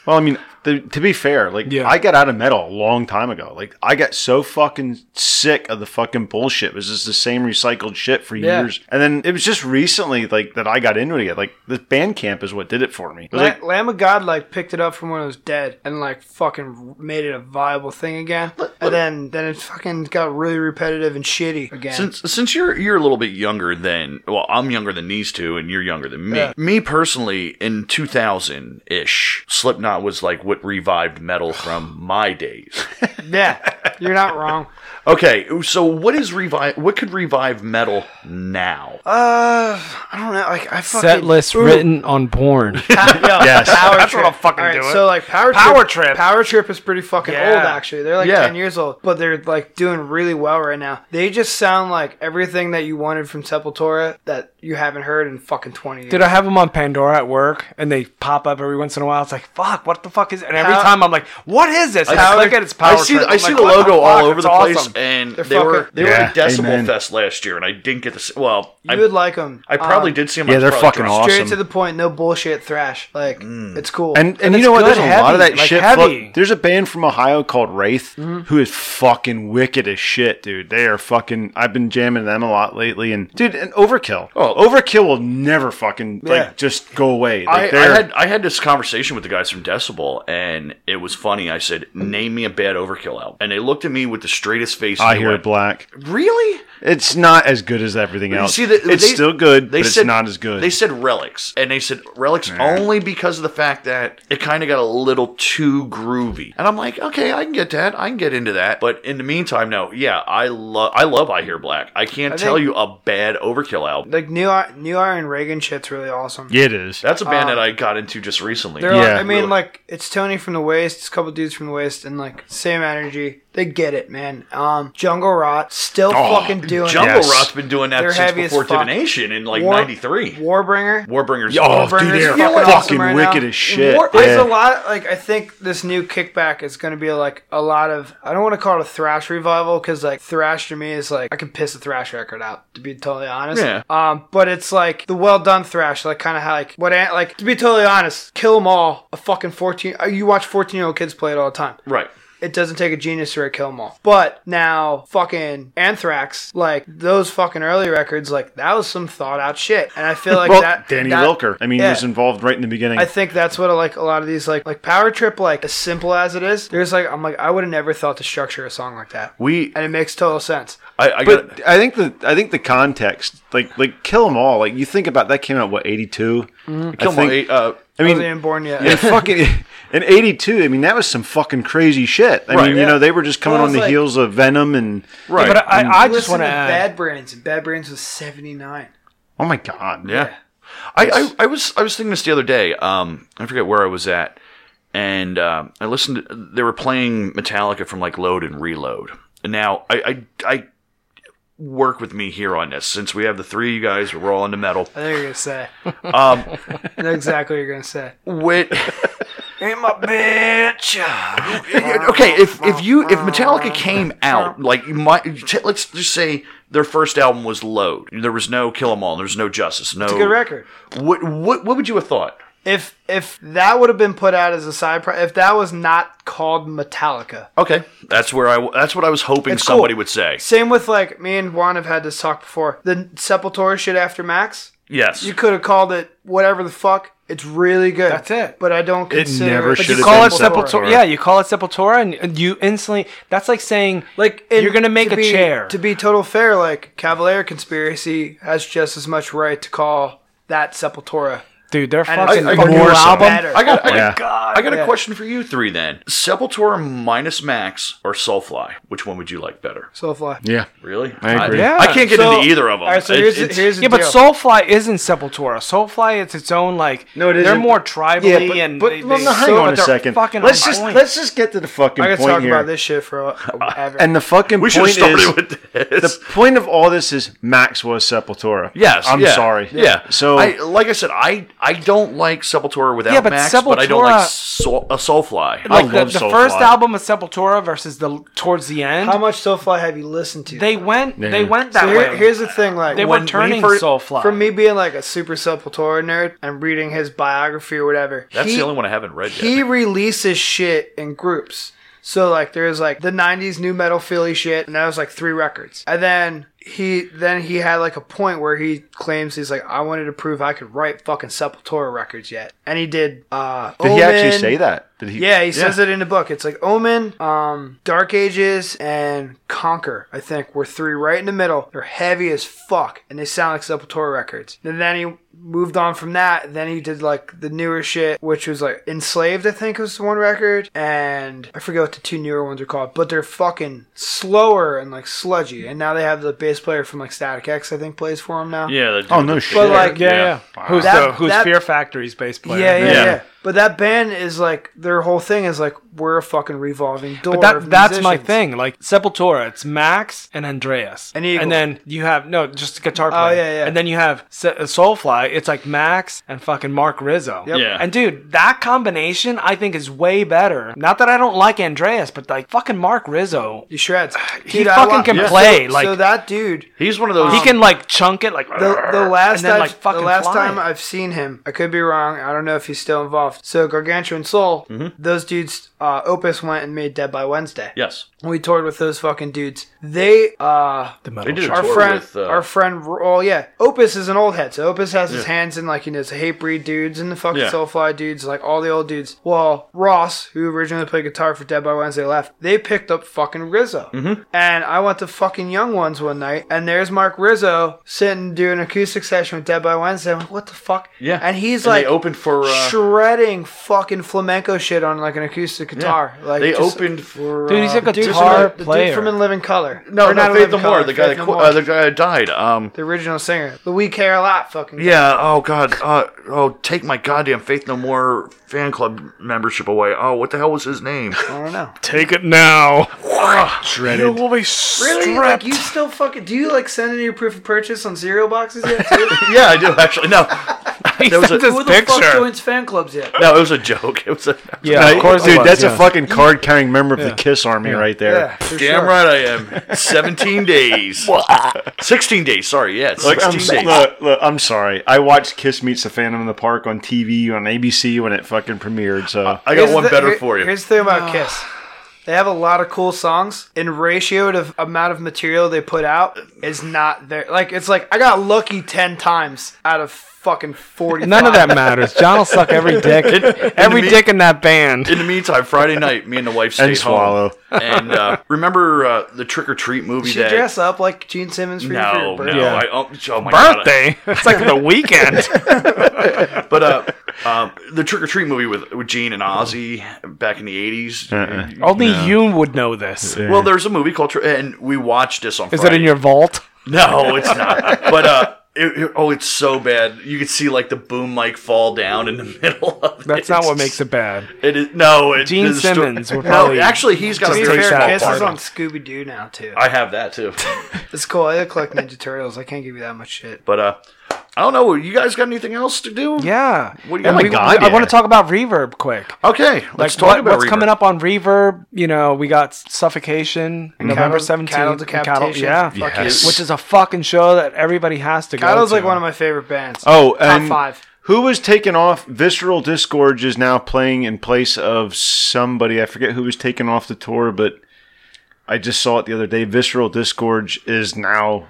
Well, I mean, the, to be fair, like Yeah. I got out of metal a long time ago. Like I got so fucking sick of the fucking bullshit. It was just the same recycled shit for Yeah. years. And then it was just recently like that I got into it again. Like the band camp is what did it for me. It was La- like Lamb of God like picked it up from when it was dead and like fucking made it a viable thing again. and then then it fucking got really repetitive and shitty again. Since since you're you're a little bit younger than well, I'm younger than these two, and you're younger than me. Yeah. Me personally, in 2000 ish, Slipknot was like what revived metal from my days. yeah, you're not wrong. Okay, so what is revive? What could revive metal now? Uh, I don't know. Like I fucking Set list Ooh. written on porn. yes. Power That's Trip. what'll fucking Alright, do. So like Power Trip, Power Trip. Power Trip is pretty fucking Yeah. old actually. They're like Yeah. ten years old, but they're like doing really well right now. They just sound like everything that you wanted from Sepultura that you haven't heard in fucking twenty years. Did I have them on Pandora at work and they pop up every once in a while? It's like, fuck, what the fuck is it? And every Power- time I'm like, what is this? And I Power- click it, it's Power I see. Trip. I I'm see like, the what logo all over It's the place, awesome. And They're they were fucking- they were Yeah, at Decibel amen. Fest last year, and I didn't get to. See, well, you I, would like them. I probably Um, did see them. Yeah, was they're probably fucking drunk. awesome. Straight to the point, no bullshit thrash. Like it's cool. And and, And you it's know what? good, There's a lot of heavy, that like shit. heavy. float- There's a band from Ohio called Wraith who is fucking wicked as shit, dude. They are fucking. I've been jamming them a lot lately, and dude, and Overkill. Oh. Overkill will never fucking Yeah. like just go away. I, Like I they're had I had this conversation with the guys from Decibel, and it was funny. I said, "Name me a bad Overkill album," and they looked at me with the straightest face. I hear went, black. Really? It's not as good as everything You else. see that it's they- still good, They but said it's not as good. They said relics, and they said relics only because of the fact that it kind of got a little too groovy. And I'm like, okay, I can get that. I can get into that. But in the meantime, no. Yeah, I love I love I Hear Black. I can't I tell think- you a bad Overkill album. like new new Iron Reagan shit's really awesome. yeah, it is. That's a band Um, that I got into just recently. Yeah. like, I mean, Really. like it's Tony from the Waste, it's a couple dudes from the Waste, and like same energy. They get it, man. Um, Jungle Rot still Oh, fucking doing it. Jungle Yes. Rot's been doing that They're since before. Divination in like War- '93. it. Warbringer. Warbringers. oh, Warbringer dude, they're fucking awesome right wicked now. as shit. War- There's a lot. Like I think this new kickback is going to be like a lot of. I don't want to call it a thrash revival because like thrash to me is like I can piss a thrash record out to be totally honest. Yeah. Um, but it's like the well done thrash, like kind of how like what like to be totally honest, kill them all. A fucking fourteen. uh, You watch fourteen year old kids play it all the time. Right. It doesn't take a genius to kill them All. But now, fucking Anthrax, like those fucking early records, like that was some thought out shit. And I feel like well, that Danny that- Lilker. I mean, yeah. he was involved right in the beginning. I think that's what I like a lot of these like like Power Trip, like as simple as it is. There's like I'm like I would have never thought to structure a song like that, We, and it makes total sense. I, I got, but I think the I think the context, like like Kill 'Em All, like you think about that came out what eighty two. Mm-hmm. Kill 'Em All, think- uh, I I mean, wasn't even born yet. in fucking in '82, I mean that was some fucking crazy shit. I Right. mean, you know, they were just coming Well, on the like- heels of Venom and right. But I, I just Listen want to to add. Bad Brains, and Bad Brains was 79. oh my god, Yeah. I, I, I was I was thinking this the other day. Um, I forget where I was at, and um, I listened. To, they were playing Metallica from like Load and Reload. And now I, I I work with me here on this since we have the three of you guys. We're all into metal. I know you're gonna say. Um, I know exactly what you're gonna say. with Ain't my bitch. okay, if if you if Metallica came out like you might let's just say their first album was Load. There was no Kill 'Em All. There's no Justice. No It's a good record. What what what would you have thought? If if that would have been put out as a side pro, if that was not called Metallica, Okay, that's where I that's what I was hoping It's cool. somebody would say. same with like me and Juan have had this talk before. The Sepultura shit after Max, Yes. you could have called it whatever the fuck. It's really good. That's it. But I don't consider never it. should You have call been it Sepultura. Sepultura. Yeah, you call it Sepultura, and- and you instantly. That's like saying Like and you're gonna make to a be- chair. To be total fair, like Cavalera Conspiracy has just as much right to call that Sepultura. Dude, they're And fucking it's I- I- new more so. album. Better. I got, I got, Yeah. God, I got a question for you three then. Sepultura minus Max or Soulfly? Which one would you like better? Soulfly. yeah. Really? I agree. Yeah. I can't get So- into either of them. All right, so It- here's, it's- here's the Yeah, but. Soulfly isn't Sepultura. Soulfly, it's its own like. No, it They're more tribally Yeah, but, and but they, well, they- no, hang so- on a second. Let's just point. let's just get to the fucking I could point talk here. about this shit for ever. And the fucking we should have point started is with this. the point of all this is Max was Sepultura. yes. I'm sorry. Yeah. So like I said, I I don't like Sepultura without Yeah, but Max, but I don't Sepultura- like Soul, a Soulfly. like the, love the Soulfly. first album of Sepultura versus the towards the end. How much Soulfly have you listened to? they went. Yeah. They went that so here- way. here's the thing, like they when, were turning when he fir- Soulfly. From me being like a super Sepultura nerd and reading his biography or whatever, That's he, the only one I haven't read yet. he releases shit in groups. So like there's like the '90s new metal Philly shit, and that was like three records. And then he then he had like a point where he claims he's like I wanted to prove I could write fucking Sepultura records yet, and he did. uh did he actually say that? Did he? Yeah, he says it in the book. It's like Omen, um, Dark Ages, and Conquer. I think were three right in the middle. They're heavy as fuck, and they sound like Sepultura records. And then he moved on from that. Then he did like the newer shit, which was like Enslaved. I think was one record, and I forget what the two newer ones are called. But they're fucking slower and like sludgy. And now they have the bass player from like Static X. I think plays for him now. yeah. Oh no shit. But like yeah, yeah. Who's That- the who's that- Fear Factory's bass player? Yeah, yeah, Yeah. yeah, But that band is like their whole thing is like we're a fucking revolving door. But that of that's my thing. Like Sepultura, it's Max and Andreas, And Eagle. and then you have no just guitar player. Oh, yeah, yeah. And then you have Se- uh, Soulfly. It's like Max and fucking Mark Rizzo. Yep. Yeah. And dude, that combination I think is way better. Not that I don't like Andreas, but like fucking Mark Rizzo, He shreds. he Dude, I fucking wa- can Yeah. play. So, like so that dude, He's one of those. he can like chunk it like the, the last and then, like fucking the last fly. time I've seen him, I could be wrong. I don't know if he's still involved. So Gargantuan Soul, Mm-hmm. those dudes, uh, Opus went and made Dead by Wednesday. Yes. We toured with those fucking dudes. They, uh, the metal They did our friend, with, uh, our friend, oh yeah, Opus is an old head. So Opus has his hands in like you know the Hatebreed dudes and the fucking Yeah. Soulfly dudes, like all the old dudes. Well, Ross, who originally played guitar for Dead by Wednesday, left. They picked up fucking Rizzo, mm-hmm. and I went to fucking Young Ones one night, and there's Mark Rizzo sitting doing an acoustic session with Dead by Wednesday. I'm like, what the fuck? Yeah. and he's And like they opened for. Uh, shredding fucking flamenco shit on like an acoustic guitar. Like they just- opened for. Dude, he's like a Dude from guitar the, the dude from In Living Color. No, Or no, not In Faith No More. The guy, Faith that, No uh, the guy that died. Um, the original singer. But we care a lot, fucking. guy. yeah. Oh God. Uh, oh, take my goddamn Faith No More fan club membership away. Oh, what the hell was his name? I don't know. Take it now. Shredded. You will be Really? Like you still fucking? Do you like send in your proof of purchase on cereal boxes yet? Too? yeah, I do actually. No, He There was sent a- his Who the fuck picture. joins fan clubs yet? no, it was a joke. It was a. Yeah, No, of course, it dude, was, that's yeah. a fucking card carrying member of Yeah. the Kiss Army right there. Yeah, for Damn sure. right I am. 17 days. 16 days, sorry. Yeah, it's Look, 16 I'm, days. look, look, I'm sorry. I watched Kiss Meets the Phantom in the Park on TV on ABC when it fucking premiered. So I got Here's one the- better here- for you. Here's the thing about Kiss. They have a lot of cool songs. In ratio to amount of material they put out is not there. Like it's like I got lucky ten times out of fucking forty. None of that matters. John will suck every dick, In, every me- dick in that band. In the meantime, Friday night, me and the wife stayed And swallow. home. And uh, remember uh, the trick or treat movie Did you that? dress up like Gene Simmons for, your- for no, your no. birthday? Yeah. I, oh, oh my God. Birthday. It's like the weekend. But uh, um, the trick or treat movie with with Gene and Ozzy back in the eighties. Uh-uh. Only you would know this. Well, there's a movie called, Tri- and we watched this on. Is Friday. it in your vault? No, it's not. but uh, it, it- oh, it's so bad. You could see like the boom mic fall down in the middle of it. That's not what makes it bad. It is no. It, Gene the sto- Simmons No, actually, he's got a be Just very fair, small part. is on Scooby Doo now too. I have that too. It's cool. I look like Ninja Turtles. I can't give you that much shit. But uh, I don't know. You guys got anything else to do? Yeah. What do you And got? we- Oh my God, I want to talk about Reverb quick. Okay, let's Like talk what- about what's Reverb. coming up on Reverb. You know, we got Suffocation, November Cattle- seventeenth. Cattle Decapitation. yeah, Fuck Yes. which is a fucking show that everybody has to go. To. Cattle's to. like one of my favorite bands. Oh, Top and five. who was taken off? Visceral Disgorge is now playing in place of somebody. I forget who was taken off the tour, but I just saw it the other day. Visceral Disgorge is now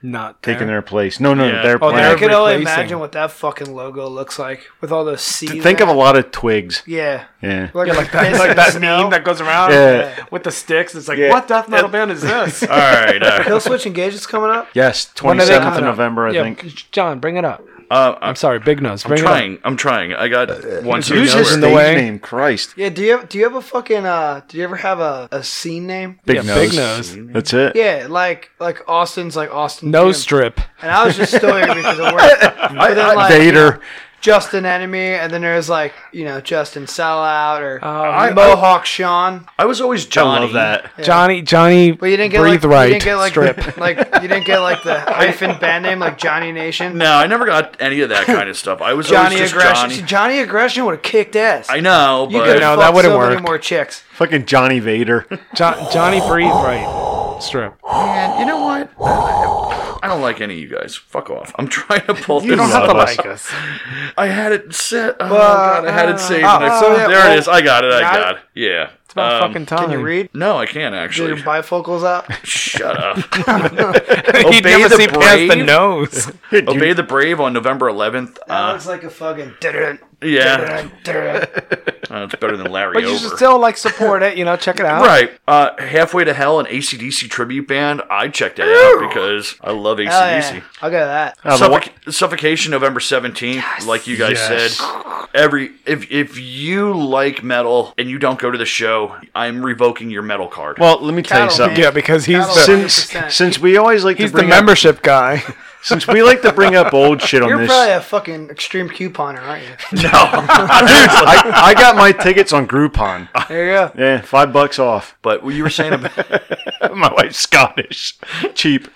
not taking their place. No, no, Yeah. they're Oh, playing. I can only imagine what that fucking logo looks like with all those seeds. Think of a lot of twigs. Yeah. Yeah. Like, Yeah, like that, like that meme that goes around Yeah. with the sticks. It's like, Yeah. what death metal band is this? All right. Uh, Killswitch Engage is coming up. Yes, When are 27th of coming up? November, I Yeah, think. John, bring it up. Uh, I'm, I'm sorry, Big Nose. I'm Bring it trying. I'm trying. I got one. two, Use his in stage the way. name, Christ. Yeah, do you have, do you have a fucking uh do you ever have a, a scene name? Big Yeah, nose. Big Nose. That's it. Yeah, like like Austin's like Austin Nose Jim. strip. And I was just still here because it worked. But then like Vader. Justin Enemy and then there's like, you know, Justin Sellout or Oh, I- Mohawk Sean. I was always Johnny. I Johnny. love that. Johnny, Johnny, But you didn't get breathe like right. you didn't get like strip. like you didn't get like the hyphen band name like Johnny Nation. No, I never got any of that kind of stuff. I was Johnny always just Aggression. See, Johnny. Johnny Aggression would have kicked ass. I know, you but could No, that fucked wouldn't so many work. more chicks. Fucking Johnny Vader. Jo- Johnny, breathe right. Strip. man, you know what? I don't like any of you guys. Fuck off. I'm trying to pull You this don't have to like us. I had it set. Oh Well, god, I had it saved. uh, and I- so yeah, there well, it is. I got it. I got got it. Yeah. It's about Um, fucking time. Can you read? No, I can't Do actually. your bifocals out? Shut up. You'd Obey never the see past the brave. nose. Obey the Brave on November 11th. That Uh, looks like a fucking. yeah, uh, it's better than Larry But you Over. should still like support it. You know, check it out. Right. Uh, Halfway to Hell, an ACDC tribute band. I checked that out because I love ACDC. Hell yeah. I'll go to that. Uh, the Suffoc- Suffocation November 17th, like you guys Yes. said. Every if if you like metal and you don't go to the show, I'm revoking your metal card. Well, let me tell you Cattle, something. man. Yeah, because he's Cattle. the Since 100%. since we always like he's to the bring up, membership guy. since we like to bring up old shit on this. You're this, probably a fucking extreme couponer, aren't you? no, I, I got my tickets on Groupon. There you go. Yeah, five bucks off. but what you were saying about my wife's Scottish, cheap.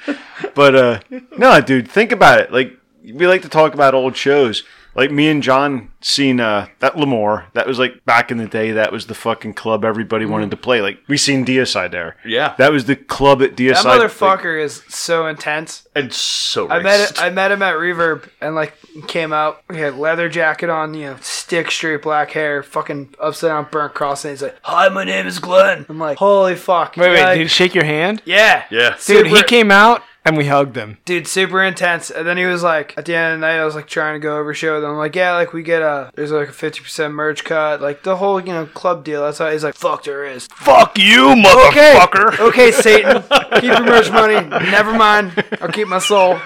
But uh, no, dude, think about it. Like we like to talk about old shows. Like me and John seen uh, that L'Amour. That was like back in the day. That was the fucking club everybody wanted to play. Like we seen Deicide there. Yeah. that was the club at Deicide. That motherfucker is so intense. and so I met racist. it, I met him at Reverb and like came out. He had leather jacket on, you know, stick straight black hair, fucking upside down burnt cross, and he's like, "Hi, my name is Glenn." I'm like, "Holy fuck!" Wait, wait, Like, did he shake your hand? yeah, yeah. Dude, he came out and we hugged him. dude, super intense. And then he was like, at the end of the night, I was like trying to go over show with him. I'm like, yeah, like we get a, there's like a 50% merch cut, like the whole, you know, club deal. That's how he's like, fuck, there is. Fuck you, Okay, motherfucker. okay, Satan, keep your merch money. Never mind, I'll keep my soul.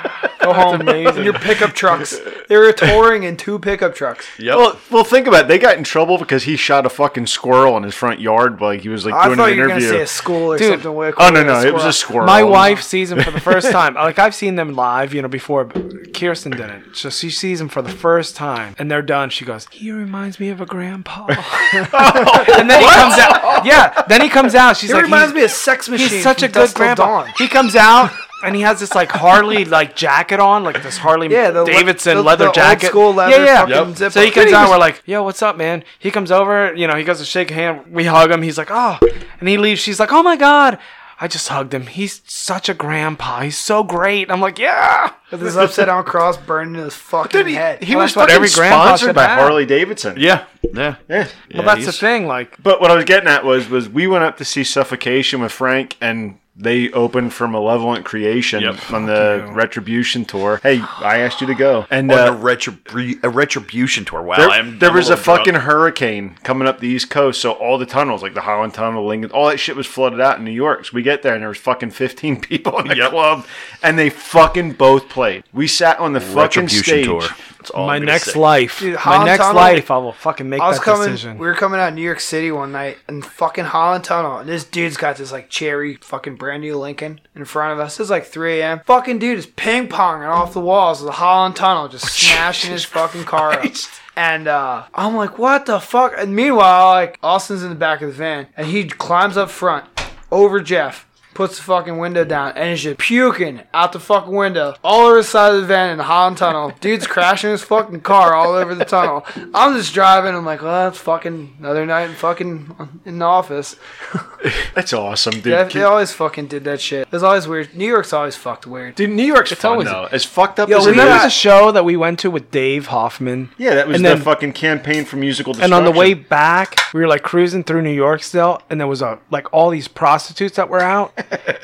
Go home. amazing. In your pickup trucks. They were touring in two pickup trucks. Yep. Well, well, think about it. They got in trouble because he shot a fucking squirrel in his front yard. Like he was like I doing thought an you were gonna interview. say a school or Dude. something. Way oh no, no, it was a squirrel. squirrel. My mm-hmm. wife sees him for the first time. Like I've seen them live, you know, before. But Kirsten didn't. So she sees him for the first time, and they're done. She goes, "He reminds me of a grandpa." and then he comes out. Yeah. Then he comes out. She's He like, reminds he's, me of Sex Machine. he's such a from good Dusk Till grandpa. Dawn. He comes out. And he has this like Harley like jacket on, like this Harley Yeah, the le- Davidson the- leather the old jacket. school leather yeah, yeah. fucking Yep. zip So he comes Dude, out. We're like, "Yo, what's up, man?" He comes over. You know, he goes to shake a hand. We hug him. He's like, "Oh," and he leaves. She's like, "Oh my god." I just hugged him. He's such a grandpa. He's so great. I'm like, yeah. With his upside down cross burned in his fucking he, head. he Well, was fucking every sponsored by have. Harley Davidson. Yeah, yeah. Yeah. Yeah, that's the thing. Like, But what I was getting at was was we went up to see Suffocation with Frank and they opened for Malevolent Creation Yep. on the Retribution tour. Hey, I asked you to go. And On a, uh, retribri- a retribution tour. Wow, there, I'm, there I'm was a little drunk. fucking hurricane coming up the East Coast, so all the tunnels, like the Holland Tunnel, Lincoln, all that shit was flooded out in New York. So we get there and there was fucking 15 people in the Yep. club, and they fucking both played. We sat on the fucking retribution stage. tour. That's all my I'm next say. life. Dude, my next Tunnel- life, I will fucking make I was that coming. decision. We were coming out of New York City one night, and fucking Holland Tunnel, and this dude's got this like cherry fucking brand new Lincoln in front of us. It's like 3 a.m. Fucking dude is ping ponging off the walls of the Holland Tunnel, just smashing his fucking car up. And uh, I'm like, what the fuck? And meanwhile, like Austin's in the back of the van, and he climbs up front over Jeff. Puts the fucking window down and is just puking out the fucking window all over the side of the van in the Holland Tunnel. Dude's crashing his fucking car all over the tunnel. I'm just driving. I'm like, well, that's fucking another night in fucking in the office. That's awesome, dude. Yeah, they always fucking did that shit. It was always weird. New York's always fucked weird. Dude, New York's fun always- though. As fucked up Yo, as we it Remember got- the is. show that we went to with Dave Hoffman? Yeah, that was and the then- fucking campaign for musical And on the way back, we were like cruising through New York still, and there was a like all these prostitutes that were out,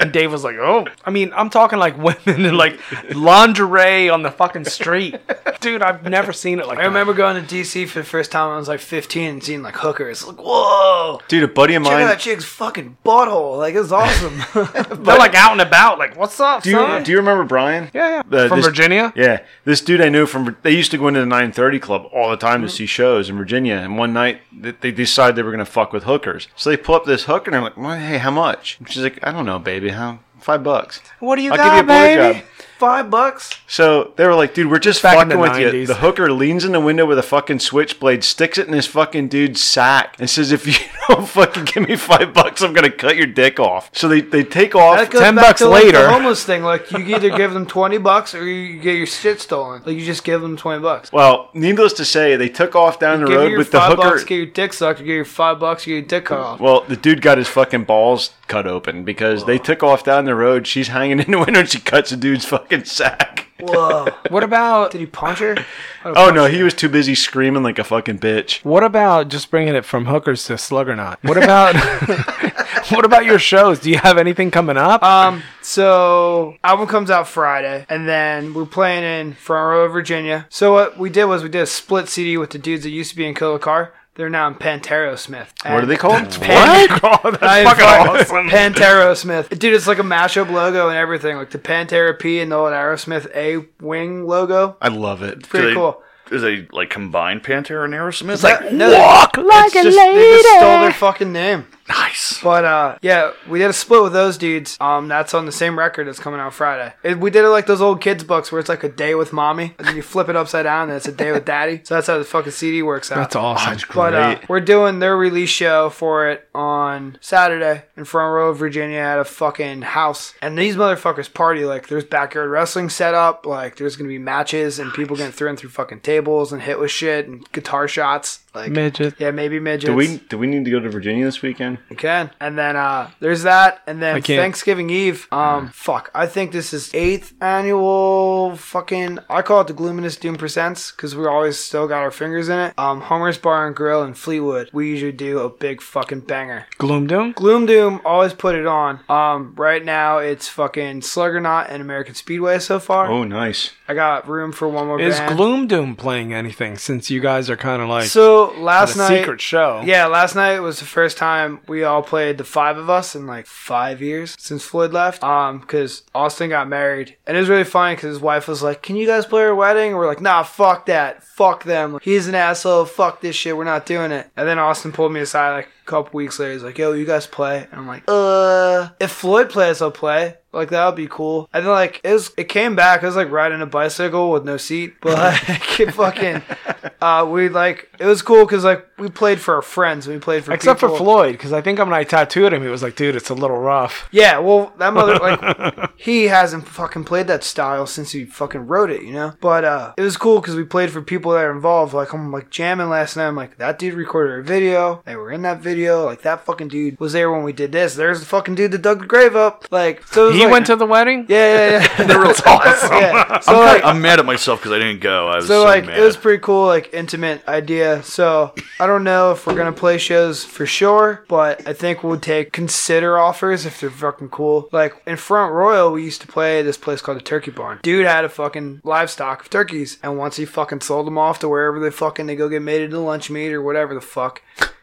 and Dave was like, "Oh, I mean, I'm talking like women in like lingerie on the fucking street, dude. I've never seen it like I that. remember going to DC for the first time when I was like 15 and seeing like hookers. Like, whoa! Dude, a buddy of Check out mine. that chick's fucking butthole. Like, it's awesome. they're like out and about, like, "What's up, Do you, son?" do you remember Brian? yeah, yeah, The- from this- Virginia. Yeah, this dude I knew from they used to go into the 930 club all the time to mm-hmm. see shows in Virginia. And one night th- they decided they were gonna fuck with hookers, so they pull up this hooker and I'm like, well, "Hey, how much?" And she's like, "I don't know, baby. huh? five bucks? What do you I'll got, give you a baby? blowjob." Five bucks. So they were like, dude, we're just Back fucking the with you. The hooker leans in the window with a fucking switchblade, sticks it in this fucking dude's sack, and says, if you don't fucking give me five bucks, I'm gonna cut your dick off. So they, they take off. That goes 10 back bucks to, like, later. the homeless thing. Like, you either give them 20 bucks or you get your shit stolen. Like, you just give them 20 bucks. well, needless to say, they took off down the road with the five hooker. bucks, get your dick sucked. You get your five bucks, you get your dick cut off. Well, the dude got his fucking balls cut open because they took off down the road. She's hanging in the window and she cuts a dude's fucking sack. Whoa. What about Did he punch her? Oh no, he was too busy screaming like a fucking bitch. what about just bringing it from hookers to Sluggernaut? What about what about your shows? Do you have anything coming up? Um, so album comes out Friday, and then we're playing in Front Royal, Virginia. So what we did was we did a split CD with the dudes that used to be in Killer Car. They're now in Pantero Smith. What are they called? Pan- Oh, that's I fucking fucking- awesome. Pantero Smith. Dude, it's like a mashup logo and everything. Like the Pantera P and the old Aerosmith A wing logo. I love it. It's Pretty they- cool. Is they like combined Pantera and Aerosmith? It's like, no, Walk like it's a just, They just stole their fucking name. Nice. But uh, yeah, we did a split with those dudes. Um, that's on the same record that's coming out Friday. It, we did it like those old kids books where it's like a day with mommy, and then you flip it upside down, and it's a day with daddy. So that's how the fucking CD works out. That's awesome. But uh, Great. we're doing their release show for it on Saturday in Front Royal, Virginia, at a fucking house. And these motherfuckers party like there's backyard wrestling set up. Like there's gonna be matches and people getting thrown through fucking tables and hit with shit and guitar shots. Like Midget. yeah, maybe midgets. Do we do we need to go to Virginia this weekend? We can. And then uh there's that. And then Thanksgiving Eve. Um fuck. I think this is eighth annual fucking I call it the Gloominous Doom Presents because we always still got our fingers in it. Um Homer's Bar and Grill in Fleetwood. We usually do a big fucking banger. Gloom Doom. Gloom Doom always put it on. Um right now it's fucking Sluggernaut and American Speedway so far. Oh, nice. I got room for one more Is band. Gloom Doom playing anything since you guys are kind of like so last night secret show? Yeah, last night was the first time we all played the five of us in like five years since Floyd left. Um, because Austin got married, and it was really funny because his wife was like, "Can you guys play our wedding?" And we're like, "Nah, fuck that, fuck them. He's an asshole. Fuck this shit. We're not doing it." And then Austin pulled me aside like couple weeks later. He's like, "Yo, you guys play?" And I'm like, "Uh, if Floyd plays, I'll play." Like that would be cool. And then like it was, it came back. It was like riding a bicycle with no seat, but like it fucking, uh, we like it was cool because like we played for our friends. We played for Except people. for Floyd, because I think when I tattooed him, he was like, "Dude, it's a little rough." Yeah, well, that mother like he hasn't fucking played that style since he fucking wrote it, you know. But uh, it was cool because we played for people that are involved. Like I'm like jamming last night. I'm like that dude recorded a video. They were in that video. Studio. Like that fucking dude was there when we did this. There's the fucking dude that dug the grave up. Like so. It He like- went to the wedding. Yeah, yeah, yeah. They were awesome. yeah. So I'm, like, kinda- I'm mad at myself because I didn't go. I was so so, like mad. it was pretty cool, like intimate idea. So I don't know if we're gonna play shows for sure, but I think we'll take consider offers if they're fucking cool. Like in Front Royal, we used to play this place called the Turkey Barn. Dude had a fucking livestock of turkeys, and once he fucking sold them off to wherever they fucking they go get made into lunch meat or whatever the fuck.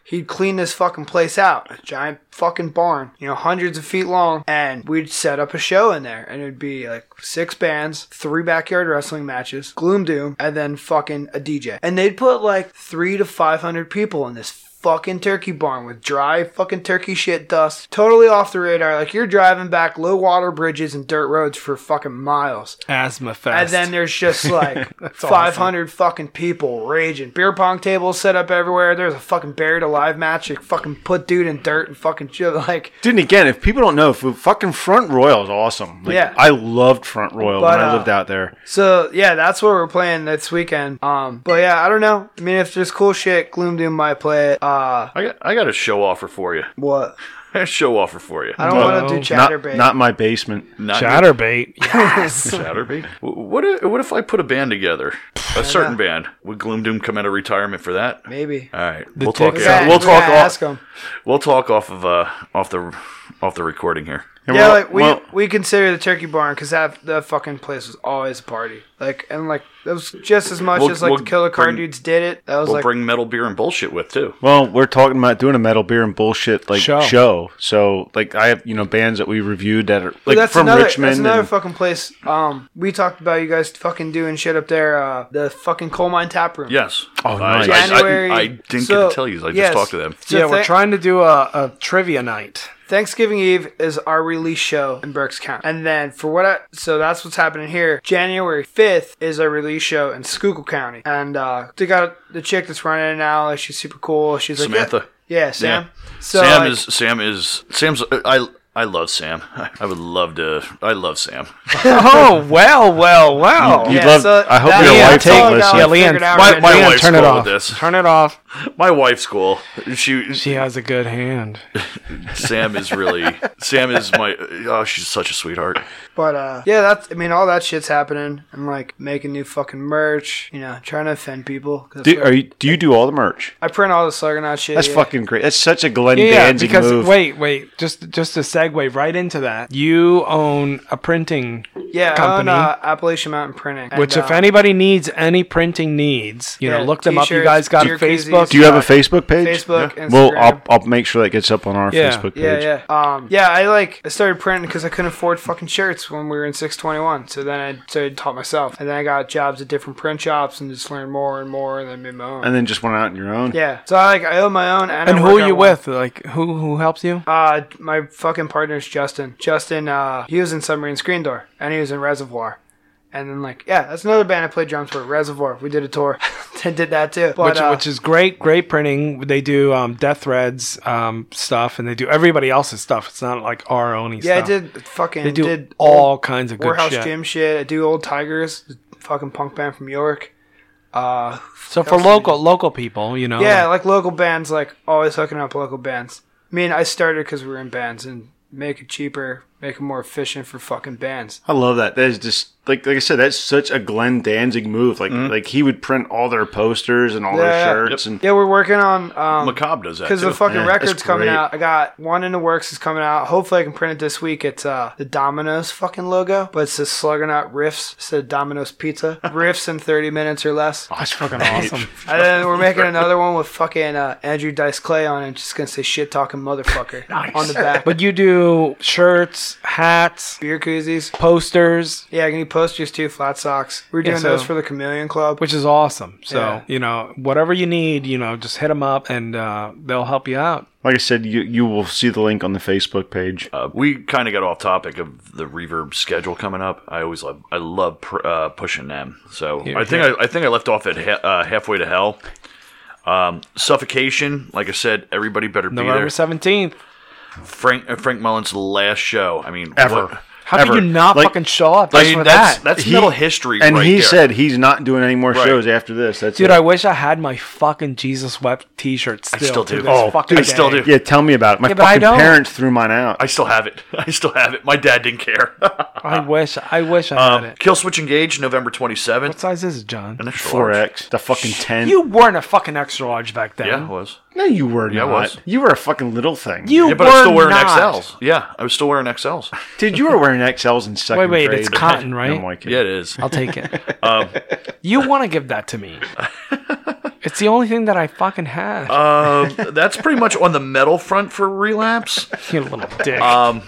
He'd clean this fucking place out, a giant fucking barn, you know, hundreds of feet long, and we'd set up a show in there, and it'd be like six bands, three backyard wrestling matches, gloom doom, and then fucking a DJ, and they'd put like three to five hundred people in this fucking turkey barn with dry fucking turkey shit dust, totally off the radar. Like you're driving back low water bridges and dirt roads for fucking miles. Asthma fest. And then there's just like That's awesome. 500 fucking people raging. Beer pong tables set up everywhere. There's a fucking buried alive match. You fucking put dude in dirt and fucking shit. Like, Dude, and again, if people don't know, if fucking Front Royal is awesome. Like, Yeah. I loved Front Royal But, when I uh, lived out there. so yeah, that's what we're playing this weekend. Um, but yeah, I don't know. I mean, if there's cool shit, Gloom Doom might play it. Uh, I got, I got a show offer for you. what? I got a show offer for you. I don't No. want to do Not, chatterbait. not my basement. Not Chatterbait. Yes. Chatterbait. W- What if, what if I put a band together? A certain band. Would Gloom Doom come out of retirement for that? Maybe. All right, we'll talk. tickets- Yeah, Yeah, we'll talk. gotta Off, ask 'em. we'll talk off of uh off the off the recording here. And Yeah, we're- like we well, we consider the turkey barn because that that fucking place was always a party. Like and like it was just as much We'll- as like we'll the Killer Car bring- dudes did it. That was We'll like bring metal beer and bullshit with too. well, we're talking about doing a metal beer and bullshit like Show. show. So like I have you know bands that we reviewed that are like that's from another, Richmond. That's another and- fucking place. Um, we talked about you guys fucking doing shit up there. Uh, the fucking coal mine tap room. Yes. Oh, I- nice. I, I- I, didn't so- get to tell you. I yes. just talked to them. So yeah, we're trying to do a, a trivia night. Thanksgiving Eve is our release show in Berks County. And then for what I, so that's what's happening here. January 5th is our release show in Schuylkill County. And uh they got the chick that's running it now. Like she's super cool. She's like Samantha. Yeah, yeah Sam. Yeah. So Sam like, is Sam is Sam's. I I love Sam. I would love to. I love Sam. oh well, well, well. You'd Yeah, love- so I hope that- your yeah, wife that's all don't I got, listen. Yeah, like, Leanne, figured out my- my now. wife's turn it cool off. with this. Turn it off. My wife's cool. She She has a good hand. Sam is really Sam is my. Oh, she's such a sweetheart. But uh, yeah, that's I mean all that shit's happening. I'm like making new fucking merch. You know, trying to offend people. do, are you, do you do all the merch? I print all the Sluggernaut shit. That's yeah. fucking great. That's such a Glenn Yeah, yeah, Danzig because move. wait, wait, just just to segue right into that, you own a printing, yeah. company. Own, uh, Appalachian Mountain Printing. which And, if uh, anybody needs any printing needs, you know, look them up. You guys got a beer Facebook. do you have a Facebook page? Facebook, Instagram. Well, I'll, I'll make sure that gets up on our Yeah. Facebook page. Yeah, yeah. Um, yeah, I like I started printing because I couldn't afford fucking shirts when we were in 621. So then I started taught myself, and then I got jobs at different print shops and just learned more and more, and then made my own. And then just went out on your own. yeah, so I like I own my own. And, and who are at you one. with? Like who who helps you? Uh, my fucking partner's Justin. Justin, uh, he was in Submarine Screen Door, and he was in Reservoir. And then, like, yeah, that's another band I played drums for, Reservoir. We did a tour. I did that too. But, which, uh, which is great, great printing. They do um, Death Threads um, stuff, and they do everybody else's stuff. It's not like our only. stuff. yeah, stuff. I did fucking They do did all kinds of good Warehouse shit. Gym shit. I do Old Tigers, fucking punk band from York. Uh, So for else do local local people, you know, yeah, like local bands, like always hooking up local bands. I mean, I started because we were in bands and make it cheaper, make it more efficient for fucking bands. I love that. That is just like like I said. That's such a Glenn Danzig move. Like like he would print all their posters and all Yeah. their shirts and Yeah, we're working on um, Macabre does that because the fucking Yeah, record's coming great. out. I got one in the works is coming out. Hopefully, I can print it this week. It's uh the Domino's fucking logo, but it's the Sluggernaut riffs instead of Domino's Pizza riffs in thirty minutes or less. that's fucking awesome. And then we're making another one with fucking uh, Andrew Dice Clay on it. Just gonna say shit talking motherfucker on the back. But you do shirts, hats, beer koozies. posters, Yeah, I can do posters too, flat socks. We're Yeah, doing so- those for the Chameleon Club. which is awesome. So Yeah. you know, whatever you need, you know, just hit them up, and uh, they'll help you out. like I said, you you will see the link on the Facebook page. Uh, we kind of got off topic of the reverb schedule coming up. I always love, I love pr- uh, pushing them. So Here, I think. I, I think I left off at ha- uh, halfway to hell. Um, suffocation, like I said, everybody better be November there. seventeenth. Frank uh, Frank Mullen's last show. I mean, Ever. what- How ever. could you not Like, fucking show up I just mean, for that's that? that's he- metal history, And right he there. said he's not doing any more Right. shows after this. That's Dude, it. I wish I had my fucking Jesus wept T-shirt still. I still do. this Oh, fucking I still do. yeah, tell me about it. My Yeah, fucking parents threw mine out. I still have it. I still have it. My dad didn't care. I wish. I wish I had um, it. Killswitch Engage, November 27th. What size is it, John? An extra Four large. X, the fucking ten. You weren't a fucking extra large back then. Yeah, it was. No, you were Yeah, I was. You were a fucking little thing. You Yeah, but were I'm still wearing not. XLs. Yeah, I was still wearing XLs. Dude, you were wearing XLs in second Wait, wait, grade. it's cotton, right? I'm like, Yeah, it is. I'll take it. Um, You want to give that to me? it's the only thing that I fucking have. um, that's pretty much on the metal front for Relapse. you little dick. Um,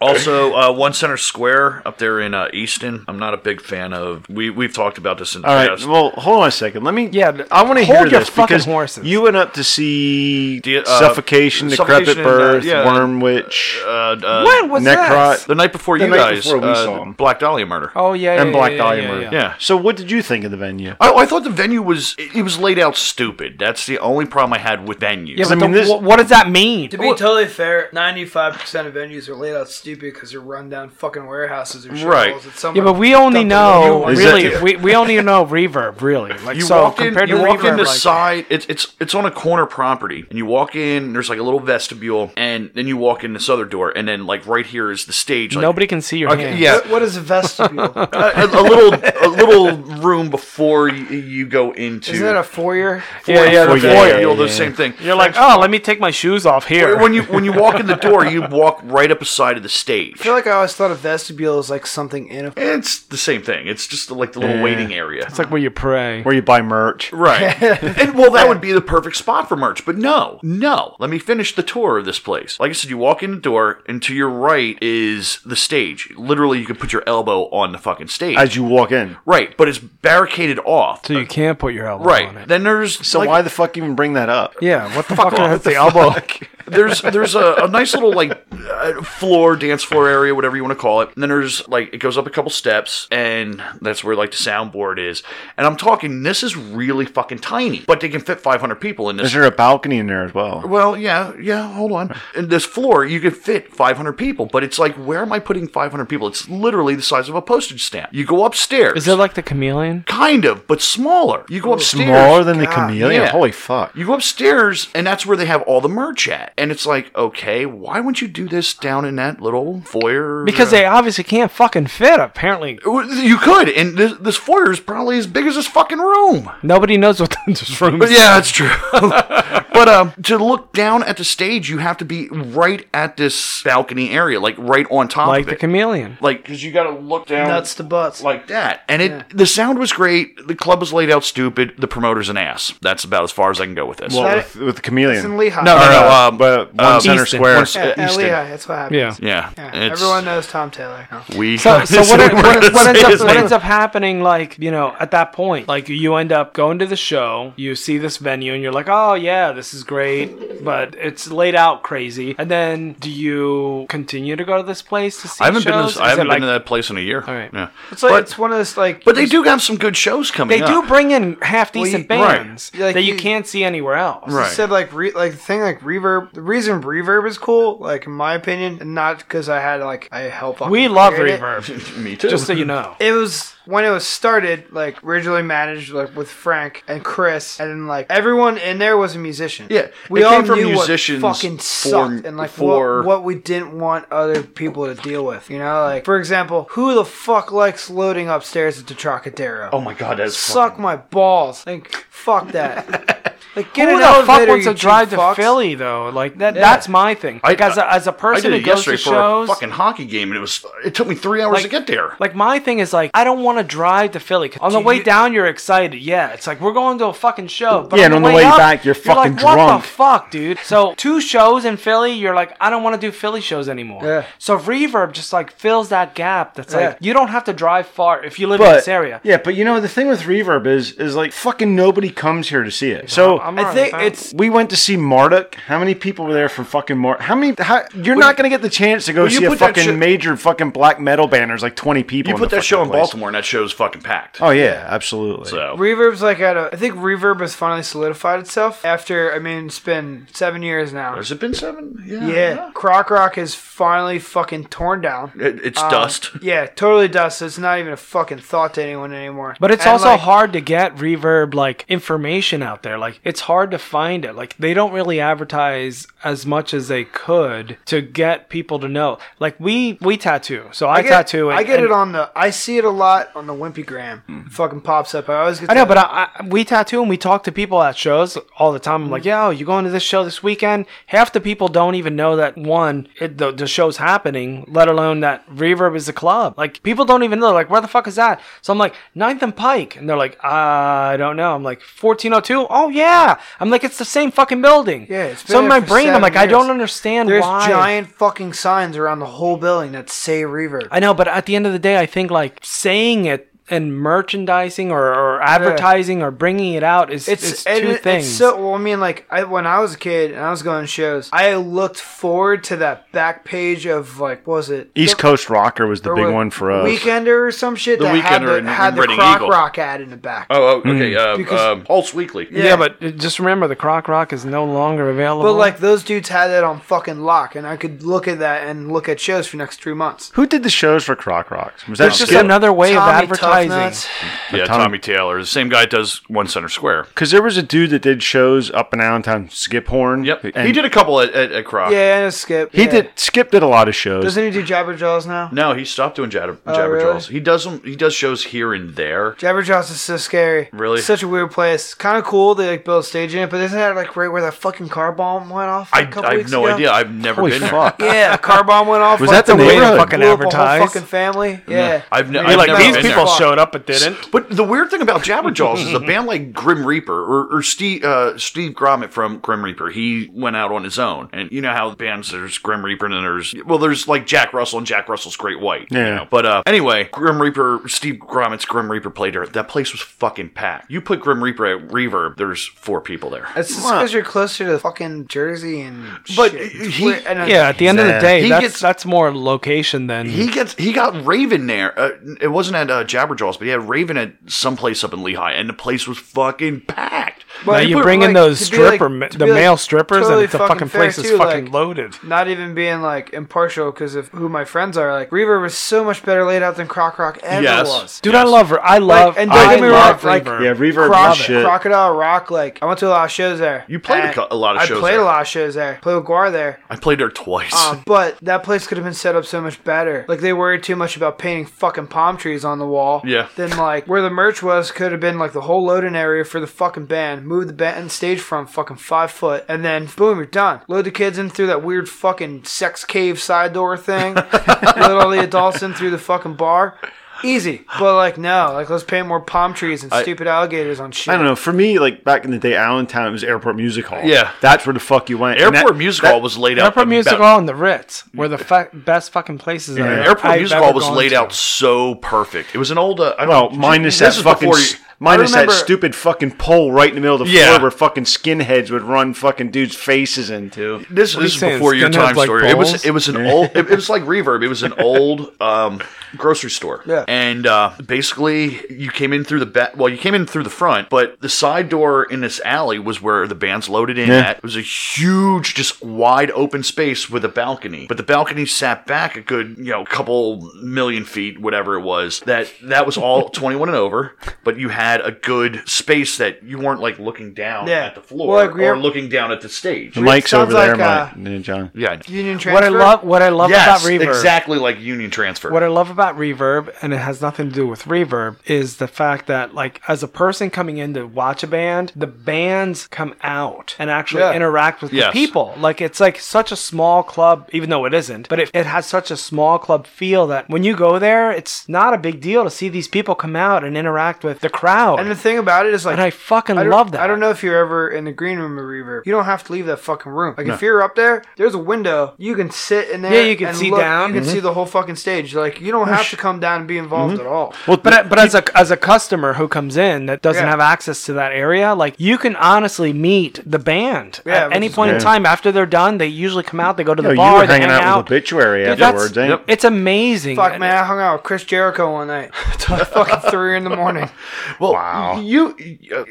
also, uh, One Center Square up there in uh, Easton. I'm not a big fan of. We we've talked about this in the All right. past. Well, hold on a second. Let me. Yeah, I want to hold hear your this fucking because horses. you went up to see The, uh, Suffocation, Decrepit Suffocation and, uh, Birth, yeah. Worm Witch, uh, uh, when was Necrot. this? the night before The you night guys, before we uh, saw 'em. Black Dahlia murder. Oh yeah, yeah and Black yeah, Dahlia yeah, Murder. yeah, Yeah. So, what did you think of the venue? I, I thought the venue was it was laid out stupid. That's the only problem I had with venues. Yeah, but I mean, the- this- wh- what does that mean? To be totally fair, ninety-five percent of venues are laid out stupid because they're run down fucking warehouses or shit Right. holes that someone Yeah, but we only dumped in know the really. that- we, we only know reverb really. Like you so walk in, compared you to walk reverb, in the like, side. It's it's it's on a corner property, and you walk in. There's like a little vestibule, and then you walk in this other door, and then like right here is the stage. Like, nobody can see your Okay, hands. yeah. What, what is a vestibule? a, a, a little a little room before you, you go into. Isn't that a foyer? Yeah, yeah, the Foyer, foyer. yeah, You'll do yeah. the same thing. You're like, oh, let me take my shoes off here. when you when you walk in the door, you walk right up beside of the stage. I feel like I always thought a vestibule is like something in a. It's the same thing. It's just like the little Yeah. waiting area. it's like where you pray. Where you buy merch? Right. and well, that would be the perfect spot for merch. But no, no. Let me finish the tour of this place. Like I said, you walk in the door, and to your right is the stage. Literally, you can put your elbow on the fucking stage. As you walk in. right, but it's barricaded off. So you can't put your elbow on right. it. Then there's So like, why the fuck even bring that up? Yeah, what the fuck off. has the elbow? there's there's a, a nice little like uh, floor, dance floor area, whatever you want to call it. And then there's like it goes up a couple steps, and that's where like the soundboard is. And I'm talking, this is really fucking tiny, but they can fit 500 people in this Is there a balcony in there as well? Well, yeah, yeah. Hold on. In this floor, you could fit 500 people, but it's like, where am I putting 500 people? It's literally the size of a postage stamp. You go upstairs. Is it like the chameleon? kind of, but smaller? You go upstairs. Smaller than the chameleon? yeah. Holy fuck. You go upstairs, and that's where they have all the merch at. And it's like, okay, why wouldn't you do this down in that little foyer? Because they obviously can't fucking fit. Apparently, You could, and this, this foyer is probably as big as this fucking room. nobody knows what this room is. yeah, that's true. but um, to look down at the stage, you have to be right at this balcony area, like right on top like of the chameleon. like, because you got to look down Nuts to butts. like that. And it, the sound was great. The club was laid out stupid. The promoter's an ass. That's about as far as I can go with this. Well, with, with the chameleon. It's in Lehigh. no, no, Or, no. uh, Um, but one um, center Easton. square. One- Yeah, yeah, Easton. Lehigh. That's what happens. Yeah. yeah, Yeah, everyone knows Tom Taylor. We So, so what, we're what, what ends up what ends up happening? Like you know, at that point, like you end up going to the show, you see this venue, and you're like, oh yeah, this is great, but it's laid out crazy. And then do you continue to go to this place to see? I haven't been. To shows? this, I haven't been like- to that place in a year. All right. Yeah. It's like but, it's one of those like. but they do have some good shows coming. They do bring in half Well, decent you- right. bands Like, that you, you- can't see anywhere else. Right. You said like re- like the thing like reverb. The reason reverb is cool, like in my opinion, and not because I had like I help. fucking We love create it. reverb. Me too. just so you know. It was when it was started, like originally managed like with Frank and Chris, and then like everyone in there was a musician. Yeah, we it all came from knew musicians what fucking for- sucked and like for- what, what we didn't want other people to deal with. You know, like for example, who the fuck likes loading upstairs at the Trocadero? oh my god, that's suck fucking- my balls! Like fuck that. like get Who an the fuck elevator, wants you to drive cheap to fucks. Philly though? Like that. Yeah. That's my thing. I- Like as a, as a I person did who it goes to yesterday for shows, a fucking hockey game, and it was. It took me three hours Like- to get there. Like my thing is like I don't want to drive to Philly. 'Cause On the Do way you- down, you're excited. Yeah, it's like we're going to a fucking show. But Yeah, and on the way up, back, you're fucking like, what drunk. the fuck, dude? So two shows in Philly, you're like, I don't want to do Philly shows anymore. Yeah. So Reverb just like fills that gap. That's Yeah. like you don't have to drive far if you live in But this area. yeah, but you know the thing with reverb is is like fucking nobody comes here to see it. So I'm I think it's We went to see Marduk. How many people were there for fucking Marduk? How many? How, you're not going to get the chance to go see a fucking shit- major fucking black metal band. There's like 20 people. You in put the that show in place. Baltimore, and that show's fucking packed. Oh yeah, absolutely. So Reverb's like at a. I think Reverb has finally solidified itself after. I mean, it's been seven years now. has it been seven? Yeah, Croc Rock is finally fucking torn down. It, it's Um, dust. Yeah, totally dust. It's not even a fucking thought to anyone anymore. But it's And, also like, hard to get reverb like information out there. Like it's hard to find it. Like they don't really advertise as much as they could to get people to know. Like we we tattoo, so I, I get, tattoo. I and- get it on the. I see it a lot on the Wimpygram. It fucking pops up. I always get. I know, but I, I, we tattoo and we talk to people at shows all the time. I'm Mm-hmm. like, yo, you going to this show this weekend? Half the people don't even know that one, it, the, the show's happening, let alone that Reverb is a club. Like, people don't even know. Like, where the fuck is that? So I'm like, Ninth and Pike. And they're like, I don't know. I'm like, 1402? Oh, yeah. I'm like, it's the same fucking building. Yeah, it's been So in my brain, I'm like, I don't understand There's why. giant fucking signs around the whole building that say Reverb. I know, but at the end of the day, I think like saying it and merchandising or, or advertising or bringing it out is It's, it's, two it- things. It's so well. I mean, like I, when I was a kid and I was going to shows, I looked forward to that back page of like, what was it East The- Coast Rocker was the big one for us. Weekender or some shit. The that had Weekender the, and- had the Croc Eagle. Rock ad in the back. Oh, oh, okay. Uh, Because- um, Pulse Weekly. Yeah, Yeah. but uh, just remember the Croc Rock is no longer available. But like those dudes had that on fucking lock, and I could look at that and look at shows for the next three months. Who did the shows for Croc Rocks? Was that it's just another way Tommy of advertising. Toughnut. Yeah, Tommy- Tommy Taylor, the same guy does One Center Square. Because there was a dude that did shows up and downtown, Skip Horn. Yep, and he did a couple at, at, at Croc. Yeah, and Skip. He yeah. did. Skip did a lot of shows. Doesn't he do Jabberjaws now? No, he stopped doing Jabber, Oh, Jabberjaws. really? He does them. He does shows here and there. Jabberjaws is so scary. Really? Such a weird place. Kind of cool. They like build a stage in it, but isn't that like right where that fucking car bomb went off? a I, couple I have no ago? idea. I've never Holy been there. fuck! Yeah, a car bomb went off. Was like, that the way to fucking blew up a whole advertise? fucking family. Yeah. I've, ne- You're I've like never these been people there. Showed up but didn't. But the weird thing about Jabberjaws is a band like Grim Reaper or, or Steve uh, Steve Grimmett from Grim Reaper. He went out on his own, and you know how bands there's Grim Reaper and then there's well there's like Jack Russell and Jack Russell's Great White. you Yeah. know. But uh, anyway, Grim Reaper Steve Grimmett's Grim Reaper played there. That place was fucking packed. You put Grim Reaper at Reverb, there's four people there. It's just Wow. because you're closer to fucking Jersey and But shit. He- And, uh, Yeah, at the end of the day, He that's gets- that's more location than He gets he got Raven there. Uh, it wasn't at uh, Jabberjaws, but he had Raven at some place up in Lehigh, and the place was fucking packed. Now But- you but, bring in like, those to be, like- stripper, ma- the be, like, male strippers, totally and the fucking fucking fair, place is too, fucking like- loaded. not even being like impartial because of who my friends are. Like Reverb was so much better laid out than Croc Rock ever Yes. was. Dude, I love her. I love. and don't I get me love wrong, like- Reverb. Yeah, Reverb Croc- was shit. Crocodile Rock, like I went to a lot of shows there. You played a a lot of I shows I played there. a lot of shows there. Played with Gwar there. I played there twice. Um, but that place could have been set up so much better. Like they worried too much about painting fucking palm trees on the wall. Yeah. Then like where the merch was could have been like the whole loading area for the fucking band. Move the band stage from fucking five foot, and then boom, you're done. Load the kids in through that weird fucking sex cave side door thing. Load all the adults in through the fucking bar. Easy, but like no, like let's paint more palm trees and I- stupid alligators on shit. I don't know. For me, like back in the day, Allentown it was Airport Music Hall. Yeah. that's where the fuck you went. Airport that- Music that- Hall was laid out. Airport Music about- Hall and the Ritz were the fa- best fucking places. Yeah. I've Airport I've Music Hall was laid to. out so perfect. It was an old. Uh, I don't Well, know, minus this that is fucking, before s- minus remember- that stupid fucking pole right in the middle of the Yeah. floor where fucking skinheads would run fucking dudes' faces into. This, What this is saying, before your skinheads time like story. It was it was an old. It, it was like Reverb. It was an old um, grocery store. Yeah. And uh, basically, you came in through the back. Well, you came in through the front, but the side door in this alley was where the band's loaded in. Yeah. At. It was a huge, just wide open space with a balcony. But the balcony sat back a good, you know, couple million feet, whatever it was. That that was all 21 and over. But you had a good space that you weren't like looking down Yeah. at the floor Well, like, we or have- looking down at the stage. The mic's over there, like, uh, Mike, yeah, John. Yeah. Union transfer. What I love, what I love Yes, about Reverb, exactly like Union Transfer. What I love about Reverb, and it has nothing to do with Reverb, is the fact that, like, as a person coming in to watch a band, the bands come out and actually Yeah. interact with Yes. the people. Like, it's like such a small club, even though it isn't, but it, it has such a small club feel that when you go there, it's not a big deal to see these people come out and interact with the crowd. And And, the thing about it is like and I fucking I love that. I don't know if you're ever in the green room of Reverb. You don't have to leave that fucking room. Like No. if you're up there, there's a window. You can sit in there. Yeah, you can and see look- down. You can Mm-hmm. see the whole fucking stage. Like you don't have to come down and be involved at all. Well, But but as a as a customer who comes in that doesn't Yeah. have access to that area, like you can honestly meet the band Yeah, at any is point in time after they're done. They usually come out. They go to the Yo, you bar. were they hanging hang out, out. with obituary Dude, afterwards, ain't yep. It's amazing. Fuck man, I hung out with Chris Jericho one night. Till fucking three in the morning. Well, Wow. you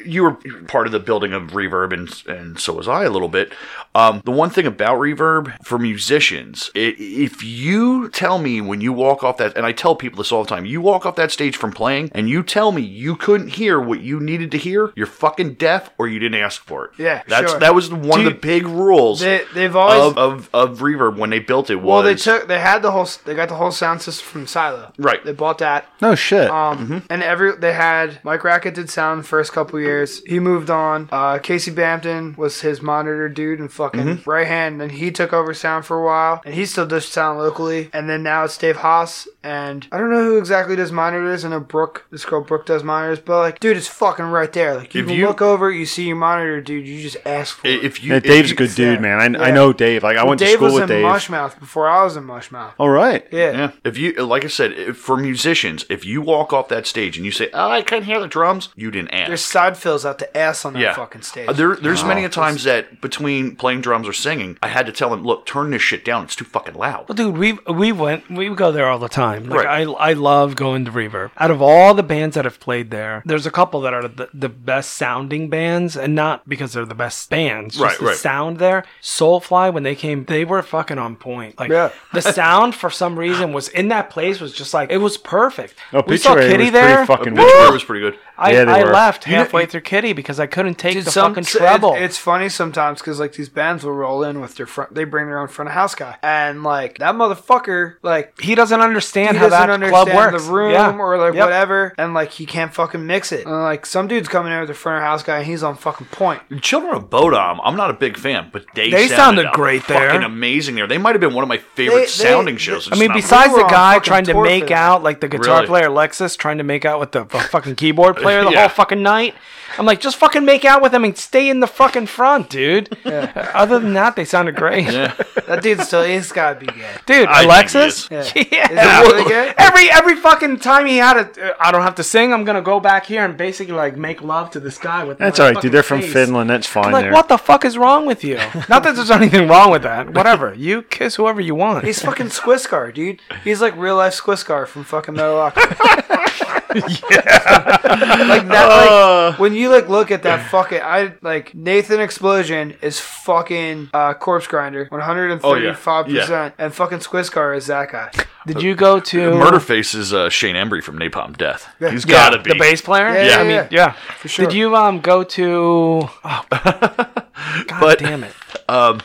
you were part of the building of Reverb, and and so was I a little bit. Um, the one thing about Reverb for musicians, i if you tell me when you walk off that, and I tell people this all the time, you walk off that stage from playing, and you tell me you couldn't hear what you needed to hear, you're fucking deaf, or you didn't ask for it. Yeah, that's sure. that was one Do of the big rules They, they've always of, of of Reverb when they built it. Was well, they took they had the whole they got the whole sound system from Silo. Right. They bought that. No shit. Um, and every they had Mike Rackett did sound the first couple years. He moved on. Uh, Casey Bampton was his monitor dude and fucking right hand. And he took over sound for a while, and he still does sound locally. And then now it's Dave Haas, and I don't know who exactly does monitors. I know Brooke, this girl Brooke does monitors, but like, dude, it's fucking right there. Like you If can you- look over, you see your monitor, dude. You just ask for it. if you yeah, if Dave's you- a good dude, man. I, I Yeah. know Dave. Like I Well, went to Dave school was with in Dave. Mushmouth before I was in Mushmouth. All right. Yeah. Yeah. If you, like I said, if, for musicians, if you walk off that stage and you say, "Oh, I couldn't hear the drums," you didn't ask. There's side fills out the ass on that yeah. fucking stage. Uh, There, there's many a times that between playing drums or singing, I had to tell them, "Look, turn this shit down. It's too fucking loud." Well, dude, we we went we go there all the time. Like Right. I I love going to Reverb. Out of all the bands that have played there, there's a couple that are the, the best sounding bands, and not because they're the best bands. Just Right, the right. sound there. Soulfly when they came, they were fucking on point. Like Yeah. the sound for some reason was in that place was just like it was perfect. Oh, we saw Kittie was there. pretty fucking Obituary was pretty good. I, Yeah, they I were. left You know- halfway through Kittie because I couldn't take Dude, the some- fucking so it- treble. it's funny sometimes because like these bands will roll in with their front. They bring their own front of house guy, and like that motherfucker, like he doesn't understand he how doesn't that understand club works. the room Yeah. or like Yep. whatever, and like he can't fucking mix it. And like some dude's coming in with their front of house guy, and he's on fucking point. Children of Bodom, I'm not a big fan, but they They sounded great there. Fucking amazing there. They might have been one of my favorite they- sounding they- shows. I mean, besides the guy trying to make that. out, like the guitar Really? player Lexus trying to make out with the fucking keyboard player the Yeah. whole fucking night. I'm like, just fucking make out with him and stay in the fucking front, dude. Other than that, they sounded great. yeah. That dude still he's gotta be gay. Dude, I Alexis? he. Yeah. Yeah. Is it really gay? Every every fucking time he had a, uh, I don't have to sing. I'm gonna go back here and basically like make love to this guy with. That. That's all right, dude. They're from face. Finland. That's fine I'm like, there. what the fuck is wrong with you? Not that there's anything wrong with that. Whatever. You kiss whoever you want. He's fucking Skwisgaar, dude. He's like real life Skwisgaar from fucking Metalocalypse. like that. Uh. Like when you like look at that fucking, I like Nathan Explosion is fucking uh, Corpse Grinder, one hundred and thirty-five percent, and fucking Skwisgaar is that guy. Did you go to Murderface is uh, Shane Embury from Napalm Death. He's Yeah, got to be the bass player? Yeah, yeah, I mean, yeah. yeah, For sure. Did you um go to? Oh, God But- damn it! Um,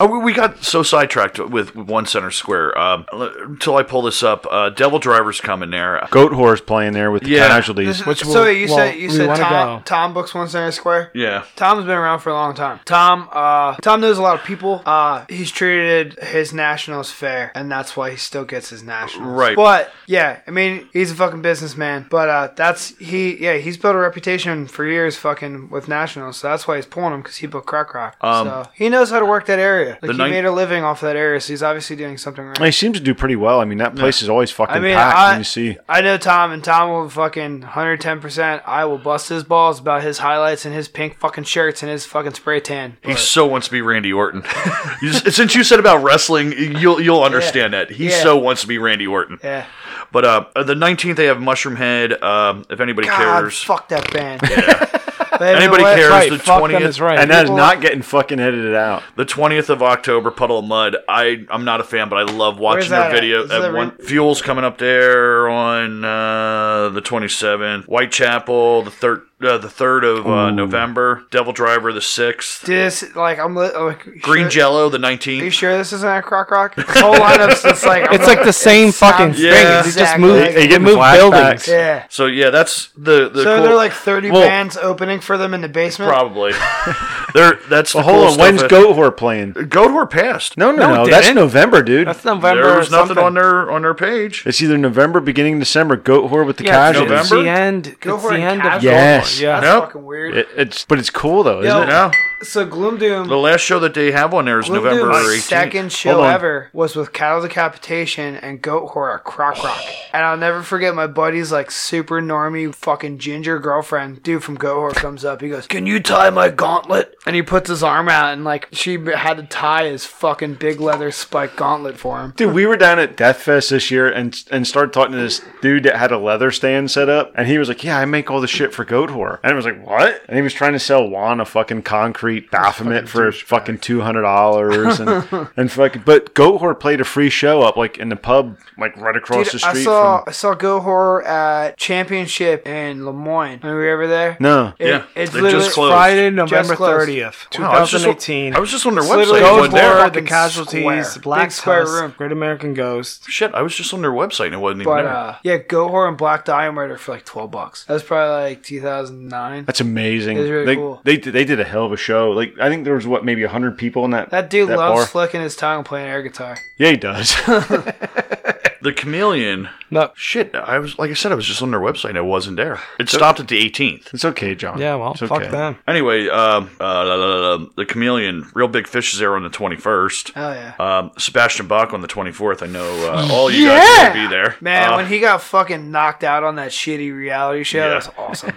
oh, we- we got so sidetracked with One Center Square. Um, until I pull this up, uh, Devil Driver's coming there. Goatwhore playing there with the Yeah. casualties. Which so will- you well, said you said Tom. Tom books one center square. Yeah. Tom's been around for a long time. Tom, uh, Tom knows a lot of people. Uh, he's treated his nationals fair, and that's why he still gets his nationals. Right. But yeah, I mean, he's a fucking businessman. But uh, that's he. Yeah, he's built a reputation for years, fucking with nationals. So that's why he's pulling him because he built Croc Rock. so he knows how to work that area. Like the he night- made a living off that area, so he's obviously doing something right. He seems to do pretty well. I mean, that place is always fucking I mean, packed. I, when you see, I know Tom, and Tom will fucking 110%. I will bust his balls about his highlights and his pink fucking shirts and his fucking spray tan. He so wants to be Randy Orton. Since you said about wrestling, you'll you'll understand that. He Yeah. so wants to be Randy Orton. Yeah. But uh, the 19th, they have Mushroom Head. Um, if anybody God, cares, fuck that band. But you know Anybody what? cares? Right, the fuck them 20th is right. and that is people- not getting fucking edited out. the 20th of October, Puddle of Mudd. I I'm not a fan, but I love watching that their at? video. Is that At one, Fuel's coming up there on uh, the 27th. Whitechapel, the third. Uh, the third of uh, November, Devil Driver the sixth, This, like, I'm li- like, Green sure, Jello the Are you nineteenth. sure this isn't a Croc Rock? This whole lineup's just like. I'm It's like the same fucking sounds thing. Yeah. They just exactly move. like They it. get move flashbacks. buildings. Yeah. So yeah, that's the the So cool, there are like 30 Well- bands opening for them in the basement? probably. There, that's Well, the hold cool on. When's at- Goat Whore playing? Goat Whore passed. No, no, No, no. That's. November, dude. That's November. there was nothing something. on their on their page. it's either November, beginning of December. Goat Whore with the Yeah, it's casualties. November? the end. Go it's the it, end of casual. Yes. Yeah. That's Nope. fucking weird. It, it's but it's cool though, isn't Yo, it? No, so Gloom Doom. The last show that they have on there is Gloom November Doom's 18th. second show Hold ever was with Cattle Decapitation and Goatwhore at Croc Rock. And I'll never forget my buddy's like super normie fucking ginger girlfriend, dude from Goatwhore comes up. He goes, Can you tie my gauntlet? And he puts his arm out and like she had to tie his fucking big leather spike gauntlet for him. Dude, we were down at Death Fest this year and and started talking to this dude that had a leather stand set up, and he was like, "Yeah, I make all the shit for Goatwhore," and I was like, "What?" And he was trying to sell Juan a fucking concrete Baphomet for fucking two hundred dollars, and and fucking. But Goatwhore played a free show up like in the pub, like right across Dude, the I street saw from. I saw Goatwhore at Championship in Lemoyne. Were you ever there? No, It- Yeah, it's they literally just closed. Friday, November closed. 30th, Wow, I was just on- 2018. I was just on their It's literally website. Goat It Goat wasn't there. Horror, the casualties, square. Black Big square Tusk, room. Great American Ghost. Shit, I was just on their website and it wasn't even But there. uh, yeah, Goatwhore and Black Diamond Rider for like twelve bucks. That was probably like 2009. that's amazing. It was really they, cool. they they did a hell of a show. Like I think there was what maybe hundred people in that. That dude that loves bar. flicking his tongue playing air guitar. Yeah, he does. the Chameleon. No. Shit, I was like I said, I was just on their website and it wasn't there. It stopped at the 18th. it's okay, John. Yeah, well, it's fuck okay. them. Anyway, um, uh, la, la, la, la, the Chameleon, Reel Big Fish is there on the 21st. Oh yeah. Um, Sebastian Bach on the 24th. I know uh, all you guys Yeah! will be there. Man, Uh, when he got fucking knocked out on that shitty reality show, Yeah. that was awesome.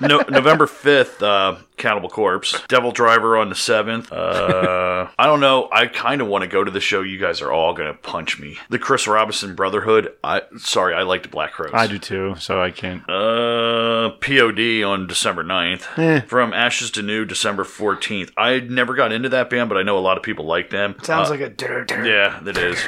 no, November 5th, uh, Cannibal Corpse. Devil Driver on the 7th. Uh, I don't know. I kind of want to go to the show. You guys are all going to punch me. The Chris Robinson Brotherhood. I Sorry, I like the Black Crowes. I do too, so I can't. Uh, POD on December 9th. Eh. From Ashes to New, December 14th. I never got into that band, but I know a lot of people like them. Sounds Uh, like a dur, dur. Yeah, it is.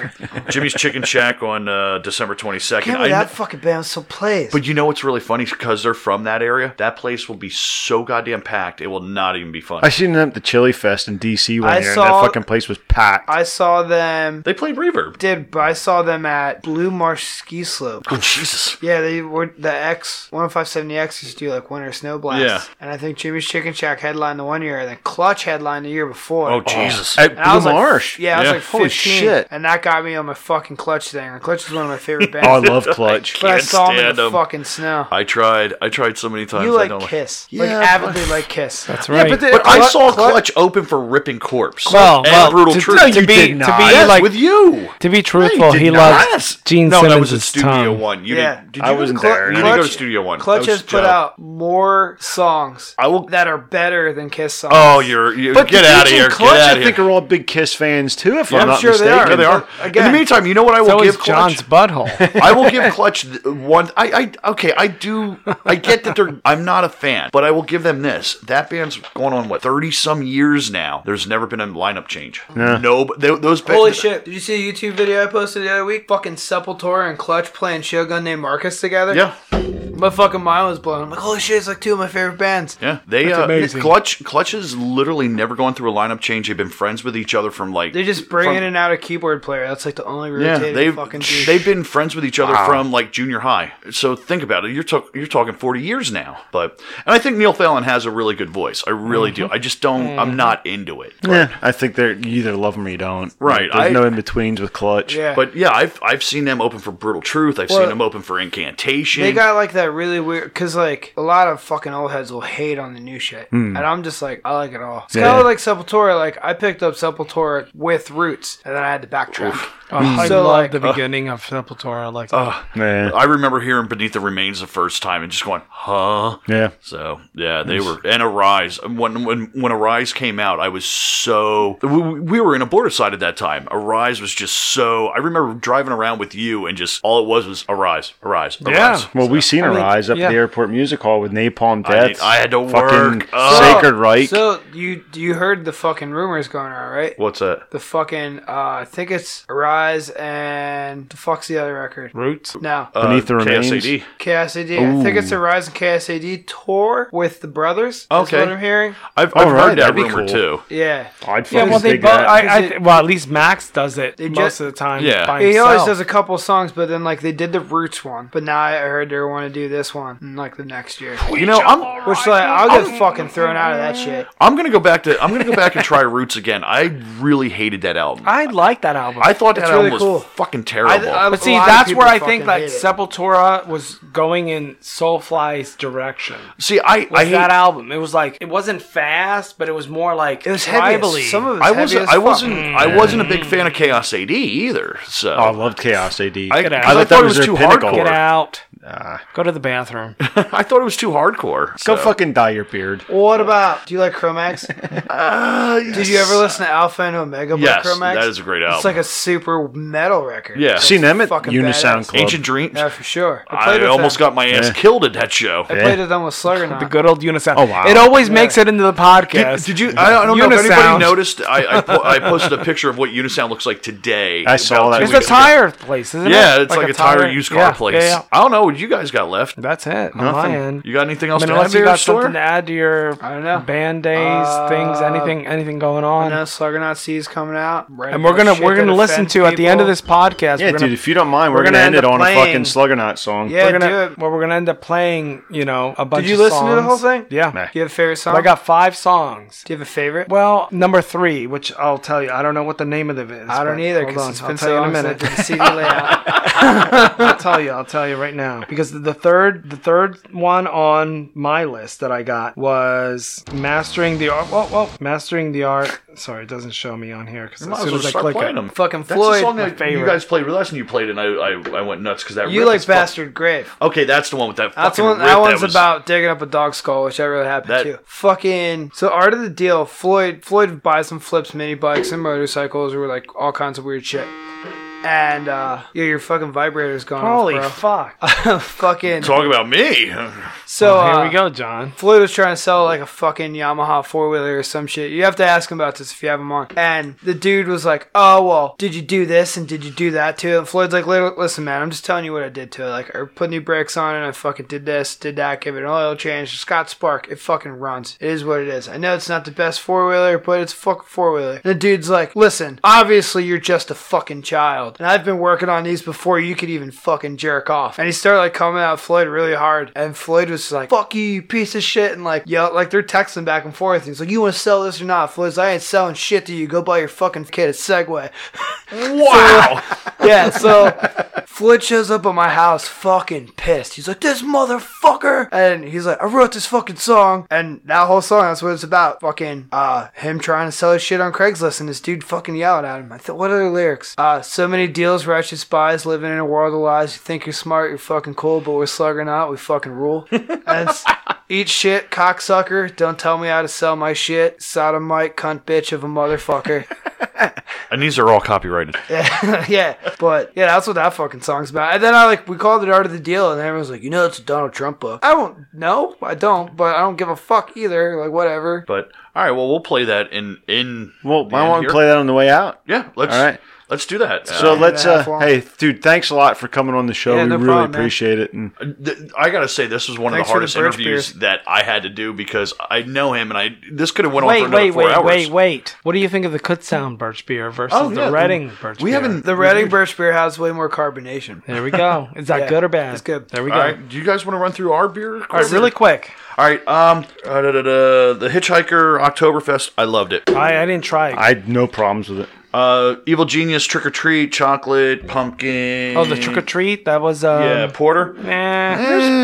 Jimmy's Chicken Shack on uh, December 22nd. Can't I believe kn- that fucking band still plays. but you know what's really funny? Because they're from that area, that place will be so goddamn packed, it will not even be fun. I seen them at the Chili Fest in DC one I year, and saw- that fucking place was packed. I saw them. they played Reverb. Did but I saw them at Blue Marsh Ski Slope. Oh, Jesus. Yeah, they were the X 10570X used to do like winter snow blasts. Yeah. And I think Jimmy's Chicken Shack headlined the one year, and then Clutch headlined the year before. Oh, Jesus. At And I Blue was like, Marsh. yeah, I was Yeah. like 15, Holy shit. and that got me on my fucking Clutch thing. And Clutch is one of my favorite bands. Oh, I love Clutch. but I Can't saw them in stand the 'em. fucking snow. I tried. I tried so many times. you I like don't Kiss, Yeah, like but- avidly like Kiss. That's right. but the- But I saw Clutch- Clutch open for Ripping Corpse. well, and well, Brutal to, Truth. No, to be did to be yes, like with you. to be truthful, you he did loves not. Gene no, Simmons' that was at Studio tongue. One. You Yeah. did, did I you wasn't go to, there. You didn't go to Studio One. Clutch has put out more songs I will. that are better than Kiss songs. Oh, you're. You, But get out of here. Clutch, get out I of here. think are all big Kiss fans too. If Yeah, I'm I'm not sure they mistaken. are. Yeah, they are. But again- In the meantime, you know what I will So give is John's Clutch? butthole. I will give Clutch one. I, I okay. I do. I get that they're. I'm not a fan, but I will give them this. That band's going on what thirty some years now. There's never been a lineup change. No, but they, those. ba- Holy shit! Did you see the YouTube video I posted the other week? Fucking Sepultura and Clutch playing Shogun named Marcus together. Yeah, My fucking mind was blown. I'm like, holy shit! It's like two of my favorite bands. yeah. They That's uh, amazing. Clutch. Clutch has literally never gone through a lineup change. They've been friends with each other from like. They just bring from- in and out a keyboard player. That's like the only Yeah, they've fucking dude. they've been friends with each other from like junior high. So think about it. You're talk, you're talking 40 years now. But and I think Neil Fallon has a really good voice. I really Mm-hmm. do. I just don't. I'm not into it. But, Yeah, I think they're you either love them or you don't. Right, There's I- no in betweens with Clutch. yeah. But yeah, I've I've seen them open for Brutal Truth. I've Well, seen them open for Incantation. They got like that really weird because like a lot of fucking old heads will hate on the new shit, Hmm. and I'm just like I like it all. It's Yeah. kind of like Sepultura. Like I picked up Sepultura with Roots, and then I had to backtrack. Oh, I So, love like, the beginning of Sepultura. Like, oh uh, man, I remember hearing Beneath the Remains the first time and just going, huh? yeah. So yeah, they were and Arise. When when when Arise came out, I was so we, we were in a border side at that time. Arise was just so. I remember driving around with you and just all it was was Arise, Arise, Yeah. Arise. Well, we seen I mean, rise up yeah. at the airport music hall with Napalm Death. I had to fucking work. Oh. Sacred Reich. So you you heard the fucking rumors going around, right? What's that? The fucking uh, I think it's Arise and the fuck's the other record? Roots. No. Beneath the Uh, Remains? Chaos AD. KSAD. I think it's Arise and Chaos AD tour with the brothers. That's Okay. what I'm hearing. I've, I've right, heard that that'd rumor cool. too. Yeah. I'd Yeah, fucking well, they dig both. that. I, I Is it- th- well, at least Max does it They most just- of the time. Yeah. by He always does a couple songs, but then like they did the Roots one. But now I heard they want to do this one in like the next year. You know, I'm Which like I'll get fucking thrown out of that shit. I'm gonna go back to I'm gonna go back and try Roots again. I really hated that album. I like that album. I thought that It's album really was cool. fucking terrible. I- but see, lot of that's people where I fucking think like hate it. Sepultura was going in Soulfly's direction. See, I Was I hate, that album? It was like it wasn't fast, but it was more like It was heavy. as- tribally. Some of it was I heavy wasn't as I fuck. wasn't I mm. wasn't a big fan of Chaos AD either. So Oh, I loved Chaos AD. I, Get out. I I thought, thought it was was too pinnacle. Get out. Ah. Go to the bathroom. I thought it was too hardcore. Go so. fucking dye your beard. What about? Do you like Cro-Mags? Uh, Did you ever listen to Alpha and Omega by Yes, Cro-Mags? that is a great album. It's like a super metal record. Yeah. It's Seen them at fucking Unisound badass. Club. Ancient Dreams. Yeah, for sure. I played with almost them. got my ass Yeah. killed at that show. I played it them with Sluggernaut. The good old Unisound. Oh, wow. It always makes it into the podcast. Did, did you? I don't know if anybody noticed. I I, po- I posted a picture of what Unisound looks like today. I saw that. It's It's a weeks tire place, isn't it? Yeah, it's like, a tire, used car yeah, place. Yeah, yeah. I don't know what you guys got left. That's it. On Nothing. my end. You got anything else I else mean, to unless add you to your got store? something to add to your I don't know. band days, things, Uh, anything, anything going on. know Sluggernaut C is coming out. And we're gonna we're gonna listen to at the end of this podcast. Yeah, we're gonna, dude, if you don't mind, we're, we're gonna, gonna end end it on a playing- fucking Sluggernaut song. Yeah, we're gonna do it. well, we're gonna end up playing. You know, a bunch. Did you of listen to the whole thing? Yeah. Nah. Do you have a favorite song? But I got five songs. Do you have a favorite? Well, number three, which I'll tell you, I don't know what the name of it is. I don't either hold because on, it's I'll been tell so you long in a since I minute. did the CD layout. I'll tell you. I'll tell you right now because the third, the third one on my list that I got was mastering the art. Well, well, mastering the art. Sorry, it doesn't show me on here because as soon well as I click it, them. Fucking That's the Floyd. song that you guys played with us, and you played, it, and I I, I went nuts because that. You like is fuck- Bastard Grave. Okay, that's the one with that. That's fucking one. That one's was- about digging up a dog skull, which I really happy That- too. Fucking. So art of the deal. Floyd. Floyd buys and flips mini bikes and motorcycles, or like all kinds of weird shit. And uh yeah, your fucking vibrator's gone. holy off, fuck! bro. fucking. Talk about me. So Well, here uh, we go, John. Floyd was trying to sell like a fucking Yamaha four wheeler or some shit. You have to ask him about this if you have him on. And the dude was like, "Oh well, did you do this and did you do that to it?" And Floyd's like, "Listen, man, I'm just telling you what I did to it. Like, I put new brakes on it. I fucking did this, did that, gave it an oil change. Scott Spark, it fucking runs. It is what it is. I know it's not the best four wheeler, but it's a fucking four wheeler." And the dude's like, "Listen, obviously you're just a fucking child, and I've been working on these before you could even fucking jerk off." And he started like coming at Floyd really hard, and Floyd was like, "Fuck you, piece of shit," and like yell, like they're texting back and forth. And He's like, "You want to sell this or not?" Like, "I ain't selling shit to you. Go buy your fucking kid a Segway." Wow. yeah, so Floyd shows up at my house fucking pissed. He's like, this motherfucker! And he's like, I wrote this fucking song. And that whole song, that's what it's about. Fucking, uh, him trying to sell his shit on Craigslist and this dude fucking yelling at him. I thought, what are the lyrics? Uh, so many deals, righteous spies, living in a world of lies. You think you're smart, you're fucking cool, but we're slugging out. We fucking rule. and it's, eat shit, cocksucker. Don't tell me how to sell my shit. Sodomite, cunt bitch of a motherfucker. and these are all copyrighted. Yeah, yeah, but yeah, that's what that fucking song's about. And then I like we called it Art of the Deal, and everyone's like, you know, it's a Donald Trump book. I don't know, I don't, but I don't give a fuck either. Like whatever. But all right, well, we'll play that in in. Well, the I end want to play that on the way out. Yeah, let's. All right. Let's do that. So Uh, let's, uh, hey, dude, thanks a lot for coming on the show. Yeah, we no really problem, man. appreciate it. And I gotta say, this was one Thanks of the the hardest birch interviews beers. that I had to do because I know him, and I this could have went on for another wait, four wait, hours. wait, wait. wait. What do you think of the Kutztown birch beer versus Oh, yeah, the Reading birch we beer? haven't- The Reading Birch Beer has way more carbonation. There we go. Is that Yeah, good or bad? it's good. There we go. right, do you guys want to run through our beer? All right, really quick. All right. Um. uh, da, da, da, the Hitchhiker Oktoberfest. I loved it. I, I didn't try. it. I had no problems with it. Uh, Evil Genius Trick or Treat Chocolate Pumpkin. oh, the trick or treat. That was um, Yeah, porter. eh,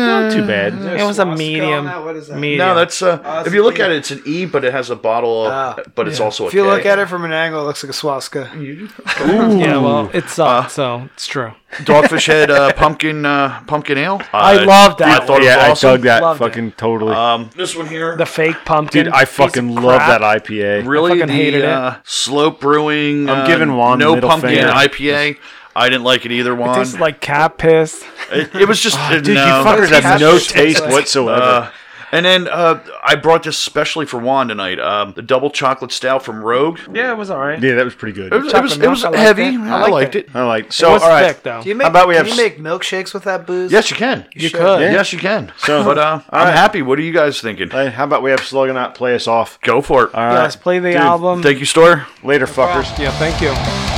Not too bad. it was a swastika medium. on that? What is that? Medium. No, that's uh. it's if you look at it, it's an E, but it has a bottle, of, Ah, but it's also a If you K. look at it from an angle, it looks like a swastika. yeah. Well, it sucked, so it's true. Dogfish Head uh, pumpkin uh, pumpkin ale. I Uh, love that I thought yeah, it was awesome. I dug that Loved it. fucking totally. Um, this one here. The fake pumpkin. dude, I piece of fucking love crap. that IPA. really fucking the hated it. uh, slope brewing. I'm uh, giving Juan no pumpkin finger. IPA. I didn't like it either. It Juan. tasted like cat piss. it, it was just Dude, no. you fuckers have no taste like- whatsoever. Uh, and then uh, I brought this specially for Juan tonight. Um, the double chocolate stout from Rogue. Yeah, it was all right. yeah, that was pretty good. It was, it Chocolate was, it was milk, I liked heavy. it. I I liked liked it. it. I like it so. was all right. thick though. Do you make? How about we can have you s- make milkshakes with that booze? Yes, you can. You should. could. Yeah. Yes, you can. So- but uh, I'm right. happy. What are you guys thinking? Hey, how about we have Sluggernaut play us off? Go for it. All right. Yes, play the Dude, album. Thank you, Stoyer. Later, fuckers. yeah, thank you.